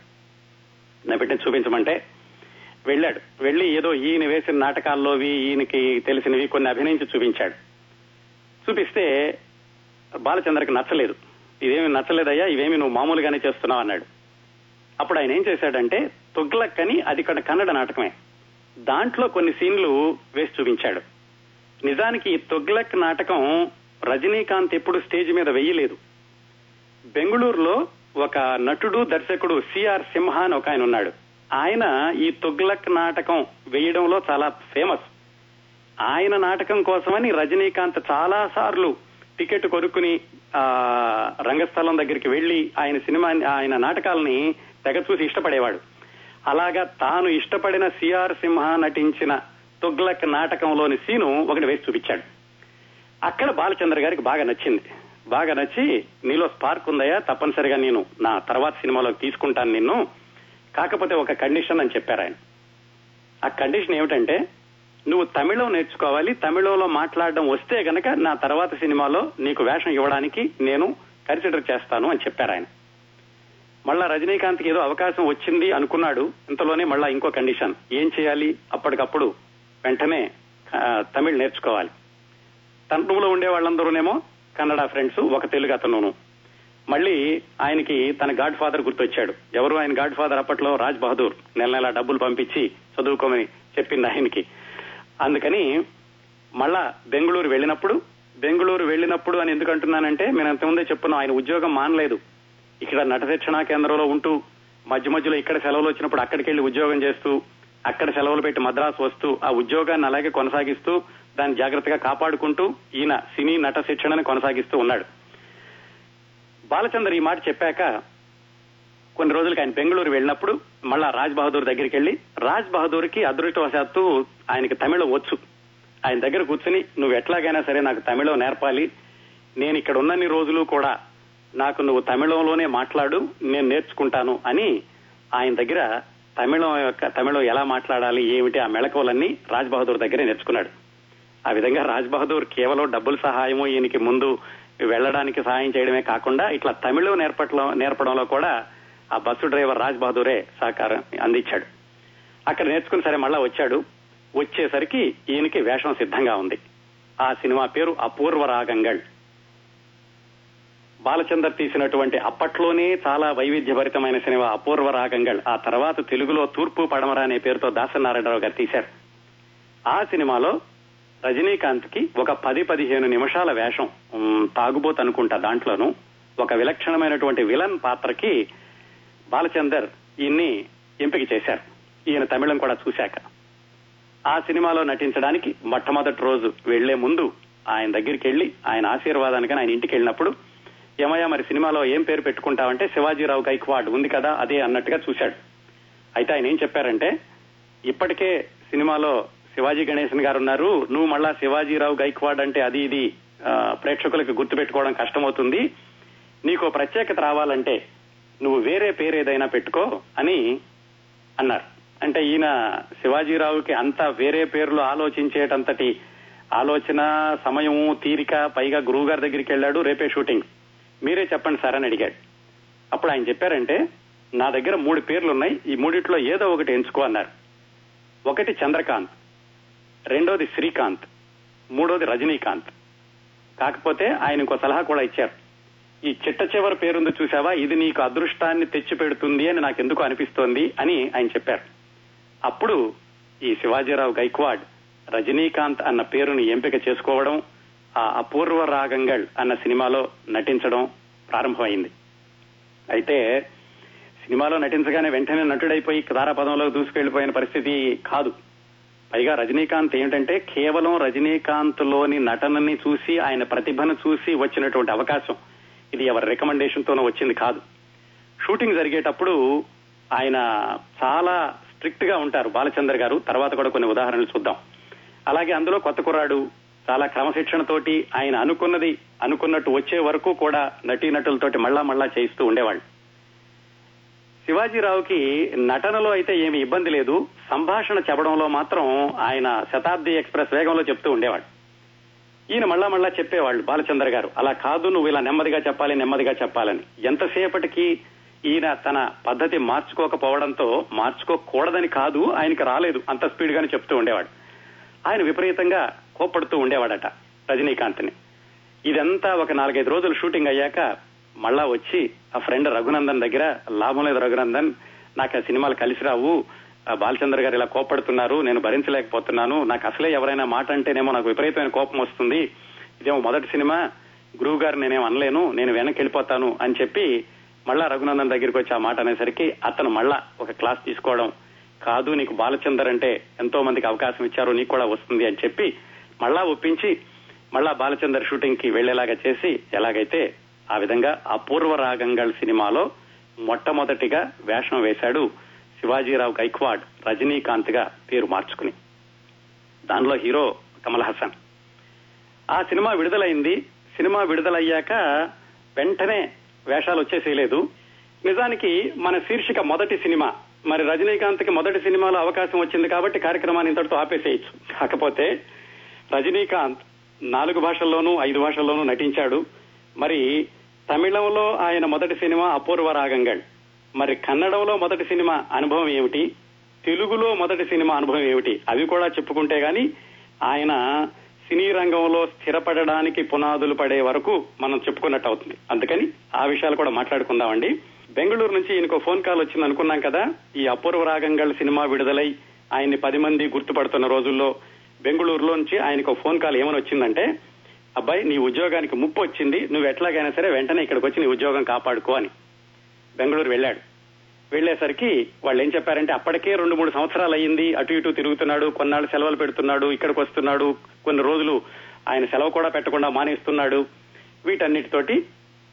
నటించి చూపించమంటే వెళ్ళాడు. వెళ్ళి ఏదో ఈయన వేసిన నాటకాల్లోవి ఈయనకి తెలిసినవి కొన్ని అభినయించి చూపించాడు. చూపిస్తే బాలచంద్రకి నచ్చలేదు. ఇదేమి నచ్చలేదయ్యా ఇవేమి నువ్వు మామూలుగానే చేస్తున్నావు అన్నాడు. అప్పుడు ఆయన ఏం చేశాడంటే తుగ్లక్ అని అది ఇక్కడ కన్నడ నాటకమే. దాంట్లో కొన్ని సీన్లు వేసి చూపించాడు. నిజానికి తుగ్లక్ నాటకం రజనీకాంత్ ఎప్పుడు స్టేజ్ మీద వెయ్యలేదు. బెంగళూరులో ఒక నటుడు దర్శకుడు సిఆర్ సింహ అని ఒక ఆయన ఉన్నాడు. ఆయన ఈ తుగ్లక్ నాటకం వేయడంలో చాలా ఫేమస్. ఆయన నాటకం కోసమని రజనీకాంత్ చాలా సార్లు టికెట్ కొనుక్కుని ఆ రంగస్థలం దగ్గరికి వెళ్ళి ఆయన సినిమా ఆయన నాటకాలని తెగ చూసి ఇష్టపడేవాడు. అలాగా తాను ఇష్టపడిన సిఆర్ సింహ నటించిన తుగ్లక్ నాటకంలోని సీను ఒకటి వేసి చూపించాడు. అక్కడ బాలచంద్ర గారికి బాగా నచ్చింది. బాగా నచ్చి నీలో స్పార్క్ ఉందయా తప్పనిసరిగా నేను నా తర్వాత సినిమాలో తీసుకుంటాను నిన్ను. కాకపోతే ఒక కండిషన్ అని చెప్పారు ఆయన. ఆ కండిషన్ ఏమిటంటే నువ్వు తమిళం నేర్చుకోవాలి తమిళంలో మాట్లాడడం వస్తే గనక నా తర్వాత సినిమాలో నీకు వేషం ఇవ్వడానికి నేను కన్సిడర్ చేస్తాను అని చెప్పారు ఆయన. మళ్ళా రజనీకాంత్కి ఏదో అవకాశం వచ్చింది అనుకున్నాడు ఇంతలోనే మళ్ళా ఇంకో కండిషన్. ఏం చేయాలి? అప్పటికప్పుడు వెంటనే తమిళ్ నేర్చుకోవాలి. తన ఉండే వాళ్ళందరూనేమో కన్నడ ఫ్రెండ్స్ ఒక తెలుగు అతను మళ్ళీ ఆయనకి తన గాడ్ ఫాదర్ గుర్తొచ్చాడు. ఎవరు ఆయన గాడ్ ఫాదర్ అప్పట్లో? రాజ్ బహదూర్. నెల నెల డబ్బులు పంపించి చదువుకోమని చెప్పింది ఆయనకి. అందుకని మళ్ళా బెంగళూరు వెళ్ళినప్పుడు బెంగళూరు వెళ్ళినప్పుడు అని ఎందుకంటున్నానంటే నేను అంతకుముందే చెప్పున్నాం ఆయన ఉద్యోగం మానలేదు. ఇక్కడ నట శిక్షణా కేంద్రంలో ఉంటూ మధ్య మధ్యలో ఇక్కడ సెలవులు వచ్చినప్పుడు అక్కడికి వెళ్ళి ఉద్యోగం చేస్తూ అక్కడ సెలవులు పెట్టి మద్రాసు వస్తూ ఆ ఉద్యోగాన్ని అలాగే కొనసాగిస్తూ దాన్ని జాగ్రత్తగా కాపాడుకుంటూ ఈయన సినీ నట శిక్షణను కొనసాగిస్తూ ఉన్నాడు. బాలచందర్ ఈ మాట చెప్పాక కొన్ని రోజులకి ఆయన బెంగళూరు వెళ్ళినప్పుడు మళ్ళా రాజ్ బహదూర్ దగ్గరికి వెళ్ళి రాజ్ బహదూర్కి అదృష్టవశాత్తు ఆయనకి తమిళం వచ్చు. ఆయన దగ్గర కూర్చుని నువ్వు ఎట్లాగైనా సరే నాకు తమిళం నేర్పాలి. నేను ఇక్కడ ఉన్నన్ని రోజులు కూడా నాకు నువ్వు తమిళంలోనే మాట్లాడు నేను నేర్చుకుంటాను అని ఆయన దగ్గర తమిళం యొక్క తమిళం ఎలా మాట్లాడాలి ఏమిటి ఆ మెళకువలన్నీ రాజ్ బహదూర్ దగ్గరే నేర్చుకున్నాడు. ఆ విధంగా రాజ్ బహదూర్ కేవలం డబ్బుల సహాయము ఈయనకి ముందు వెళ్ళడానికి సహాయం చేయడమే కాకుండా ఇట్లా తమిళం నేర్పట్లో నేర్పడంలో కూడా ఆ బస్సు డ్రైవర్ రాజ్ బహదూరే సహకారం అందించాడు. అక్కడ నేర్చుకుని సరే మళ్ళా వచ్చాడు. వచ్చేసరికి ఈయనకి వేషం సిద్ధంగా ఉంది. ఆ సినిమా పేరు అపూర్వ రాగంగళ్. బాలచందర్ తీసినటువంటి అప్పట్లోనే చాలా వైవిధ్యభరితమైన సినిమా అపూర్వ రాగంగళ్. ఆ తర్వాత తెలుగులో తూర్పు పడమర అనే పేరుతో దాసనారాయణరావు గారు తీశారు. ఆ సినిమాలో రజనీకాంత్కి ఒక పది పదిహేను నిమిషాల వేషం తాగుబోత్ అనుకుంటా దాంట్లోనూ ఒక విలక్షణమైనటువంటి విలన్ పాత్రకి బాలచందర్ ఈయన్ని ఎంపిక చేశారు. ఈయన తమిళం కూడా చూశాక. ఆ సినిమాలో నటించడానికి మొట్టమొదటి రోజు వెళ్ళే ముందు ఆయన దగ్గరికి వెళ్ళి ఆయన ఆశీర్వాదానికి ఆయన ఇంటికి వెళ్ళినప్పుడు ఏమయ్యా మరి సినిమాలో ఏం పేరు పెట్టుకుంటావంటే శివాజీరావు గైక్వాడ్ ఉంది కదా అదే అన్నట్టుగా చూశాడు. అయితే ఆయన ఏం చెప్పారంటే ఇప్పటికే సినిమాలో శివాజీ గణేశన్ గారు ఉన్నారు నువ్వు మళ్ళా శివాజీరావు గైక్వాడ్ అంటే అది ఇది ప్రేక్షకులకు గుర్తుపెట్టుకోవడం కష్టమవుతుంది నీకు ప్రత్యేకత రావాలంటే నువ్వు వేరే పేరు ఏదైనా పెట్టుకో అని అన్నారు. అంటే ఈయన శివాజీరావుకి అంత వేరే పేర్లు ఆలోచించేటంతటి ఆలోచన సమయము తీరిక పైగా గురువు గారి దగ్గరికి వెళ్ళాడు రేపే షూటింగ్. మీరే చెప్పండి సార్ అని అడిగాడు. అప్పుడు ఆయన చెప్పారంటే నా దగ్గర మూడు పేర్లు ఉన్నాయి ఈ మూడిట్లో ఏదో ఒకటి ఎంచుకో అన్నారు. ఒకటి చంద్రకాంత్ రెండోది శ్రీకాంత్ మూడోది రజనీకాంత్. కాకపోతే ఆయన ఇంకో సలహా కూడా ఇచ్చారు. ఈ చిట్ట చివరి పేరుంది చూసావా ఇది నీకు అదృష్టాన్ని తెచ్చి పెడుతుంది అని నాకు ఎందుకు అనిపిస్తోంది అని ఆయన చెప్పారు. అప్పుడు ఈ శివాజీరావు గైక్వాడ్ రజనీకాంత్ అన్న పేరుని ఎంపిక చేసుకోవడం ఆ అపూర్వ రాగంగళ్ అన్న సినిమాలో నటించడం ప్రారంభమైంది. అయితే సినిమాలో నటించగానే వెంటనే నటుడైపోయి తారాపదంలో దూసుకెళ్ళిపోయిన పరిస్థితి కాదు. పైగా రజనీకాంత్ ఏంటంటే కేవలం రజనీకాంత్లోని నటనని చూసి ఆయన ప్రతిభను చూసి వచ్చినటువంటి అవకాశం. ఇది ఎవరి రికమెండేషన్ తోనూ వచ్చింది కాదు. షూటింగ్ జరిగేటప్పుడు ఆయన చాలా స్ట్రిక్ట్గా ఉంటారు బాలచంద్ర గారు తర్వాత కూడా కొన్ని ఉదాహరణలు చూద్దాం. అలాగే అందులో కొత్త కుర్రాడు చాలా క్రమశిక్షణతోటి ఆయన అనుకున్నది అనుకున్నట్టు వచ్చే వరకు కూడా నటీనటులతోటి మళ్ళా మళ్ళా చేయిస్తూ ఉండేవాళ్ళు. శివాజీరావుకి నటనలో అయితే ఏమి ఇబ్బంది లేదు. సంభాషణ చెప్పడంలో మాత్రం ఆయన శతాబ్ది ఎక్స్ప్రెస్ వేగంలో చెప్తూ ఉండేవాడు ఈయన మళ్ళా మళ్ళా చెప్పేవాళ్ళు బాలచంద్ర గారు అలా కాదు నువ్వు ఇలా నెమ్మదిగా చెప్పాలి నెమ్మదిగా చెప్పాలని. ఎంతసేపటికి ఈయన తన పద్ధతి మార్చుకోకపోవడంతో మార్చుకోకూడదని కాదు ఆయనకి రాలేదు అంత స్పీడ్ గానే చెప్తూ ఉండేవాడు. ఆయన విపరీతంగా కోప్పడుతూ ఉండేవాడట రజనీకాంత్ని. ఇదంతా ఒక నాలుగైదు రోజులు షూటింగ్ అయ్యాక మళ్ళా వచ్చి ఆ ఫ్రెండ్ రఘునందన్ దగ్గర లాభం లేదు రఘునందన్ నాకు ఆ సినిమాలు కలిసి రావు. బాలచంద్ర గారు ఇలా కోపడుతున్నారు నేను భరించలేకపోతున్నాను. నాకు అసలే ఎవరైనా మాట అంటేనేమో నాకు విపరీతమైన కోపం వస్తుంది. ఇదేమో మొదటి సినిమా గురువు గారు నేనేం అనలేను నేను వెనక్కి వెళ్ళిపోతాను అని చెప్పి మళ్ళా రఘునందన్ దగ్గరికి వచ్చి ఆ మాట అనేసరికి అతను మళ్ళా ఒక క్లాస్ తీసుకోవడం కాదు నీకు బాలచందర్ అంటే ఎంతో మందికి అవకాశం ఇచ్చారు నీకు కూడా వస్తుంది అని చెప్పి మళ్ళా ఒప్పించి మళ్ళా బాలచందర్ షూటింగ్కి వెళ్ళేలాగా చేసి ఎలాగైతే ఆ విధంగా అపూర్వ రాగంగల్ సినిమాలో మొట్టమొదటిగా వేషం వేశాడు శివాజీరావు గైక్వాడ్ రజనీకాంత్గా పేరు మార్చుకుని. దానిలో హీరో కమల్ హాసన్. ఆ సినిమా విడుదలైంది. సినిమా విడుదలయ్యాక వెంటనే వేషాలు వచ్చేసేయలేదు. నిజానికి మన శీర్షిక మొదటి సినిమా. మరి రజనీకాంత్కి మొదటి సినిమాలో అవకాశం వచ్చింది కాబట్టి కార్యక్రమాన్ని ఇంతటితో ఆపేసేయచ్చు. కాకపోతే రజనీకాంత్ నాలుగు భాషల్లోనూ ఐదు భాషల్లోనూ నటించాడు. మరి తమిళంలో ఆయన మొదటి సినిమా అపూర్వ రాగంగళ్. మరి కన్నడంలో మొదటి సినిమా అనుభవం ఏమిటి? తెలుగులో మొదటి సినిమా అనుభవం ఏమిటి? అవి కూడా చెప్పుకుంటే గాని ఆయన సినీ రంగంలో స్థిరపడడానికి పునాదులు పడే వరకు మనం చెప్పుకున్నట్టు అవుతుంది. అందుకని ఆ విషయాలు కూడా మాట్లాడుకుందామండి. బెంగళూరు నుంచి ఈయనకు ఫోన్ కాల్ వచ్చింది అనుకున్నాం కదా. ఈ అపూర్వ రాగంగళ్ సినిమా విడుదలై ఆయన్ని పది మంది గుర్తుపడుతున్న రోజుల్లో బెంగళూరులో నుంచి ఆయనకు ఫోన్ కాల్ ఏమని వచ్చిందంటే అబ్బాయి నీ ఉద్యోగానికి ముప్పు వచ్చింది నువ్వు ఎట్లాగైనా సరే వెంటనే ఇక్కడికి వచ్చి నీ ఉద్యోగం కాపాడుకో అని బెంగళూరు వెళ్ళాడు. వెళ్ళేసరికి వాళ్ళు ఏం చెప్పారంటే అప్పటికే రెండు మూడు సంవత్సరాలు అయ్యింది అటు ఇటు తిరుగుతున్నాడు కొన్నాళ్ళు సెలవులు పెడుతున్నాడు ఇక్కడికి వస్తున్నాడు కొన్ని రోజులు ఆయన సెలవు కూడా పెట్టకుండా మానేస్తున్నాడు. వీటన్నిటితోటి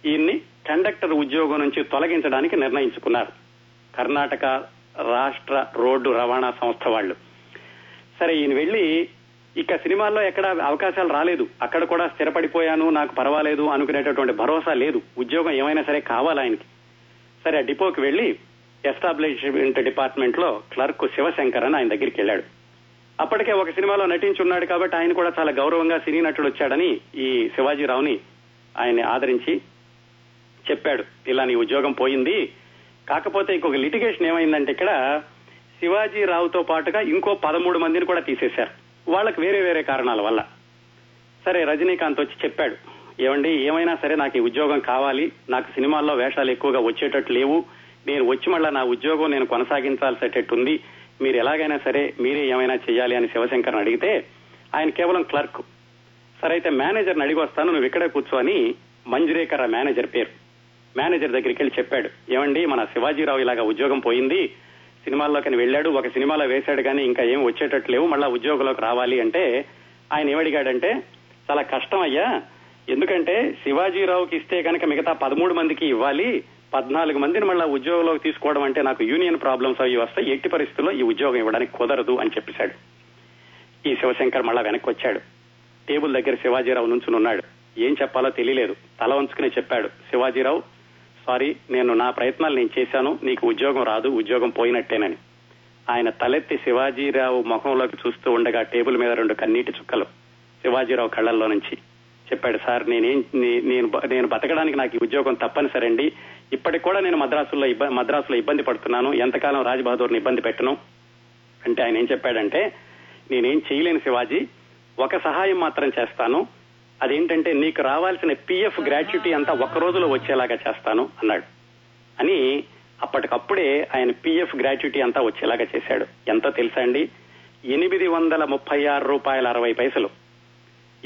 ఈయన్ని కండక్టర్ ఉద్యోగం నుంచి తొలగించడానికి నిర్ణయించుకున్నారు. కర్ణాటక రాష్ట్ర రోడ్డు రవాణా సంస్థ వాళ్ళు. సరే ఈయన వెళ్ళి ఇక సినిమాల్లో ఎక్కడ అవకాశాలు రాలేదు. అక్కడ కూడా స్థిరపడిపోయాను నాకు పర్వాలేదు అనుకునేటటువంటి భరోసా లేదు. ఉద్యోగం ఏమైనా సరే కావాలి ఆయనకి. సరే ఆ డిపోకి వెళ్ళి ఎస్టాబ్లిష్మెంట్ డిపార్ట్మెంట్లో క్లర్క్ శివశంకర్ అని ఆయన దగ్గరికి వెళ్ళాడు. అప్పటికే ఒక సినిమాలో నటించున్నాడు కాబట్టి ఆయన కూడా చాలా గౌరవంగా సినీ నటుడు వచ్చాడని ఈ శివాజీరావుని ఆయన ఆదరించి చెప్పాడు. ఇలా నీ ఉద్యోగం పోయింది. కాకపోతే ఇంకొక లిటిగేషన్ ఏమైందంటే ఇక్కడ శివాజీరావుతో పాటుగా ఇంకో పదమూడు మందిని కూడా తీసేశారు. వాళ్ళకి వేరే వేరే కారణాల వల్ల. సరే రజనీకాంత్ వచ్చి చెప్పాడు. ఏమండి ఏమైనా సరే నాకు ఈ ఉద్యోగం కావాలి నాకు సినిమాల్లో వేషాలు ఎక్కువగా వచ్చేటట్టు లేవు నేను వచ్చి మళ్ళా నా ఉద్యోగం నేను కొనసాగించాల్సేటట్టుంది మీరు ఎలాగైనా సరే మీరే ఏమైనా చేయాలి అని శివశంకర్ అడిగితే ఆయన కేవలం క్లర్క్. సరే అయితే మేనేజర్ని అడిగి వస్తాను నువ్వు ఇక్కడే కూర్చోని మంజురేకర్ మేనేజర్ పేరు. మేనేజర్ దగ్గరికి వెళ్ళి చెప్పాడు. ఏమండి మన శివాజీరావు ఇలాగా ఉద్యోగం పోయింది సినిమాల్లోకి వెళ్ళాడు ఒక సినిమాలో వేశాడు కానీ ఇంకా ఏం వచ్చేటట్టు లేవు మళ్ళా ఉద్యోగంలోకి రావాలి అంటే ఆయన ఏమడిగాడంటే చాలా కష్టం అయ్యా ఎందుకంటే శివాజీరావుకి ఇస్తే కనుక మిగతా పదమూడు మందికి ఇవ్వాలి పద్నాలుగు మందిని మళ్ళా ఉద్యోగంలోకి తీసుకోవడం అంటే నాకు యూనియన్ ప్రాబ్లమ్స్ అవి వస్తాయి ఎట్టి పరిస్థితుల్లో ఈ ఉద్యోగం ఇవ్వడానికి కుదరదు అని చెప్పేశాడు. ఈ శివశంకర్ మళ్ళా వెనక్కి వచ్చాడు టేబుల్ దగ్గర శివాజీరావు నుంచుని ఉన్నాడు. ఏం చెప్పాలో తెలియలేదు. తల వంచుకుని చెప్పాడు. శివాజీరావు సారీ నేను నా ప్రయత్నాలు నేను చేశాను నీకు ఉద్యోగం రాదు ఉద్యోగం పోయినట్టేనని. ఆయన తలెత్తి శివాజీరావు ముఖంలోకి చూస్తూ ఉండగా టేబుల్ మీద రెండు కన్నీటి చుక్కలు శివాజీరావు కళ్ళల్లో నుంచి చెప్పాడు సార్ నేనేం నే- నేను నేను బతకడానికి నాకు ఈ ఉద్యోగం తప్పనిసరి అండి ఇప్పటికి కూడా నేను మద్రాసులో ఇబ్బంది మద్రాసులో ఇబ్బంది పడుతున్నాను. ఎంతకాలం రాజ్బహదూర్ని ఇబ్బంది పెట్టను? అంటే ఆయన ఏం చెప్పాడంటే నేనేం చేయలేను శివాజీ. ఒక సహాయం మాత్రం చేస్తాను. అదేంటంటే నీకు రావాల్సిన పిఎఫ్ గ్రాట్యుటీ అంతా ఒక రోజులో వచ్చేలాగా చేస్తాను అన్నాడు. అని అప్పటికప్పుడే ఆయన పిఎఫ్ గ్రాట్యుటీ అంతా వచ్చేలాగా చేశాడు. ఎంతో తెలుసా అండి? ఎనిమిది వందల ముప్పై ఆరు రూపాయల అరవై పైసలు.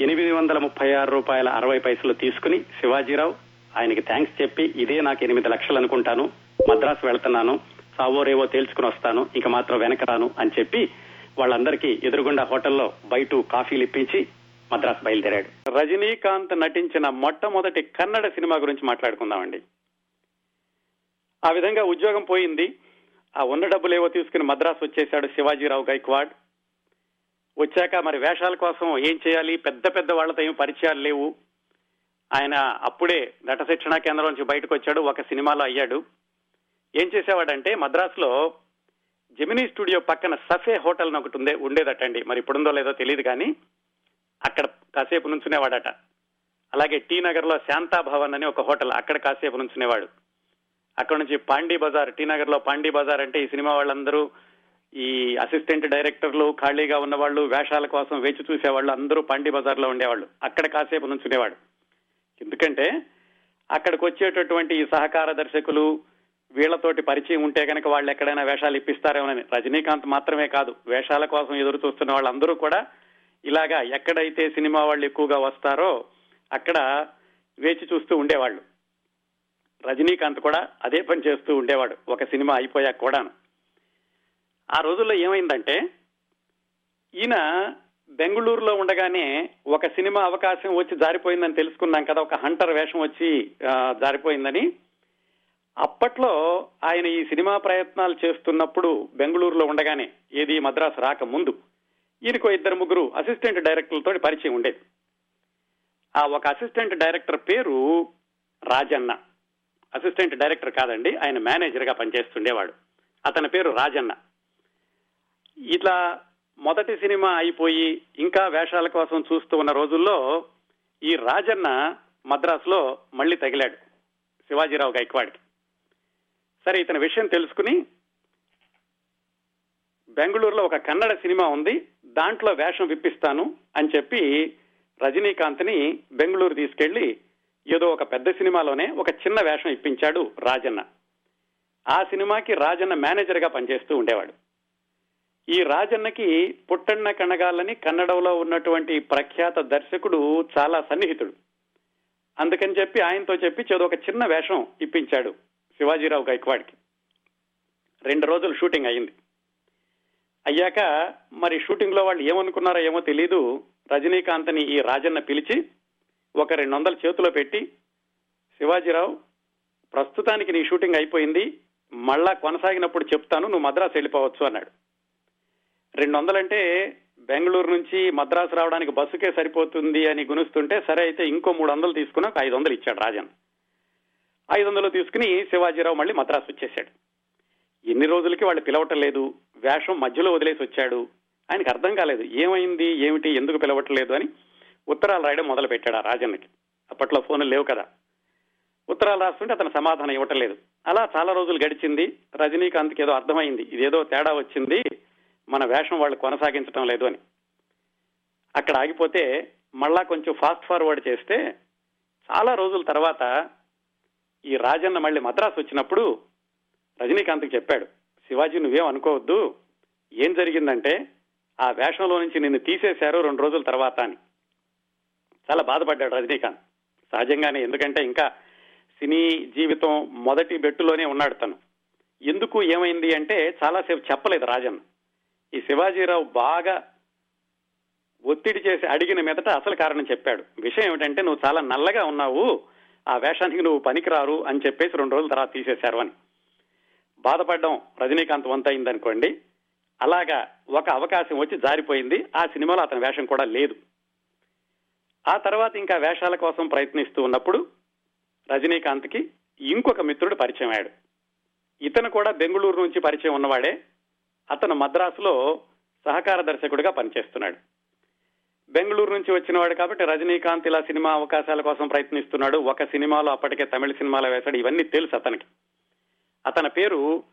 ఎనిమిది వందల ముప్పై ఆరు రూపాయల అరవై పైసలు తీసుకుని శివాజీరావు ఆయనకి థ్యాంక్స్ చెప్పి ఇదే నాకు ఎనిమిది లక్షలు అనుకుంటాను. మద్రాసు వెళ్తున్నాను. సావోరేవో తేల్చుకుని వస్తాను. ఇక మాత్రం వెనక రాను. అని చెప్పి వాళ్ళందరికీ ఎదురుగుండా హోటల్లో బయట కాఫీలు ఇప్పించి మద్రాసు బయలుదేరాడు. రజనీకాంత్ నటించిన మొట్టమొదటి కన్నడ సినిమా గురించి మాట్లాడుకుందామండి. ఆ విధంగా ఉద్యోగం పోయింది. ఆ ఉన్న డబ్బులేవో తీసుకుని మద్రాసు వచ్చేశాడు శివాజీరావు గైక్వాడ్. వచ్చాక మరి వేషాల కోసం ఏం చేయాలి? పెద్ద పెద్ద వాళ్ళతో ఏం పరిచయాలు లేవు. ఆయన అప్పుడే నట శిక్షణ కేంద్రం నుంచి బయటకు వచ్చాడు. ఒక సినిమాలో అయ్యాడు. ఏం చేసేవాడంటే మద్రాసులో జెమినీ స్టూడియో పక్కన సఫే హోటల్ అని ఒకటి ఉండే ఉండేదటండి. మరి ఇప్పుడుందో లేదో తెలియదు కానీ అక్కడ కాసేపు నుంచునేవాడట. అలాగే టీ నగర్లో శాంతా భవన్ అని ఒక హోటల్ అక్కడ కాసేపు నుంచునేవాడు. అక్కడ నుంచి పాండీ బజార్ టీ నగర్లో పాండీ బజార్ అంటే ఈ సినిమా వాళ్ళందరూ ఈ అసిస్టెంట్ డైరెక్టర్లు ఖాళీగా ఉన్న వాళ్ళు వేషాల కోసం వేచి చూసేవాళ్ళు అందరూ పాండీ బజార్లో ఉండేవాళ్ళు. అక్కడ కాసేపు నుంచునేవాడు. ఎందుకంటే అక్కడికి వచ్చేటటువంటి ఈ సహకార దర్శకులు వీళ్ళతోటి పరిచయం ఉంటే కనుక వాళ్ళు ఎక్కడైనా వేషాలు ఇప్పిస్తారేమోనని. రజనీకాంత్ మాత్రమే కాదు వేషాల కోసం ఎదురు చూస్తున్న వాళ్ళందరూ కూడా ఇలాగా ఎక్కడైతే సినిమా వాళ్ళు ఎక్కువగా వస్తారో అక్కడ వేచి చూస్తూ ఉండేవాళ్ళు. రజనీకాంత్ కూడా అదే పని చేస్తూ ఉండేవాడు ఒక సినిమా అయిపోయాక కూడాను. ఆ రోజుల్లో ఏమైందంటే ఈయన బెంగళూరులో ఉండగానే ఒక సినిమా అవకాశం వచ్చి జారిపోయిందని తెలుసుకున్నాం కదా ఒక హంటర్ వేషం వచ్చి జారిపోయిందని. అప్పట్లో ఆయన ఈ సినిమా ప్రయత్నాలు చేస్తున్నప్పుడు బెంగళూరులో ఉండగానే ఏది మద్రాసు రాక ముందు ఈయనకు ఇద్దరు ముగ్గురు అసిస్టెంట్ డైరెక్టర్లతో పరిచయం ఉండేది. ఆ ఒక అసిస్టెంట్ డైరెక్టర్ పేరు రాజన్న. అసిస్టెంట్ డైరెక్టర్ కాదండి ఆయన మేనేజర్గా పనిచేస్తుండేవాడు. అతని పేరు రాజన్న. ఇట్లా మొదటి సినిమా అయిపోయి ఇంకా వేషాల కోసం చూస్తూ ఉన్న రోజుల్లో ఈ రాజన్న మద్రాసులో మళ్ళీ తగిలాడు శివాజీరావు గైక్వాడికి సరే ఇతని విషయం తెలుసుకుని బెంగళూరులో ఒక కన్నడ సినిమా ఉంది దాంట్లో వేషం విప్పిస్తాను అని చెప్పి రజనీకాంత్ని బెంగళూరు తీసుకెళ్ళి ఏదో ఒక పెద్ద సినిమాలోనే ఒక చిన్న వేషం ఇప్పించాడు రాజన్న. ఆ సినిమాకి రాజన్న మేనేజర్గా పనిచేస్తూ ఉండేవాడు. ఈ రాజన్నకి పుట్టన్న కనగాలని కన్నడంలో ఉన్నటువంటి ప్రఖ్యాత దర్శకుడు చాలా సన్నిహితుడు. అందుకని చెప్పి ఆయనతో చెప్పి ఏదో ఒక చిన్న వేషం ఇప్పించాడు శివాజీరావు గైక్వాడ్కి. రెండు రోజులు షూటింగ్ అయింది. అయ్యాక మరి షూటింగ్లో వాళ్ళు ఏమనుకున్నారో ఏమో తెలీదు. రజనీకాంత్ని ఈ రాజన్న పిలిచి ఒక రెండు వందల చేతిలో పెట్టి శివాజీరావు ప్రస్తుతానికి నీ షూటింగ్ అయిపోయింది. మళ్ళా కొనసాగినప్పుడు చెప్తాను నువ్వు మద్రాసు వెళ్ళిపోవచ్చు అన్నాడు. రెండు వందలంటే బెంగళూరు నుంచి మద్రాసు రావడానికి బస్సుకే సరిపోతుంది అని గునుస్తుంటే సరే అయితే ఇంకో మూడు వందలు తీసుకుని ఒక ఐదు వందలు ఇచ్చాడు రాజన్ ఐదు వందలు తీసుకుని శివాజీరావు మళ్ళీ మద్రాసు వచ్చేశాడు. ఎన్ని రోజులకి వాళ్ళు పిలవటం లేదు? వేషం మధ్యలో వదిలేసి వచ్చాడు. ఆయనకు అర్థం కాలేదు. ఏమైంది? ఏమిటి? ఎందుకు పిలవట్లేదు? అని ఉత్తరాలు రాయడం మొదలు పెట్టాడు ఆ రాజన్నకి. అప్పట్లో ఫోన్లు లేవు కదా. ఉత్తరాలు రాస్తుంటే అతను సమాధానం ఇవ్వటం లేదు. అలా చాలా రోజులు గడిచింది. రజనీకాంత్కి ఏదో అర్థమైంది. ఇదేదో తేడా వచ్చింది. మన వేషం వాళ్ళు కొనసాగించడం లేదు అని. అక్కడ ఆగిపోతే మళ్ళా కొంచెం ఫాస్ట్ ఫార్వర్డ్ చేస్తే చాలా రోజుల తర్వాత ఈ రాజన్న మళ్ళీ మద్రాసు వచ్చినప్పుడు రజనీకాంత్కి చెప్పాడు శివాజీ నువ్వేం అనుకోవద్దు. ఏం జరిగిందంటే ఆ వేషంలో నుంచి నిన్ను తీసేశారు రెండు రోజుల తర్వాత అని. చాలా బాధపడ్డాడు రజనీకాంత్. సహజంగానే ఎందుకంటే ఇంకా సినీ జీవితం మొదటి బెట్టులోనే ఉన్నాడు తను. ఎందుకు ఏమైంది అంటే చాలాసేపు చెప్పలేదు రాజన్. ఈ శివాజీరావు బాగా ఒత్తిడి చేసి అడిగిన మీదట అసలు కారణం చెప్పాడు. విషయం ఏమిటంటే నువ్వు చాలా నల్లగా ఉన్నావు. ఆ వేషానికి నువ్వు పనికిరారు అని చెప్పేసి రెండు రోజుల తర్వాత తీసేశారు అని. బాధపడడం రజనీకాంత్ వంత అయిందనుకోండి అలాగా ఒక అవకాశం వచ్చి జారిపోయింది ఆ సినిమాలో అతని వేషం కూడా లేదు. ఆ తర్వాత ఇంకా వేషాల కోసం ప్రయత్నిస్తూ ఉన్నప్పుడు రజనీకాంత్కి ఇంకొక మిత్రుడు పరిచయం అయ్యాడు. ఇతను కూడా బెంగళూరు నుంచి పరిచయం ఉన్నవాడే అతను మద్రాసులో సహకార దర్శకుడిగా పనిచేస్తున్నాడు. బెంగళూరు నుంచి వచ్చినవాడు కాబట్టి రజనీకాంత్ ఇలా సినిమా అవకాశాల కోసం ప్రయత్నిస్తున్నాడు ఒక సినిమాలో అప్పటికే తమిళ సినిమాలో వేశాడు ఇవన్నీ తెలుసు అతనికి. అతని పేరు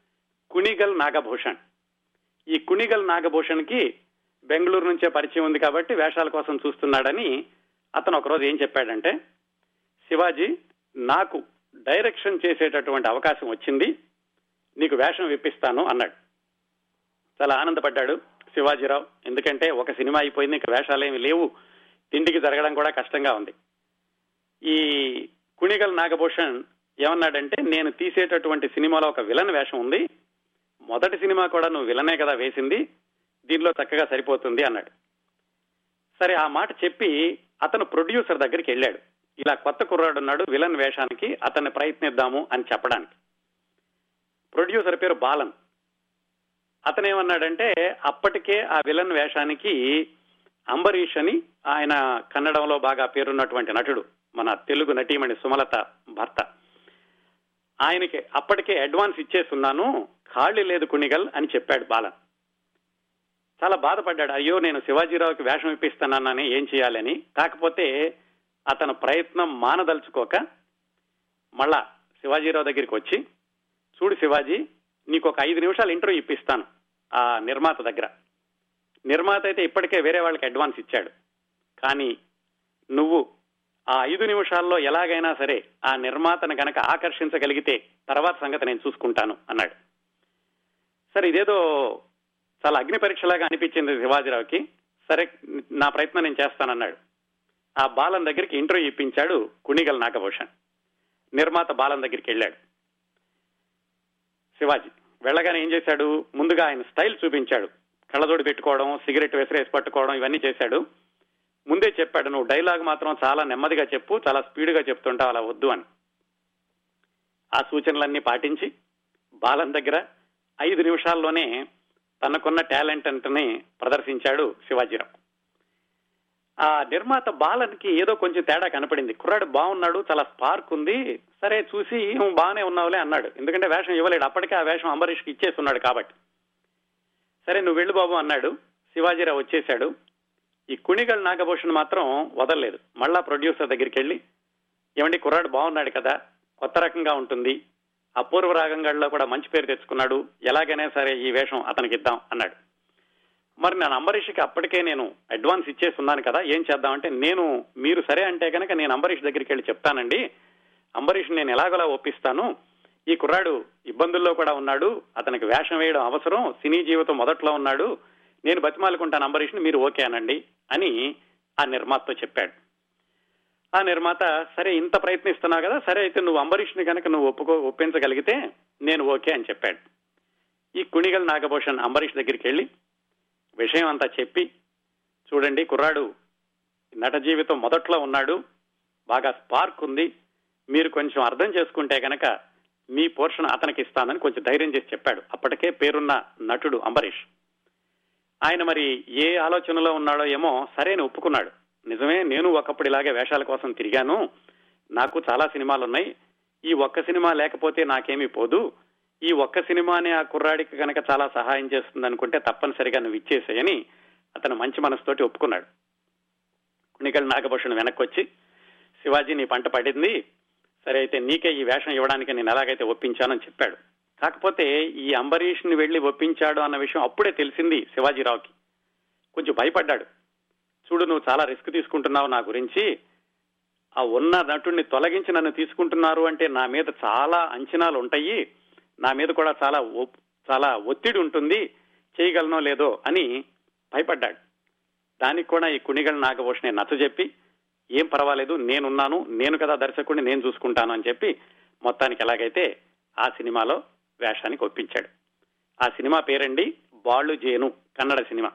కుణిగల్ నాగభూషణ్. ఈ కుణిగల్ నాగభూషణ్కి బెంగళూరు నుంచే పరిచయం ఉంది కాబట్టి వేషాల కోసం చూస్తున్నాడని అతను ఒకరోజు ఏం చెప్పాడంటే శివాజీ నాకు డైరెక్షన్ చేసేటటువంటి అవకాశం వచ్చింది నీకు వేషం విప్పిస్తాను అన్నాడు. చాలా ఆనందపడ్డాడు శివాజీరావు. ఎందుకంటే ఒక సినిమా అయిపోయింది ఇంకా వేషాలేమి లేవు తిండికి జరగడం కూడా కష్టంగా ఉంది. ఈ కుణిగల్ నాగభూషణ్ ఏమన్నాడంటే నేను తీసేటటువంటి సినిమాలో ఒక విలన్ వేషం ఉంది. మొదటి సినిమా కూడా నువ్వు విలనే కదా వేసింది. దీనిలో చక్కగా సరిపోతుంది అన్నాడు. సరే ఆ మాట చెప్పి అతను ప్రొడ్యూసర్ దగ్గరికి వెళ్ళాడు. ఇలా కొత్త కుర్రాడు ఉన్నాడు విలన్ వేషానికి అతన్ని ప్రయత్నిద్దాము అని చెప్పడానికి. ప్రొడ్యూసర్ పేరు బాలన్. అతను ఏమన్నాడంటే అప్పటికే ఆ విలన్ వేషానికి అంబరీష్ అని ఆయన కన్నడంలో బాగా పేరున్నటువంటి నటుడు. మన తెలుగు నటీమణి సుమలత భర్త. ఆయనకి అప్పటికే అడ్వాన్స్ ఇచ్చేస్తున్నాను. ఖాళీ లేదు కుణిగల్ అని చెప్పాడు బాలన్. చాలా బాధపడ్డాడు. అయ్యో నేను శివాజీరావుకి వేషం ఇప్పిస్తానన్నానే ఏం చేయాలని. కాకపోతే అతను ప్రయత్నం మానదలుచుకోక మళ్ళా శివాజీరావు దగ్గరికి వచ్చి చూడు శివాజీ నీకు ఒక ఐదు నిమిషాలు ఇంటర్వ్యూ ఇప్పిస్తాను ఆ నిర్మాత దగ్గర. నిర్మాత అయితే ఇప్పటికే వేరే వాళ్ళకి అడ్వాన్స్ ఇచ్చాడు. కానీ నువ్వు ఆ ఐదు నిమిషాల్లో ఎలాగైనా సరే ఆ నిర్మాతను గనక ఆకర్షించగలిగితే తర్వాత సంగతి నేను చూసుకుంటాను అన్నాడు. సరే ఇదేదో చాలా అగ్ని పరీక్షలాగా అనిపించింది శివాజీరావుకి. సరే నా ప్రయత్నం నేను చేస్తానన్నాడు. ఆ బాలన్ దగ్గరికి ఇంటర్వ్యూ ఇప్పించాడు కుణిగల్ నాగభూషణ్. నిర్మాత బాలన్ దగ్గరికి వెళ్ళాడు. శివాజీ వెళ్ళగానే ఏం చేశాడు? ముందుగా ఆయన స్టైల్ చూపించాడు. కళ్ళజోడు పెట్టుకోవడం సిగరెట్ విసిరేసి పట్టుకోవడం ఇవన్నీ చేశాడు. ముందే చెప్పాడు నువ్వు డైలాగ్ మాత్రం చాలా నెమ్మదిగా చెప్పు చాలా స్పీడ్గా చెప్తుంటావు అలా వద్దు అని. ఆ సూచనలన్నీ పాటించి బాలన్ దగ్గర ఐదు నిమిషాల్లోనే తనకున్న టాలెంట్ అంటని ప్రదర్శించాడు శివాజీరావు ఆ నిర్మాత బాలన్కి ఏదో కొంచెం తేడా కనపడింది. కుర్రాడు బాగున్నాడు చాలా స్పార్క్ ఉంది సరే చూసి "నువ్వు బాగానే ఉన్నావులే అన్నాడు. ఎందుకంటే వేషం ఇవ్వలేడు అప్పటికే ఆ వేషం అంబరీష్కి ఇచ్చేస్తున్నాడు కాబట్టి. సరే నువ్వు వెళ్ళు బాబు అన్నాడు. శివాజీరావు వచ్చేశాడు. ఈ కుణిగల్ నాగభూషణ్ మాత్రం వదలలేదు. మళ్ళా ప్రొడ్యూసర్ దగ్గరికి వెళ్ళి ఏమండి కుర్రాడు బాగున్నాడు కదా కొత్త రకంగా ఉంటుంది అపూర్వ రాగంగాడిలో కూడా మంచి పేరు తెచ్చుకున్నాడు ఎలాగైనా సరే ఈ వేషం అతనికి ఇద్దాం అన్నాడు. మరి నేను అంబరీష్కి అప్పటికే నేను అడ్వాన్స్ ఇచ్చేసి ఉన్నాను కదా ఏం చేద్దామంటే నేను మీరు సరే అంటే కనుక నేను అంబరీష్ దగ్గరికి వెళ్ళి చెప్తానండి అంబరీష్ నేను ఎలాగోలా ఒప్పిస్తాను ఈ కుర్రాడు ఇబ్బందుల్లో కూడా ఉన్నాడు అతనికి వేషం వేయడం అవసరం సినీ జీవితం మొదట్లో ఉన్నాడు నేను బతిమాలుకుంటాను అంబరీష్ని మీరు ఓకే అనండి అని ఆ నిర్మాతతో చెప్పాడు. ఆ నిర్మాత సరే ఇంత ప్రయత్నిస్తున్నావు కదా సరే అయితే నువ్వు అంబరీష్ని కనుక నువ్వు ఒప్పుకో ఒప్పించగలిగితే నేను ఓకే అని చెప్పాడు. ఈ కుణిగల్ నాగభూషణ్ అంబరీష్ దగ్గరికి వెళ్ళి విషయం అంతా చెప్పి చూడండి కుర్రాడు నట జీవితం మొదట్లో ఉన్నాడు బాగా స్పార్క్ ఉంది మీరు కొంచెం అర్థం చేసుకుంటే కనుక మీ పోర్షన్ అతనికి ఇస్తానని కొంచెం ధైర్యం చేసి చెప్పాడు. అప్పటికే పేరున్న నటుడు అంబరీష్. ఆయన మరి ఏ ఆలోచనలో ఉన్నాడో ఏమో సరే ఒప్పుకున్నాడు. నిజమే నేను ఒకప్పుడు ఇలాగే వేషాల కోసం తిరిగాను. నాకు చాలా సినిమాలు ఉన్నాయి ఈ ఒక్క సినిమా లేకపోతే నాకేమీ పోదు. ఈ ఒక్క సినిమానే ఆ కుర్రాడికి కనుక చాలా సహాయం చేస్తుంది అనుకుంటే తప్పనిసరిగా నువ్వు ఇచ్చేసేయని అతను మంచి మనసుతోటి ఒప్పుకున్నాడు. కుణికల్ నాగభూషణ్ వెనక్కి వచ్చి శివాజీ నీ పంట పడింది. సరే అయితే నీకే ఈ వేషం ఇవ్వడానికి నేను ఎలాగైతే ఒప్పించానని చెప్పాడు. కాకపోతే ఈ అంబరీష్ని వెళ్ళి ఒప్పించాడు అన్న విషయం అప్పుడే తెలిసింది శివాజీరావుకి. కొంచెం భయపడ్డాడు. చూడు నువ్వు చాలా రిస్క్ తీసుకుంటున్నావు నా గురించి. ఆ ఉన్న నటుడిని తొలగించి నన్ను తీసుకుంటున్నారు అంటే నా మీద చాలా అంచనాలు ఉంటాయి. నా మీద కూడా చాలా ఒప్- చాలా ఒత్తిడి ఉంటుంది. చేయగలనో లేదో అని భయపడ్డాడు. దానికి కూడా ఈ కుణిగల్ నాగభూషణి నచ్చజెప్పి ఏం పర్వాలేదు నేనున్నాను. నేను కదా దర్శకుడిని నేను చూసుకుంటాను అని చెప్పి మొత్తానికి ఎలాగైతే ఆ సినిమాలో వేషానికి ఒప్పించాడు ఆ సినిమా పేరండి బాళ్ళు జేను కన్నడ సినిమా.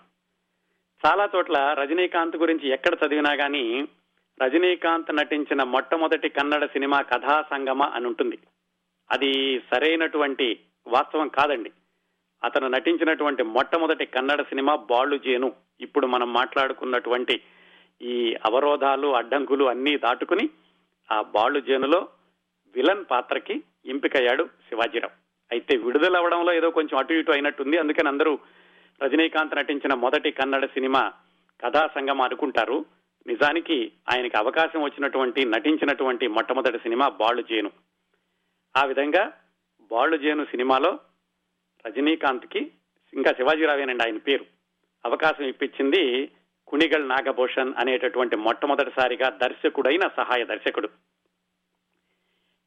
చాలా చోట్ల రజనీకాంత్ గురించి ఎక్కడ చదివినా గానీ రజనీకాంత్ నటించిన మొట్టమొదటి కన్నడ సినిమా కథా సంగమ అని ఉంటుంది. అది సరైనటువంటి వాస్తవం కాదండి. అతను నటించినటువంటి మొట్టమొదటి కన్నడ సినిమా బాళ్ళు జేను. ఇప్పుడు మనం మాట్లాడుకున్నటువంటి ఈ అవరోధాలు అడ్డంకులు అన్నీ దాటుకుని ఆ బాళ్ళు జేనులో విలన్ పాత్రకి ఎంపికయ్యాడు శివాజీరావు. అయితే విడుదల అవడంలో ఏదో కొంచెం అటు ఇటు అయినట్టుంది. అందుకని అందరూ రజనీకాంత్ నటించిన మొదటి కన్నడ సినిమా కథా సంఘం అనుకుంటారు. నిజానికి ఆయనకి అవకాశం వచ్చినటువంటి నటించినటువంటి మొట్టమొదటి సినిమా బాళ్ళు జేను. ఆ విధంగా బాళ్ళు జేను సినిమాలో రజనీకాంత్కి ఇంకా శివాజీరావేనండి ఆయన పేరు. అవకాశం ఇప్పించింది కుణిగల్ నాగభూషణ్ అనేటటువంటి మొట్టమొదటిసారిగా దర్శకుడైన సహాయ దర్శకుడు.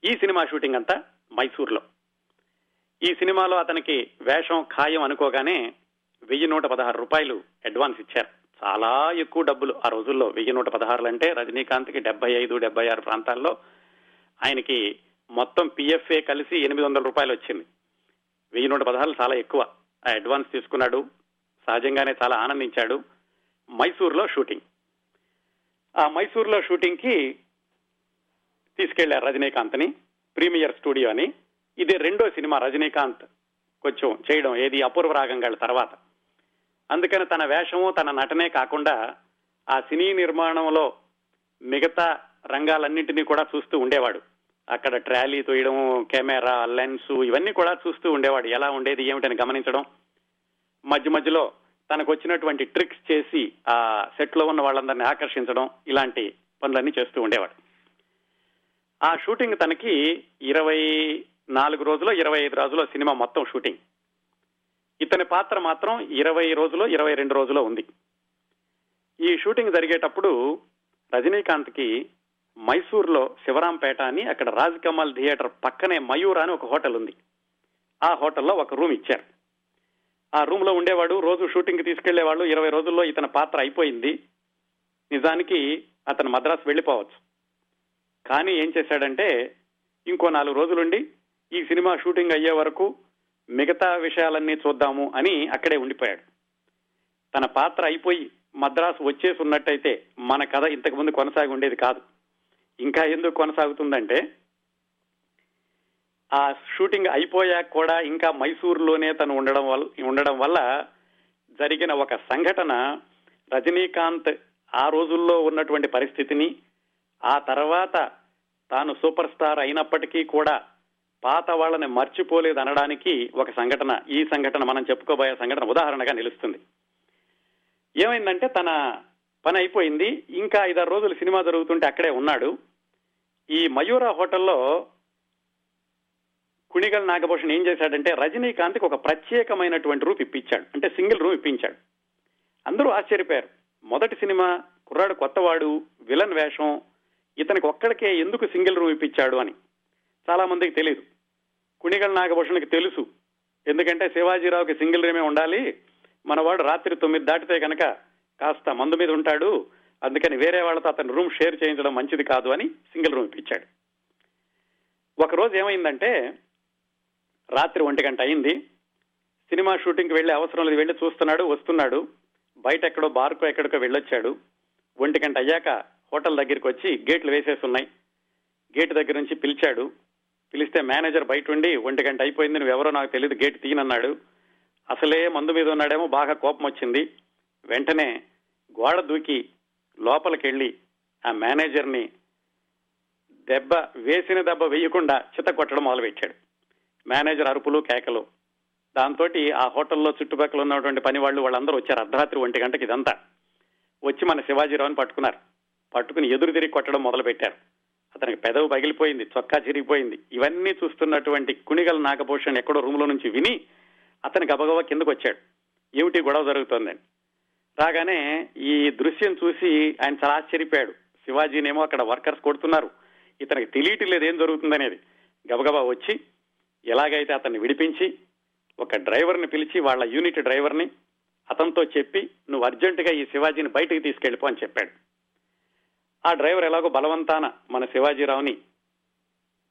ఈ సినిమా షూటింగ్ అంతా మైసూర్లో. ఈ సినిమాలో అతనికి వేషం ఖాయం అనుకోగానే వెయ్యి నూట పదహారు రూపాయలు అడ్వాన్స్ ఇచ్చారు. చాలా ఎక్కువ డబ్బులు. ఆ రోజుల్లో వెయ్యి నూట పదహారులు అంటే రజనీకాంత్కి డెబ్బై ఐదు డెబ్బై ఆరు ప్రాంతాల్లో ఆయనకి మొత్తం పిఎఫ్ఏ కలిసి ఎనిమిది వందల రూపాయలు వచ్చింది. వెయ్యి నూట పదహారులు చాలా ఎక్కువ. ఆ అడ్వాన్స్ తీసుకున్నాడు. సహజంగానే చాలా ఆనందించాడు. మైసూర్లో షూటింగ్. ఆ మైసూర్లో షూటింగ్కి తీసుకెళ్ళారు రజనీకాంత్ని. ప్రీమియర్ స్టూడియో అని. ఇది రెండో సినిమా రజనీకాంత్ కొంచెం చేయడం ఏది అపూర్వ రాగంగాళ్ళ తర్వాత. అందుకని తన వేషము తన నటనే కాకుండా ఆ సినీ నిర్మాణంలో మిగతా రంగాలన్నింటినీ కూడా చూస్తూ ఉండేవాడు. అక్కడ ట్రాలీ తోయడం కెమెరా లెన్స్ ఇవన్నీ కూడా చూస్తూ ఉండేవాడు. ఎలా ఉండేది ఏమిటని గమనించడం. మధ్య మధ్యలో తనకు వచ్చినటువంటి ట్రిక్స్ చేసి ఆ సెట్లో ఉన్న వాళ్ళందరినీ ఆకర్షించడం ఇలాంటి పనులన్నీ చేస్తూ ఉండేవాడు. ఆ షూటింగ్ తనకి ఇరవై నాలుగు రోజుల్లో ఇరవై ఐదు రోజుల్లో సినిమా మొత్తం షూటింగ్. ఇతని పాత్ర మాత్రం ఇరవై రోజులు ఇరవై రెండు రోజుల్లో ఉంది. ఈ షూటింగ్ జరిగేటప్పుడు రజనీకాంత్కి మైసూర్లో శివరాంపేట అని అక్కడ రాజ్ కమల్ థియేటర్ పక్కనే మయూర్ అని ఒక హోటల్ ఉంది. ఆ హోటల్లో ఒక రూమ్ ఇచ్చారు. ఆ రూమ్లో ఉండేవాడు రోజు షూటింగ్ తీసుకెళ్ళేవాళ్ళు ఇరవై రోజుల్లో ఇతని పాత్ర అయిపోయింది. నిజానికి అతను మద్రాసు వెళ్ళిపోవచ్చు. కానీ ఏం చేశాడంటే ఇంకో నాలుగు రోజులుండి ఈ సినిమా షూటింగ్ అయ్యే వరకు మిగతా విషయాలన్నీ చూద్దాము అని అక్కడే ఉండిపోయాడు. తన పాత్ర అయిపోయి మద్రాసు వచ్చేసి ఉన్నట్టయితే మన కథ ఇంతకుముందు కొనసాగి ఉండేది కాదు. ఇంకా ఎందుకు కొనసాగుతుందంటే ఆ షూటింగ్ అయిపోయాక కూడా ఇంకా మైసూరులోనే తను ఉండడం వల్ల ఉండడం వల్ల జరిగిన ఒక సంఘటన రజనీకాంత్ ఆ రోజుల్లో ఉన్నటువంటి పరిస్థితిని ఆ తర్వాత తాను సూపర్ స్టార్ అయినప్పటికీ కూడా పాత వాళ్ళని మర్చిపోలేదు అనడానికి ఒక సంఘటన ఈ సంఘటన మనం చెప్పుకోబోయే సంఘటన ఉదాహరణగా నిలుస్తుంది. ఏమైందంటే తన పని అయిపోయింది ఇంకా ఐదారు రోజులు సినిమా జరుగుతుంటే అక్కడే ఉన్నాడు. ఈ మయూర హోటల్లో కుణిగల్ నాగభూషణ్ ఏం చేశాడంటే రజనీకాంత్కి ఒక ప్రత్యేకమైనటువంటి రూప్ ఇప్పించాడు. అంటే సింగిల్ రూమ్ ఇప్పించాడు. అందరూ ఆశ్చర్యపోయారు. మొదటి సినిమా కుర్రాడు కొత్తవాడు విలన్ వేషం ఇతనికి ఒక్కడికే ఎందుకు సింగిల్ రూమ్ ఇప్పించాడు అని. చాలా మందికి తెలియదు కుణిగల్ నాగభూషణ్కి తెలుసు. ఎందుకంటే శివాజీరావుకి సింగిల్ రూమే ఉండాలి. మనవాడు రాత్రి తొమ్మిది దాటితే కనుక కాస్త మందు మీద ఉంటాడు. అందుకని వేరే వాళ్ళతో అతని రూమ్ షేర్ చేయించడం మంచిది కాదు అని సింగిల్ రూమ్ ఇప్పించాడు. ఒక రోజు ఏమైందంటే రాత్రి ఒంటి గంట అయింది. సినిమా షూటింగ్కి వెళ్ళే అవసరం లేదు. వెళ్ళి చూస్తున్నాడు వస్తున్నాడు. బయట ఎక్కడో బార్కో ఎక్కడికో వెళ్ళొచ్చాడు. ఒంటి గంట అయ్యాక హోటల్ దగ్గరికి వచ్చి గేట్లు వేసేసి ఉన్నాయి గేట్ దగ్గర నుంచి పిలిచాడు. పిలిస్తే మేనేజర్ బయట ఉండి ఒంటి గంట అయిపోయింది నువ్వెవరో నాకు తెలియదు గేట్ తీయనన్నాడు. అసలే మందు మీద ఉన్నాడేమో బాగా కోపం వచ్చింది. వెంటనే గోడ దూకి లోపలికెళ్ళి ఆ మేనేజర్ని దెబ్బ వేసిన దెబ్బ వేయకుండా చిత కొట్టడం మొదలుపెట్టాడు. మేనేజర్ అరుపులు కేకలు. దాంతో ఆ హోటల్లో చుట్టుపక్కల ఉన్నటువంటి పని వాళ్ళు వాళ్ళందరూ వచ్చారు. అర్ధరాత్రి ఒంటి గంటకి ఇదంతా. వచ్చి మన శివాజీరావుని పట్టుకున్నారు. పట్టుకుని ఎదురు తిరిగి కొట్టడం మొదలుపెట్టారు. అతనికి పెదవి పగిలిపోయింది చొక్కా చిరిగిపోయింది. ఇవన్నీ చూస్తున్నటువంటి కుణిగల నాగభూషణ్ ఎక్కడో రూమ్లో నుంచి విని అతని గబగబ కిందకు వచ్చాడు. ఏమిటి గొడవ జరుగుతోందని. రాగానే ఈ దృశ్యం చూసి ఆయన చాలా ఆశ్చర్యపోయాడు. శివాజీనేమో అక్కడ వర్కర్స్ కొడుతున్నారు. ఇతనికి తెలియటం లేదు ఏం జరుగుతుందనేది. గబగబా వచ్చి ఎలాగైతే అతన్ని విడిపించి ఒక డ్రైవర్ని పిలిచి వాళ్ళ యూనిట్ డ్రైవర్ని అతనితో చెప్పి నువ్వు అర్జెంటుగా ఈ శివాజీని బయటకు తీసుకెళ్ళిపో అని చెప్పాడు. ఆ డ్రైవర్ ఎలాగో బలవంతాన మన శివాజీరావుని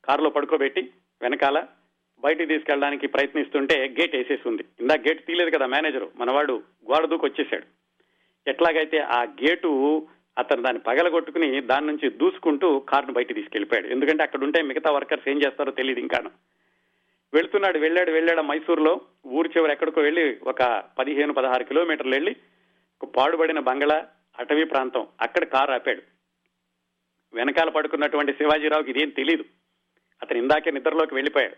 కారులో పడుకోబెట్టి వెనకాల బయటికి తీసుకెళ్ళడానికి ప్రయత్నిస్తుంటే గేట్ వేసేసి ఉంది ఇందా గేట్ తీయలేదు కదా మేనేజరు. మనవాడు గోడ దూకి వచ్చేసాడు. ఎట్లాగైతే ఆ గేటు అతను దాన్ని పగలగొట్టుకుని దాని నుంచి దూసుకుంటూ కారును బయట తీసుకెళ్ళిపోయాడు ఎందుకంటే అక్కడ ఉంటే మిగతా వర్కర్స్ ఏం చేస్తారో తెలియదు ఇంకాను. వెళ్తున్నాడు వెళ్ళాడు వెళ్ళాడు మైసూరులో. ఊరు చివరి ఎక్కడికో వెళ్ళి ఒక పదిహేను పదహారు కిలోమీటర్లు వెళ్ళి ఒక పాడుబడిన బంగళా అటవీ ప్రాంతం అక్కడ కారు ఆపాడు. వెనకాల పడుకున్నటువంటి శివాజీరావుకి ఇదేం తెలియదు అతను ఇందాకే నిద్రలోకి వెళ్ళిపోయాడు.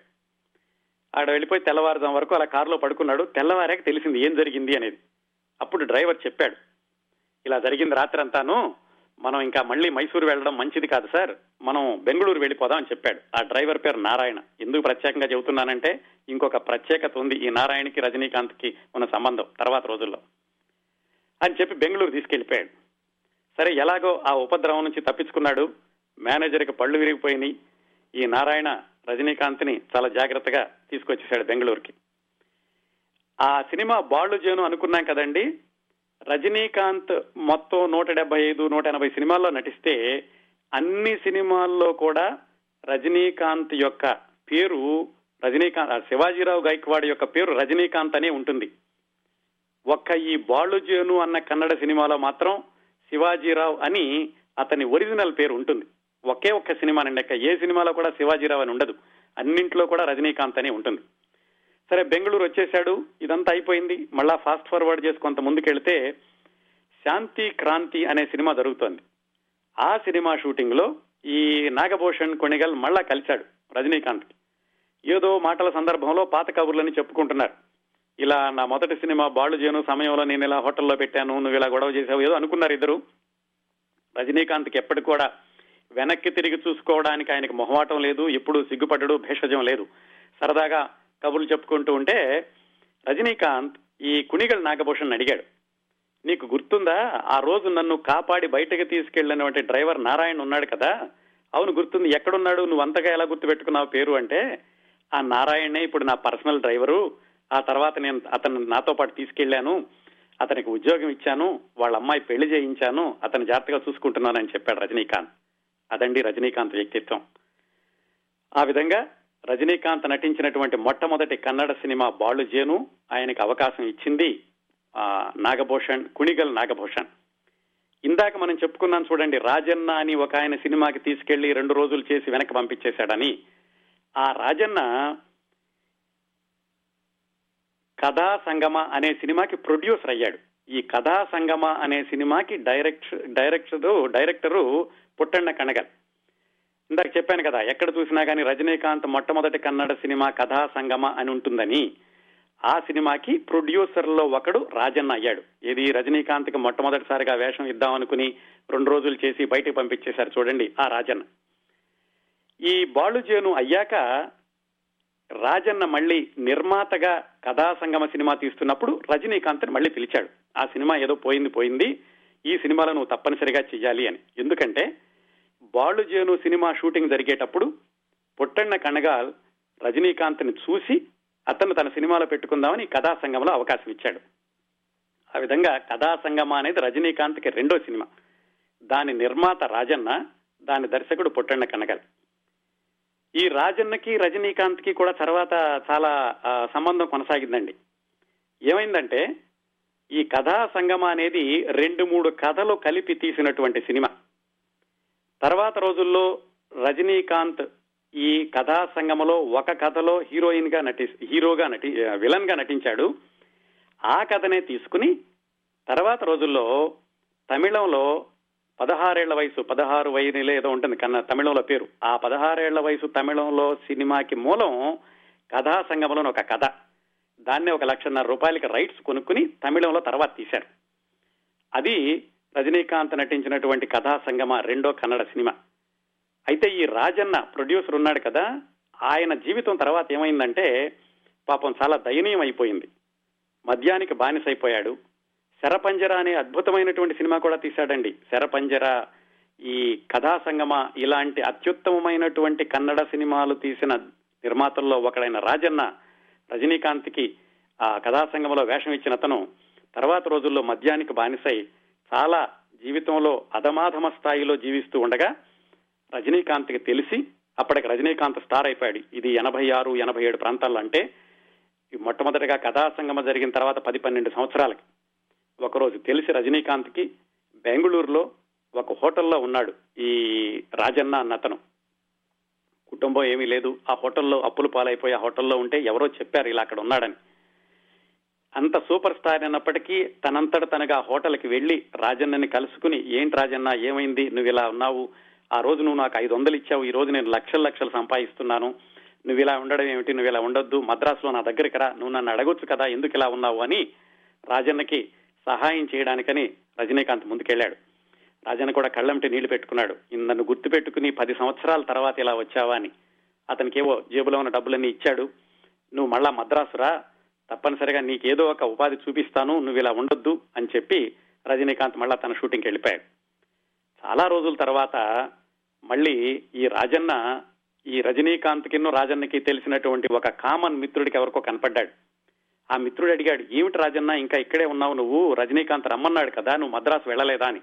ఆడ వెళ్ళిపోయి తెల్లవారుజాం వరకు అలా కారులో పడుకున్నాడు. తెల్లవారాక తెలిసింది ఏం జరిగింది అనేది. అప్పుడు డ్రైవర్ చెప్పాడు ఇలా జరిగింది రాత్రి అంతాను మనం ఇంకా మళ్ళీ మైసూరు వెళ్ళడం మంచిది కాదు సార్. మనం బెంగళూరు వెళ్ళిపోదాం అని చెప్పాడు. ఆ డ్రైవర్ పేరు నారాయణ. ఎందుకు ప్రత్యేకంగా చెబుతున్నానంటే ఇంకొక ప్రత్యేకత ఉంది ఈ నారాయణకి రజనీకాంత్కి ఉన్న సంబంధం తర్వాత రోజుల్లో అని చెప్పి బెంగళూరు తీసుకెళ్ళిపోయాడు సరే ఎలాగో ఆ ఉపద్రవం నుంచి తప్పించుకున్నాడు. మేనేజర్కి పళ్ళు విరిగిపోయినాయి. ఈ నారాయణ రజనీకాంత్ని చాలా జాగ్రత్తగా తీసుకొచ్చేశాడు బెంగళూరుకి. ఆ సినిమా బాళ్ళు జేను అనుకున్నాం కదండి. రజనీకాంత్ మొత్తం నూట డెబ్బై ఐదు నూట ఎనభై సినిమాల్లో నటిస్తే అన్ని సినిమాల్లో కూడా రజనీకాంత్ యొక్క పేరు రజనీకాంత్ ఆ శివాజీరావు గైక్వాడ్ యొక్క పేరు రజనీకాంత్ అనే ఉంటుంది. ఒక్క ఈ బాలుజేను అన్న కన్నడ సినిమాలో మాత్రం శివాజీరావు అని అతని ఒరిజినల్ పేరు ఉంటుంది. ఒకే ఒక్క సినిమానండి అక్క ఏ సినిమాలో కూడా శివాజీరావు అని ఉండదు. అన్నింట్లో కూడా రజనీకాంత్ అని ఉంటుంది. సరే బెంగళూరు వచ్చేశాడు. ఇదంతా అయిపోయింది. మళ్ళా ఫాస్ట్ ఫార్వర్డ్ చేసి కొంత ముందుకెళ్తే శాంతి క్రాంతి అనే సినిమా జరుగుతోంది. ఆ సినిమా షూటింగ్లో ఈ నాగభూషణ్ కొణిగల్ మళ్ళా కలిశాడు రజనీకాంత్ ఏదో మాటల సందర్భంలో పాత కబుర్లని చెప్పుకుంటున్నారు. ఇలా నా మొదటి సినిమా బాళ్ళు చేయను సమయంలో నేను ఇలా హోటల్లో పెట్టాను నువ్వు ఇలా గొడవ చేసావు ఏదో అనుకున్నారు ఇద్దరు. రజనీకాంత్కి ఎప్పటికి కూడా వెనక్కి తిరిగి చూసుకోవడానికి ఆయనకి మొహమాటం లేదు ఎప్పుడు సిగ్గుపడ్డడు భేషజం లేదు. సరదాగా కబుర్లు చెప్పుకుంటూ ఉంటే రజనీకాంత్ ఈ కుణిగల్ నాగభూషణ్ అడిగాడు. నీకు గుర్తుందా ఆ రోజు నన్ను కాపాడి బయటకు తీసుకెళ్ళినటువంటి డ్రైవర్ నారాయణ ఉన్నాడు కదా? అవును గుర్తుంది ఎక్కడున్నాడు నువ్వు అంతగా ఎలా గుర్తు పెట్టుకున్నావు పేరు అంటే ఆ నారాయణే ఇప్పుడు నా పర్సనల్ డ్రైవరు ఆ తర్వాత నేను అతను నాతో పాటు తీసుకెళ్ళాను అతనికి ఉద్యోగం ఇచ్చాను వాళ్ళ అమ్మాయి పెళ్ళి చేయించాను అతను జాగ్రత్తగా చూసుకుంటున్నానని చెప్పాడు రజనీకాంత్. అదండి రజనీకాంత్ వ్యక్తిత్వం. ఆ విధంగా రజనీకాంత్ నటించినటువంటి మొట్టమొదటి కన్నడ సినిమా బాలుజేను ఆయనకు అవకాశం ఇచ్చింది నాగభూషణ్ కుణిగల్ నాగభూషణ్. ఇందాక మనం చెప్పుకున్నాం చూడండి రాజన్న అని ఒక ఆయన సినిమాకి తీసుకెళ్ళి రెండు రోజులు చేసి వెనక్కి పంపించేశాడని. ఆ రాజన్న కథా సంగమ అనే సినిమాకి ప్రొడ్యూసర్ అయ్యాడు. ఈ కథా సంగమ అనే సినిమాకి direct director director Puttanna Kanagal ఇందాక చెప్పాను కదా ఎక్కడ చూసినా కానీ రజనీకాంత్ మొట్టమొదటి కన్నడ సినిమా కథా సంగమ అని ఉంటుందని. ఆ సినిమాకి ప్రొడ్యూసర్లో ఒకడు రాజన్న అయ్యాడు. ఇది రజనీకాంత్కి మొట్టమొదటిసారిగా వేషం ఇద్దామనుకుని రెండు రోజులు చేసి బయటకు పంపించేశారు చూడండి ఆ రాజన్న. ఈ బాలుజేను అయ్యాక రాజన్న మళ్ళీ నిర్మాతగా కథా సంగమ సినిమా తీస్తున్నప్పుడు రజనీకాంత్ మళ్ళీ పిలిచాడు. ఆ సినిమా ఏదో పోయింది పోయింది. ఈ సినిమాలో నువ్వు తప్పనిసరిగా చెయ్యాలి అని. ఎందుకంటే బాలుజేను సినిమా షూటింగ్ జరిగేటప్పుడు పుట్టన్న కణగాల్ రజనీకాంత్ని చూసి అతను తన సినిమాలో పెట్టుకుందామని కథా సంగంలో అవకాశం ఇచ్చాడు. ఆ విధంగా కథా సంగమ అనేది రజనీకాంత్కి రెండో సినిమా. దాని నిర్మాత రాజన్న దాని దర్శకుడు పుట్టన్న కనగల్. ఈ రాజన్నకి రజనీకాంత్కి కూడా తర్వాత చాలా సంబంధం కొనసాగిందండి. ఏమైందంటే ఈ కథా సంగమ అనేది రెండు మూడు కథలు కలిపి తీసినటువంటి సినిమా. తర్వాత రోజుల్లో రజనీకాంత్ ఈ కథా సంగమలో ఒక కథలో హీరోయిన్గా నటి హీరోగా నటి విలన్గా నటించాడు. ఆ కథనే తీసుకుని తర్వాత రోజుల్లో తమిళంలో పదహారేళ్ళ వయసు పదహారు వయసులో ఏదో ఉంటుంది కన్న తమిళంలో పేరు. ఆ పదహారేళ్ళ వయసు తమిళంలో సినిమాకి మూలం కథా సంగమలో ఒక కథ. దాన్నే ఒక లక్షన్నర రూపాయలకి రైట్స్ కొనుక్కుని తమిళంలో తర్వాత తీశారు. అది రజనీకాంత్ నటించినటువంటి కథా సంగమ రెండో కన్నడ సినిమా. అయితే ఈ రాజన్న ప్రొడ్యూసర్ ఉన్నాడు కదా ఆయన జీవితం తర్వాత ఏమైందంటే పాపం చాలా దయనీయం అయిపోయింది మద్యానికి బానిసైపోయాడు. శరపంజర అనే అద్భుతమైనటువంటి సినిమా కూడా తీశాడండి. శరపంజర ఈ కథా సంగమ ఇలాంటి అత్యుత్తమమైనటువంటి కన్నడ సినిమాలు తీసిన నిర్మాతల్లో ఒకడైన రాజన్న రజనీకాంత్కి ఆ కథా సంగమలో వేషం ఇచ్చిన అతను తర్వాత రోజుల్లో మద్యానికి బానిసై చాలా జీవితంలో అధమాధమ స్థాయిలో జీవిస్తూ ఉండగా రజనీకాంత్కి తెలిసి అప్పటికి రజనీకాంత్ స్టార్ అయిపోయాడు. ఇది ఎనభై ఆరు ఎనభై ఏడు ప్రాంతాల్లో అంటే ఈ మొట్టమొదటిగా కథా సంగమ జరిగిన తర్వాత పది పన్నెండు సంవత్సరాలకి. ఒకరోజు తెలిసి రజనీకాంత్కి బెంగళూరులో ఒక హోటల్లో ఉన్నాడు ఈ రాజన్న అన్న అతను కుటుంబం ఏమీ లేదు. ఆ హోటల్లో అప్పులు పాలైపోయి ఆ హోటల్లో ఉంటే ఎవరో చెప్పారు ఇలా అక్కడ ఉన్నాడని. అంత సూపర్ స్టార్ అయినప్పటికీ తనంతట తనగా హోటల్కి వెళ్ళి రాజన్నని కలుసుకుని ఏంటి రాజన్న ఏమైంది? నువ్వు ఇలా ఉన్నావు. ఆ రోజు నువ్వు నాకు ఐదు వందలు ఇచ్చావు. ఈ రోజు నేను లక్షలు లక్షలు సంపాదిస్తున్నాను. నువ్వు ఇలా ఉండడం ఏమిటి? నువ్వు ఇలా ఉండొద్దు. మద్రాసులో నా దగ్గరికి రా. నువ్వు నన్ను అడగొచ్చు కదా. ఎందుకు ఇలా ఉన్నావు? అని రాజన్నకి సహాయం చేయడానికని రజనీకాంత్ ముందుకెళ్ళాడు రాజన్న కూడా కళ్ళంటి నీళ్ళు పెట్టుకున్నాడు. నన్ను గుర్తు పెట్టుకుని పది సంవత్సరాల తర్వాత ఇలా వచ్చావా అని. అతనికి ఏవో జేబులో ఉన్న డబ్బులన్నీ ఇచ్చాడు. నువ్వు మళ్ళా మద్రాసురా. తప్పనిసరిగా నీకేదో ఒక ఉపాధి చూపిస్తాను. నువ్వు ఇలా ఉండొద్దు అని చెప్పి రజనీకాంత్ మళ్ళా తన షూటింగ్కి వెళ్ళిపోయాడు. చాలా రోజుల తర్వాత మళ్ళీ ఈ రాజన్న ఈ రజనీకాంత్ కిన్నో రాజన్నకి తెలిసినటువంటి ఒక కామన్ మిత్రుడికి ఎవరికో కనపడ్డాడు. ఆ మిత్రుడు అడిగాడు ఏమిటి రాజన్న ఇంకా ఇక్కడే ఉన్నావు నువ్వు? రజనీకాంత్ రమ్మన్నాడు కదా నువ్వు మద్రాసు వెళ్ళలేదా? అని.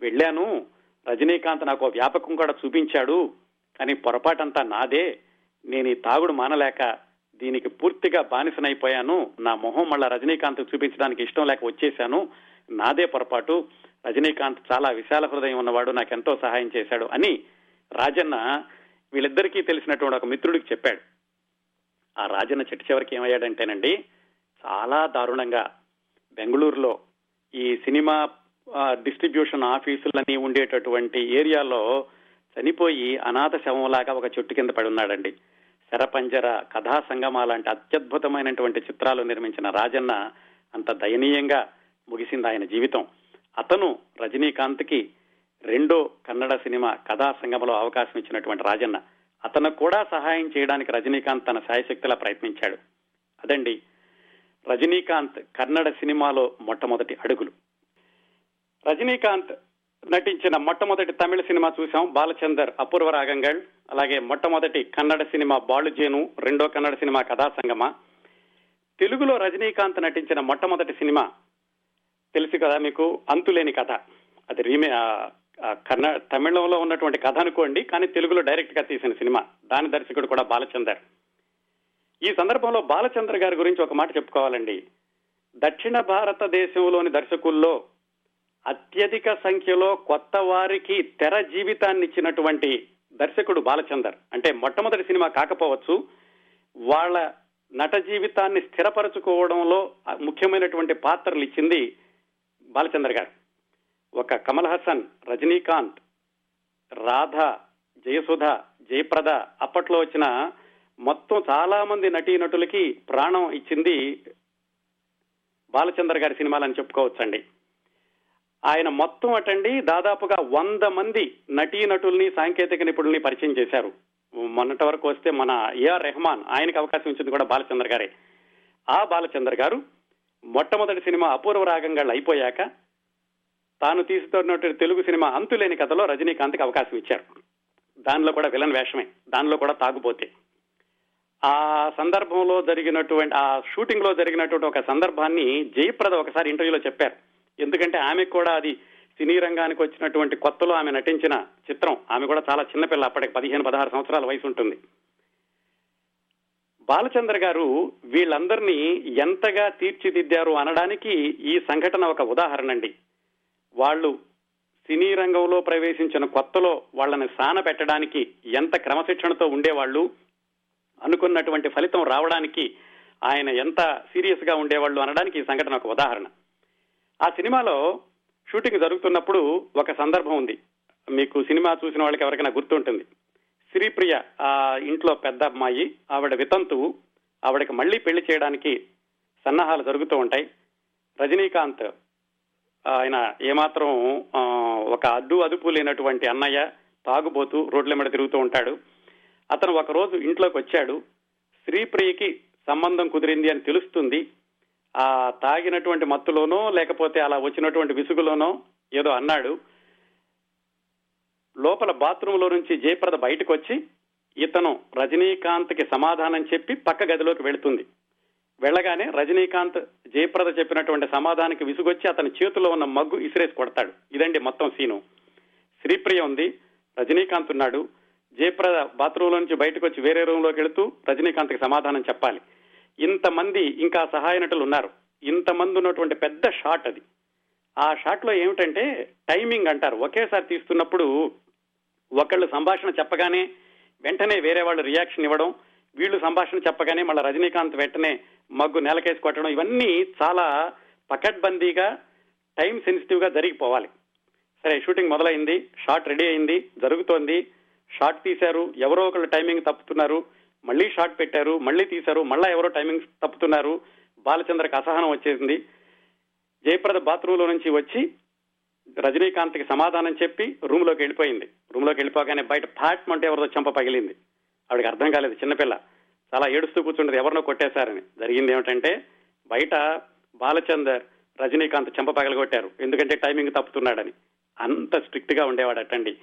వెళ్ళాను. రజనీకాంత్ నాకు వ్యాపకం కూడా చూపించాడు కానీ పొరపాటంతా నాదే. నేను ఈ తాగుడు మానలేక దీనికి పూర్తిగా బానిసనైపోయాను. నా మొహం మళ్ళా రజనీకాంత్ చూపించడానికి ఇష్టం లేక వచ్చేశాను. నాదే పొరపాటు. రజనీకాంత్ చాలా విశాల హృదయం ఉన్నవాడు నాకెంతో సహాయం చేశాడు అని రాజన్న వీళ్ళిద్దరికీ తెలిసినటువంటి ఒక మిత్రుడికి చెప్పాడు. ఆ రాజన్న చెట్టు చివరికి ఏమయ్యాడంటేనండి చాలా దారుణంగా బెంగళూరులో ఈ సినిమా డిస్ట్రిబ్యూషన్ ఆఫీసులన్నీ ఉండేటటువంటి ఏరియాలో చనిపోయి అనాథ శవంలాగా ఒక చెట్టు కింద పడి ఉన్నాడండి. శరపంజర కథా సంగమా లాంటి అత్యద్భుతమైనటువంటి చిత్రాలు నిర్మించిన రాజన్న అంత దయనీయంగా ముగిసింది ఆయన జీవితం. అతను రజనీకాంత్కి రెండో కన్నడ సినిమా కథా సంగమలో అవకాశం ఇచ్చినటువంటి రాజన్న. అతను కూడా సహాయం చేయడానికి రజనీకాంత్ తన శాయశక్తిలా ప్రయత్నించాడు. అదండి రజనీకాంత్ కన్నడ సినిమాలో మొట్టమొదటి అడుగులు. రజనీకాంత్ నటించిన మొట్టమొదటి తమిళ సినిమా చూసాం బాలచందర్ అపూర్వ రాగంగల్ అలాగే మొట్టమొదటి కన్నడ సినిమా బాలుజేను రెండో కన్నడ సినిమా కథా సంగమ తెలుగులో రజనీకాంత్ నటించిన మొట్టమొదటి సినిమా తెలుసు కదా మీకు అంతులేని కథ. అది రీమే కన్నడ తమిళంలో ఉన్నటువంటి కథ అనుకోండి కానీ తెలుగులో డైరెక్ట్గా తీసిన సినిమా. దాని దర్శకుడు కూడా బాలచందర్. ఈ సందర్భంలో బాలచంద్ర గారి గురించి ఒక మాట చెప్పుకోవాలండి. దక్షిణ భారతదేశంలోని దర్శకుల్లో అత్యధిక సంఖ్యలో కొత్త వారికి తెర జీవితాన్ని ఇచ్చినటువంటి దర్శకుడు బాలచందర్. అంటే మొట్టమొదటి సినిమా కాకపోవచ్చు వాళ్ళ నట జీవితాన్ని స్థిరపరచుకోవడంలో ముఖ్యమైనటువంటి పాత్రలు ఇచ్చింది బాలచందర్ గారు. ఒక కమల్ హసన్ రజనీకాంత్ రాధ జయసుధ జయప్రద అప్పట్లో వచ్చిన మొత్తం చాలా మంది నటీనటులకి ప్రాణం ఇచ్చింది బాలచంద్ర గారి సినిమాలని చెప్పుకోవచ్చండి. ఆయన మొత్తం అటండి దాదాపుగా వంద మంది నటీనటుల్ని సాంకేతిక నిపుణుల్ని పరిచయం చేశారు. మొన్నటి వరకు వస్తే మన ఏఆర్ రెహమాన్ ఆయనకి అవకాశం ఇచ్చింది కూడా బాలచంద్ర గారే. ఆ బాలచంద్ర గారు మొట్టమొదటి సినిమా అపూర్వ రాగంగా అయిపోయాక తాను తీసుకున్నటువంటి తెలుగు సినిమా అంతులేని కథలో రజనీకాంత్కి అవకాశం ఇచ్చారు. దానిలో కూడా విలన్ వేషమే. దానిలో కూడా తాగుపోతే ఆ సందర్భంలో జరిగినటువంటి ఆ షూటింగ్లో జరిగినటువంటి ఒక సందర్భాన్ని జయప్రద ఒకసారి ఇంటర్వ్యూలో చెప్పారు. ఎందుకంటే ఆమెకు కూడా అది సినీ రంగానికి వచ్చినటువంటి కొత్తలో ఆమె నటించిన చిత్రం. ఆమె కూడా చాలా చిన్నపిల్ల అప్పటికి పదిహేను పదహారు సంవత్సరాల వయసు ఉంటుంది. బాలచంద్ర గారు వీళ్ళందరినీ ఎంతగా తీర్చిదిద్దారు అనడానికి ఈ సంఘటన ఒక ఉదాహరణ అండి వాళ్ళు సినీ రంగంలో ప్రవేశించిన కొత్తలో వాళ్ళని సాన పెట్టడానికి ఎంత క్రమశిక్షణతో ఉండేవాళ్ళు అనుకున్నటువంటి ఫలితం రావడానికి ఆయన ఎంత సీరియస్గా ఉండేవాళ్ళు అనడానికి ఈ సంఘటన ఒక ఉదాహరణ. ఆ సినిమాలో షూటింగ్ జరుగుతున్నప్పుడు ఒక సందర్భం ఉంది. మీకు సినిమా చూసిన వాళ్ళకి ఎవరికైనా గుర్తుంటుంది. శ్రీప్రియ ఆ ఇంట్లో పెద్ద అమ్మాయి ఆవిడ వితంతువు ఆవిడకి మళ్ళీ పెళ్ళి చేయడానికి సన్నాహాలు జరుగుతూ ఉంటాయి. రజనీకాంత్ ఆయన ఏమాత్రం ఒక అడ్డు అదుపు లేనటువంటి అన్నయ్య తాగుబోతూ రోడ్ల మీద తిరుగుతూ ఉంటాడు. అతను ఒకరోజు ఇంట్లోకి వచ్చాడు. శ్రీప్రియకి సంబంధం కుదిరింది అని తెలుస్తుంది. ఆ తాగినటువంటి మత్తులోనో లేకపోతే అలా వచ్చినటువంటి విసుగులోనో ఏదో అన్నాడు. లోపల బాత్రూంలో నుంచి జయప్రద బయటకు వచ్చి ఇతను రజనీకాంత్కి సమాధానం చెప్పి పక్క గదిలోకి వెళుతుంది. వెళ్ళగానే రజనీకాంత్ జయప్రద చెప్పినటువంటి సమాధానానికి విసుగొచ్చి అతని చేతిలో ఉన్న మగ్గు ఇసిరేసి కొడతాడు. ఇదండి మొత్తం సీను. శ్రీప్రియ ఉంది. రజనీకాంత్ ఉన్నాడు. జయప్రద బాత్రూంలో నుంచి బయటకు వచ్చి వేరే రూమ్లోకి వెళుతూ రజనీకాంత్కి సమాధానం చెప్పాలి. ఇంతమంది ఇంకా సహాయ నటులు ఉన్నారు. ఇంతమంది ఉన్నటువంటి పెద్ద షాట్ అది. ఆ షాట్లో ఏమిటంటే టైమింగ్ అంటారు. ఒకేసారి తీస్తున్నప్పుడు ఒకళ్ళు సంభాషణ చెప్పగానే వెంటనే వేరే వాళ్ళు రియాక్షన్ ఇవ్వడం వీళ్ళు సంభాషణ చెప్పగానే మళ్ళీ రజనీకాంత్ వెంటనే మగ్గు నేలకేసి కొట్టడం ఇవన్నీ చాలా పకడ్బందీగా టైం సెన్సిటివ్గా జరిగిపోవాలి. సరే షూటింగ్ మొదలైంది షాట్ రెడీ అయింది జరుగుతోంది. షాట్ తీశారు ఎవరో ఒకళ్ళు టైమింగ్ తప్పుతున్నారు మళ్ళీ షాట్ పెట్టారు మళ్ళీ తీశారు మళ్ళా ఎవరో టైమింగ్ తప్పుతున్నారు. బాలచంద్రకి అసహనం వచ్చేసింది. జయప్రద బాత్రూంలో నుంచి వచ్చి రజనీకాంత్కి సమాధానం చెప్పి రూమ్లోకి వెళ్ళిపోయింది. రూమ్లోకి వెళ్ళిపోగానే బయట ఫ్లాట్ అంటే ఎవరిదో చెంప పగిలింది. ఆవిడకి అర్థం కాలేదు చిన్నపిల్ల. చాలా ఏడుస్తూ కూర్చుండదు. ఎవరినో కొట్టేశారని. జరిగింది ఏమిటంటే బయట బాలచందర్ రజనీకాంత్ చెంప పగలగొట్టారు. ఎందుకంటే టైమింగ్ తప్పుతున్నాడని. అంత స్ట్రిక్ట్గా ఉండేవాడటండి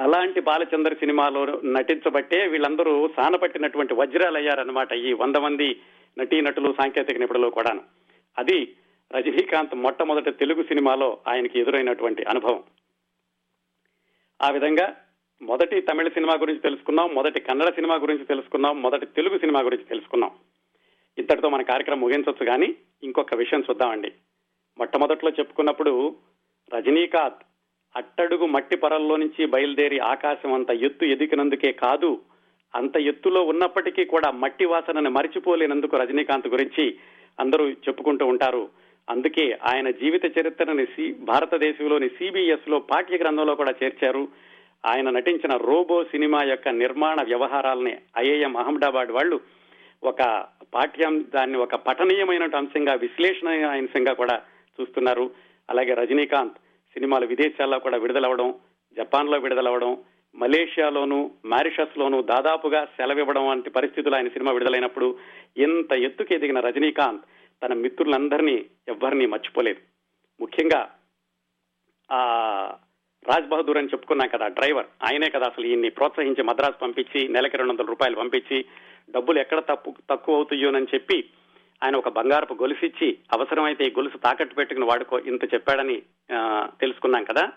అలాంటి బాలచందర్ సినిమాలో నటించబట్టే వీళ్ళందరూ సానపట్టినటువంటి వజ్రాలు అయ్యారనమాట ఈ వంద మంది నటీనటులు సాంకేతిక నిపుణులు కూడాను. అది రజనీకాంత్ మొట్టమొదటి తెలుగు సినిమాలో ఆయనకి ఎదురైనటువంటి అనుభవం. ఆ విధంగా మొదటి తమిళ సినిమా గురించి తెలుసుకున్నాం మొదటి కన్నడ సినిమా గురించి తెలుసుకున్నాం మొదటి తెలుగు సినిమా గురించి తెలుసుకున్నాం ఇంతటితో మన కార్యక్రమం ముగించవచ్చు కానీ ఇంకొక విషయం చూద్దామండి. మొట్టమొదట్లో చెప్పుకున్నప్పుడు రజనీకాంత్ అట్టడుగు మట్టి పొరల్లో నుంచి బయలుదేరి ఆకాశం అంత ఎత్తు ఎదికినందుకే కాదు అంత ఎత్తులో ఉన్నప్పటికీ కూడా మట్టి వాసనను మరిచిపోలేనందుకు రజనీకాంత్ గురించి అందరూ చెప్పుకుంటూ ఉంటారు. అందుకే ఆయన జీవిత చరిత్రని సి భారతదేశంలోని సిబిఎస్లో పాఠ్య గ్రంథంలో కూడా చేర్చారు. ఆయన నటించిన రోబో సినిమా యొక్క నిర్మాణ వ్యవహారాలని ఐఐఎం అహ్మదాబాద్ వాళ్ళు ఒక పాఠ్యం దాన్ని ఒక పఠనీయమైన అంశంగా విశ్లేషణ అంశంగా కూడా చూస్తున్నారు. అలాగే రజనీకాంత్ సినిమాలు విదేశాల్లో కూడా విడుదలవడం జపాన్లో విడుదలవడం మలేషియాలోను మారిషస్ లోను దాదాపుగా సెలవివ్వడం వంటి పరిస్థితులు ఆయన సినిమా విడుదలైనప్పుడు ఇంత ఎత్తుకు ఎదిగిన రజనీకాంత్ తన మిత్రులందరినీ ఎవ్వరినీ మర్చిపోలేదు. ముఖ్యంగా ఆ రాజ్ బహదూర్ అని చెప్పుకున్నాం కదా డ్రైవర్. ఆయనే కదా అసలు ఈయన్ని ప్రోత్సహించి మద్రాసు పంపించి నెలకి రెండు వందల రూపాయలు పంపించి డబ్బులు ఎక్కడ తప్పు తక్కువ అవుతాయోనని చెప్పి ఆయన ఒక బంగారపు గొలుసిచ్చి అవసరమైతే ఈ గొలుసు తాకట్టు పెట్టుకుని వాడుకో ఇంత చెప్పాడని తెలుసుకున్నాం కదా.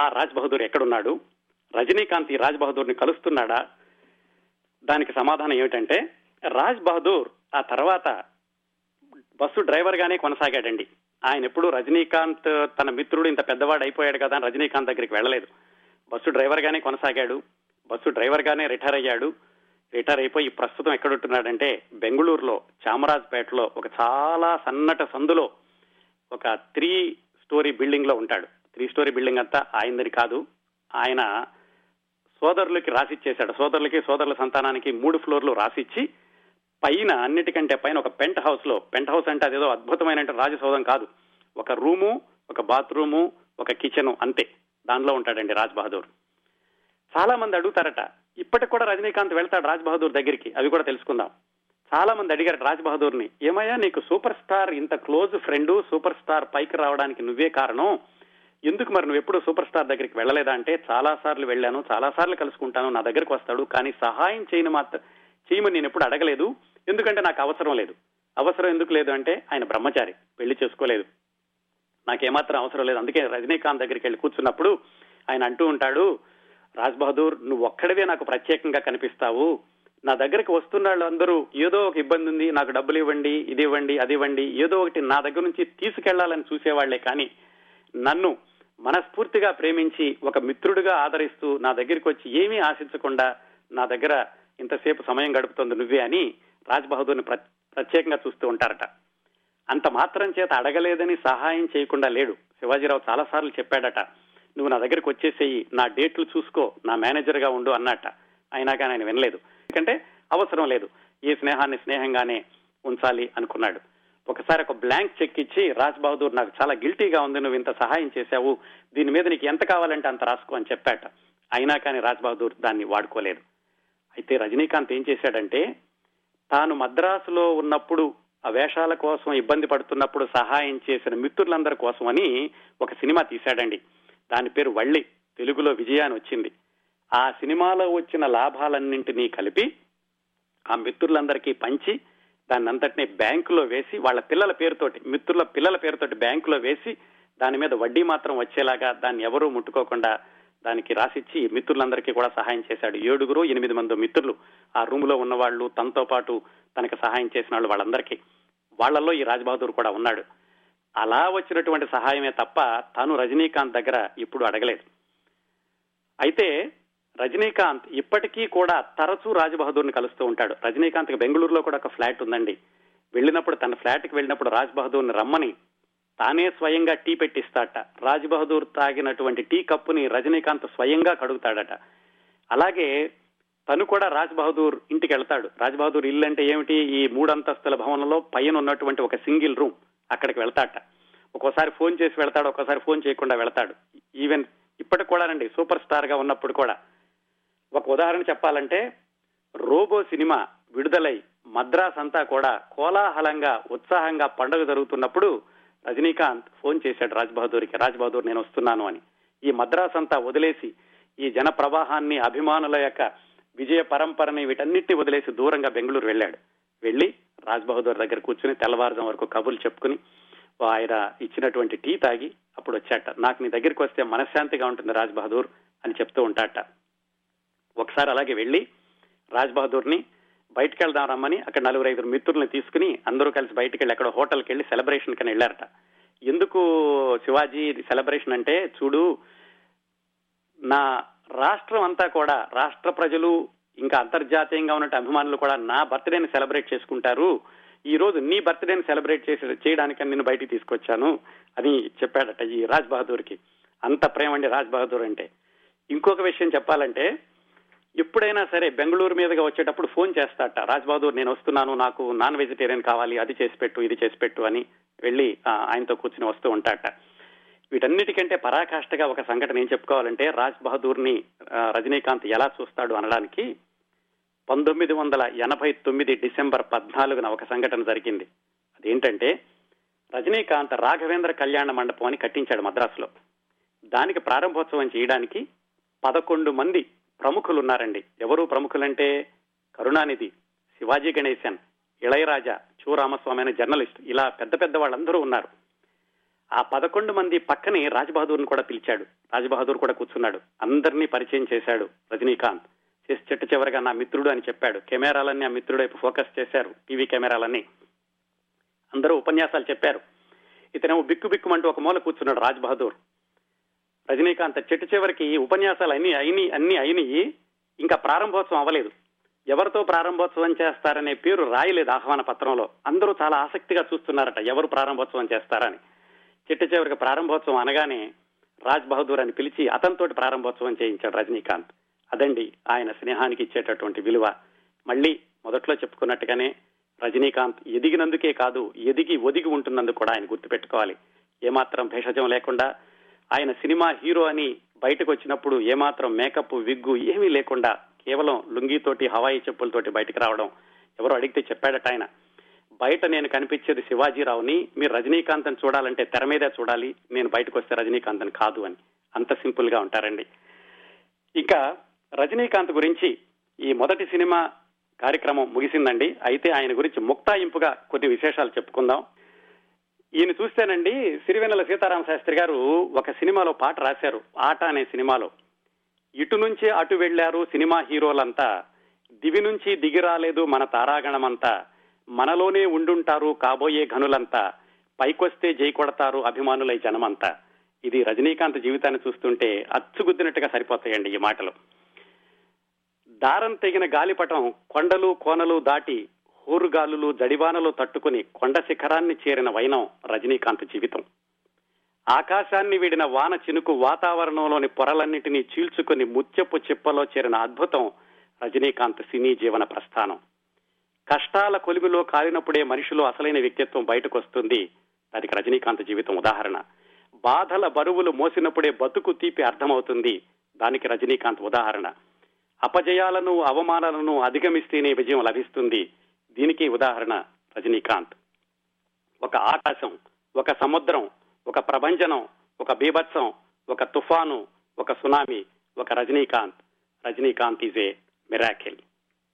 ఆ రాజ్ బహదూర్ ఎక్కడున్నాడు? రజనీకాంత్ ఈ రాజ్ బహదూర్ని కలుస్తున్నాడా? దానికి సమాధానం ఏమిటంటే రాజ్ బహదూర్ ఆ తర్వాత బస్సు డ్రైవర్ గానే కొనసాగాడండి. ఆయన ఎప్పుడు రజనీకాంత్ తన మిత్రుడు ఇంత పెద్దవాడు అయిపోయాడు కదా అని రజనీకాంత్ దగ్గరికి వెళ్ళలేదు. బస్సు డ్రైవర్ గానే కొనసాగాడు. బస్సు డ్రైవర్ గానే రిటైర్ అయ్యాడు. రిటైర్ అయిపోయి ప్రస్తుతం ఎక్కడుంటున్నాడంటే బెంగళూరులో చామరాజ్పేటలో ఒక చాలా సన్నట సందులో ఒక త్రీ స్టోరీ బిల్డింగ్లో ఉంటాడు. త్రీ స్టోరీ బిల్డింగ్ అంతా ఆయనది కాదు. ఆయన సోదరులకి రాసిచ్చేశాడు. సోదరులకి సోదరుల సంతానానికి మూడు ఫ్లోర్లు రాసిచ్చి పైన అన్నిటికంటే పైన ఒక పెంట్ హౌస్లో పెంట్ హౌస్ అంటే అదేదో అద్భుతమైన రాజసౌధం కాదు. ఒక రూము ఒక బాత్రూము ఒక కిచెన్ అంతే. దానిలో ఉంటాడండి రాజ్ బహదూర్. చాలా మంది అడుగుతారట ఇప్పటికి కూడా రజనీకాంత్ వెళ్తాడు రాజ్ బహదూర్ దగ్గరికి? అవి కూడా తెలుసుకుందాం. చాలా మంది అడిగారు రాజ్ బహదూర్ని ఏమయ్యా నీకు సూపర్ స్టార్ ఇంత క్లోజ్ ఫ్రెండ్ సూపర్ స్టార్ పైకి రావడానికి నువ్వే కారణం? ఎందుకు మరి నువ్వు ఎప్పుడు సూపర్ స్టార్ దగ్గరికి వెళ్ళలేదా? అంటే చాలా సార్లు వెళ్ళాను చాలా సార్లు కలుసుకుంటాను నా దగ్గరకు వస్తాడు కానీ సహాయం చేయని మాత్రం చేయమని నేను ఎప్పుడు అడగలేదు. ఎందుకంటే నాకు అవసరం లేదు. అవసరం ఎందుకు లేదు అంటే ఆయన బ్రహ్మచారి పెళ్ళి చేసుకోలేదు. నాకేమాత్రం అవసరం లేదు. అందుకే రజనీకాంత్ దగ్గరికి వెళ్ళి కూర్చున్నప్పుడు ఆయన అంటూ ఉంటాడు రాజ్ బహదూర్ నువ్వు ఒక్కడివే నాకు ప్రత్యేకంగా కనిపిస్తావు. నా దగ్గరికి వస్తున్న వాళ్ళందరూ ఏదో ఒక ఇబ్బంది ఉంది నాకు డబ్బులు ఇవ్వండి ఇది ఇవ్వండి అది ఇవ్వండి ఏదో ఒకటి నా దగ్గర నుంచి తీసుకెళ్ళాలని చూసేవాళ్ళే కానీ నన్ను మనస్ఫూర్తిగా ప్రేమించి ఒక మిత్రుడిగా ఆదరిస్తూ నా దగ్గరికి వచ్చి ఏమీ ఆశించకుండా నా దగ్గర ఇంతసేపు సమయం గడుపుతోంది నువ్వే అని రాజ్ బహదూర్ని ప్ర- ప్రత్యేకంగా చూస్తూ ఉంటారట. అంత మాత్రం చేత అడగలేదని సహాయం చేయకుండా లేడు. శివాజీరావు చాలా సార్లు చెప్పాడట నువ్వు నా దగ్గరికి వచ్చేసేయి నా డేట్లు చూసుకో నా మేనేజర్గా ఉండు అన్నట్ట. అయినా కానీ ఆయన వినలేదు. ఎందుకంటే అవసరం లేదు. ఈ స్నేహాన్ని స్నేహంగానే ఉంచాలి అనుకున్నాడు. ఒకసారి ఒక బ్లాంక్ చెక్ ఇచ్చి రాజ్ బహదూర్ నాకు చాలా గిల్టీగా ఉంది నువ్వు ఇంత సహాయం చేశావు దీని మీద నీకు ఎంత కావాలంటే అంత రాసుకో అని చెప్పాట. అయినా కానీ రాజ్ బహదూర్ దాన్ని వాడుకోలేదు. అయితే రజనీకాంత్ ఏం చేశాడంటే తాను మద్రాసులో ఉన్నప్పుడు ఆ వేషాల కోసం ఇబ్బంది పడుతున్నప్పుడు సహాయం చేసిన మిత్రులందరి కోసం అని ఒక సినిమా తీశాడండి. దాని పేరు వళ్ళి తెలుగులో విజయాన్ని వచ్చింది. ఆ సినిమాలో వచ్చిన లాభాలన్నింటినీ కలిపి ఆ మిత్రులందరికీ పంచి దాన్ని అంతటినీ బ్యాంకులో వేసి వాళ్ళ పిల్లల పేరుతోటి మిత్రుల పిల్లల పేరుతోటి బ్యాంకులో వేసి దాని మీద వడ్డీ మాత్రం వచ్చేలాగా దాన్ని ఎవరూ ముట్టుకోకుండా దానికి రాసిచ్చి మిత్రులందరికీ కూడా సహాయం చేశాడు. ఏడుగురు ఎనిమిది మంది మిత్రులు ఆ రూమ్లో ఉన్న వాళ్ళు తనతో పాటు తనకు సహాయం చేసిన వాళ్ళు వాళ్ళందరికీ. వాళ్ళల్లో ఈ రాజ్బహదూర్ కూడా ఉన్నాడు. అలా వచ్చినటువంటి సహాయమే తప్ప తాను రజనీకాంత్ దగ్గర ఇప్పుడు అడగలేదు. అయితే రజనీకాంత్ ఇప్పటికీ కూడా తరచూ రాజ్బహదూర్ని కలుస్తూ ఉంటాడు. రజనీకాంత్ బెంగళూరులో కూడా ఒక ఫ్లాట్ ఉందండి. వెళ్ళినప్పుడు తన ఫ్లాట్కి వెళ్ళినప్పుడు రాజ్ బహదూర్ని రమ్మని తానే స్వయంగా టీ పెట్టిస్తాడట రాజ్ బహదూర్ తాగినటువంటి టీ కప్పుని రజనీకాంత్ స్వయంగా కడుగుతాడట. అలాగే తను కూడా రాజ్ బహదూర్ ఇంటికి వెళ్తాడు. రాజ్ బహదూర్ ఇల్లు అంటే ఏమిటి? ఈ మూడంతస్తుల భవనంలో పైన ఉన్నటువంటి ఒక సింగిల్ రూమ్ అక్కడికి వెళ్తాడట ఒక్కోసారి ఫోన్ చేసి వెళ్తాడు ఒక్కోసారి ఫోన్ చేయకుండా వెళ్తాడు. ఈవెన్ ఇప్పటికి కూడానండి సూపర్ స్టార్గా ఉన్నప్పుడు కూడా. ఒక ఉదాహరణ చెప్పాలంటే రోబో సినిమా విడుదలై మద్రాస్ అంతా కూడా కోలాహలంగా ఉత్సాహంగా పండుగ జరుగుతున్నప్పుడు రజనీకాంత్ ఫోన్ చేశాడు రాజ్ బహదూర్కి రాజ్ బహదూర్ నేను వస్తున్నాను అని. ఈ మద్రాస్ అంతా వదిలేసి ఈ జన ప్రవాహాన్ని అభిమానుల యొక్క విజయ పరంపరని వీటన్నిటిని వదిలేసి దూరంగా బెంగళూరు వెళ్ళాడు. వెళ్ళి రాజ్ బహదూర్ దగ్గర కూర్చుని తెల్లవారుజాం వరకు కబుర్లు చెప్పుకుని ఆయన ఇచ్చినటువంటి టీ తాగి అప్పుడు వచ్చాట. నాకు నీ దగ్గరికి వస్తే మనశ్శాంతిగా ఉంటుంది రాజ్ బహదూర్ అని చెప్తూ ఉంటాట. ఒకసారి అలాగే వెళ్ళి రాజ్ బహదూర్ని బయటకు వెళ్దాం రమ్మని అక్కడ నలుగురు ఐదుగురు మిత్రుల్ని తీసుకుని అందరూ కలిసి బయటకు వెళ్ళి అక్కడ హోటల్కి వెళ్ళి సెలబ్రేషన్ కని వెళ్ళారట. ఎందుకు శివాజీ సెలబ్రేషన్ అంటే చూడు నా రాష్ట్రం అంతా కూడా రాష్ట్ర ప్రజలు ఇంకా అంతర్జాతీయంగా ఉన్నట్టు అభిమానులు కూడా నా బర్త్డేని సెలబ్రేట్ చేసుకుంటారు. ఈ రోజు నీ బర్త్డేని సెలబ్రేట్ చేసి చేయడానికి నేను బయటికి తీసుకొచ్చాను అని చెప్పాడట ఈ రాజ్ బహదూర్కి. అంత ప్రేమ అండి రాజ్ బహదూర్ అంటే. ఇంకొక విషయం చెప్పాలంటే ఎప్పుడైనా సరే బెంగళూరు మీదుగా వచ్చేటప్పుడు ఫోన్ చేస్తాట. రాజ్ బహదూర్ నేను వస్తున్నాను నాకు నాన్ వెజిటేరియన్ కావాలి అది చేసి పెట్టు ఇది చేసి పెట్టు అని వెళ్ళి ఆయనతో కూర్చుని వస్తూ ఉంటాట. వీటన్నిటికంటే పరాకాష్ఠగా ఒక సంఘటన ఏం చెప్పుకోవాలంటే రాజ్ బహదూర్ని రజనీకాంత్ ఎలా చూస్తాడు అనడానికి పంతొమ్మిది వందల ఎనభై తొమ్మిది డిసెంబర్ పద్నాలుగున ఒక సంఘటన జరిగింది. అదేంటంటే రజనీకాంత్ రాఘవేంద్ర కళ్యాణ మండపం అని కట్టించాడు మద్రాసులో. దానికి ప్రారంభోత్సవం చేయడానికి పదకొండు మంది ప్రముఖులు ఉన్నారండి ఎవరు ప్రముఖులంటే కరుణానిధి శివాజీ గణేశన్ ఇళయరాజా చూ రామస్వామి అనే జర్నలిస్ట్. ఇలా పెద్ద పెద్ద వాళ్ళందరూ ఉన్నారు. ఆ పదకొండు మంది పక్కనే రాజ్బహదూర్ని కూడా పిలిచాడు. రాజ్బహదూర్ కూడా కూర్చున్నాడు. అందరినీ పరిచయం చేశాడు రజనీకాంత్. చేసి చెట్టు చివరిగా నా మిత్రుడు అని చెప్పాడు. కెమెరాలన్నీ ఆ మిత్రుడు వైపు ఫోకస్ చేశారు టీవీ కెమెరాలన్నీ. అందరూ ఉపన్యాసాలు చెప్పారు. ఇతనేమో బిక్కు బిక్కుమంటూ ఒక మూల కూర్చున్నాడు రాజ్ బహదూర్ రజనీకాంత్ చెట్టు చివరికి ఉపన్యాసాలు అన్ని అయిని అన్ని అయినాయి ఇంకా ప్రారంభోత్సవం అవ్వలేదు. ఎవరితో ప్రారంభోత్సవం చేస్తారనే పేరు రాయలేదు ఆహ్వాన పత్రంలో. అందరూ చాలా ఆసక్తిగా చూస్తున్నారట ఎవరు ప్రారంభోత్సవం చేస్తారని. చెట్టు చివరికి ప్రారంభోత్సవం అనగానే రాజ్ బహదూర్ అని పిలిచి అతనితోటి ప్రారంభోత్సవం చేయించాడు రజనీకాంత్. అదండి ఆయన స్నేహానికి ఇచ్చేటటువంటి విలువ. మళ్ళీ మొదట్లో చెప్పుకున్నట్టుగానే రజనీకాంత్ ఎదిగినందుకే కాదు ఎదిగి ఒదిగి ఉంటున్నందుకు కూడా ఆయన గుర్తుపెట్టుకోవాలి. ఏమాత్రం భేషజం లేకుండా ఆయన సినిమా హీరో అని బయటకు వచ్చినప్పుడు ఏమాత్రం మేకప్ విగ్గు ఏమీ లేకుండా కేవలం లుంగితోటి హవాయి చెప్పులతోటి బయటకు రావడం ఎవరో అడిగితే చెప్పాడట ఆయన. బయట నేను కనిపించేది శివాజీరావుని మీరు రజనీకాంత్ అని చూడాలంటే తెర మీదే చూడాలి నేను బయటకు వస్తే రజనీకాంత్ అని కాదు అని. అంత సింపుల్గా ఉంటారండి. ఇంకా రజనీకాంత్ గురించి ఈ మొదటి సినిమా కార్యక్రమం ముగిసిందండి. అయితే ఆయన గురించి ముక్తాయింపుగా కొన్ని విశేషాలు చెప్పుకుందాం. ఈయన చూస్తేనండి సిరివెన్నెల సీతారామ శాస్త్రి గారు ఒక సినిమాలో పాట రాశారు ఆట అనే సినిమాలో. ఇటు నుంచి అటు వెళ్ళారు సినిమా హీరోలంతా దివి నుంచి దిగి రాలేదు మన తారాగణమంతా మనలోనే ఉండుంటారు కాబోయే ఘనులంతా పైకొస్తే జై కొడతారు అభిమానులై జనమంతా. ఇది రజనీకాంత్ జీవితాన్ని చూస్తుంటే అచ్చుగుద్దినట్టుగా సరిపోతాయండి ఈ మాటలు. దారం తెగిన గాలిపటం కొండలు కోనలు దాటి హోరుగాలులు జడివానలు తట్టుకుని కొండ శిఖరాన్ని చేరిన వైనం రజనీకాంత్ జీవితం. ఆకాశాన్ని వీడిన వాన చినుకు వాతావరణంలోని పొరలన్నింటినీ చీల్చుకుని ముత్యపు చిప్పలో చేరిన అద్భుతం రజనీకాంత్ సినీ జీవన ప్రస్థానం. కష్టాల కొలిమిలో కాలినప్పుడే మనిషిలో అసలైన వ్యక్తిత్వం బయటకు వస్తుంది దానికి రజనీకాంత్ జీవితం ఉదాహరణ. బాధల బరువులు మోసినప్పుడే బతుకు తీపి అర్థమవుతుంది. దానికి రజనీకాంత్ ఉదాహరణ. అపజయాలను అవమానాలను అధిగమిస్తేనే విజయం లభిస్తుంది. దీనికి ఉదాహరణ రజనీకాంత్. ఒక ఆకాశం ఒక సముద్రం ఒక ప్రభంజనం ఒక బీభత్సం ఒక తుఫాను ఒక సునామీ ఒక Rajinikanth. Rajinikanth is a miracle.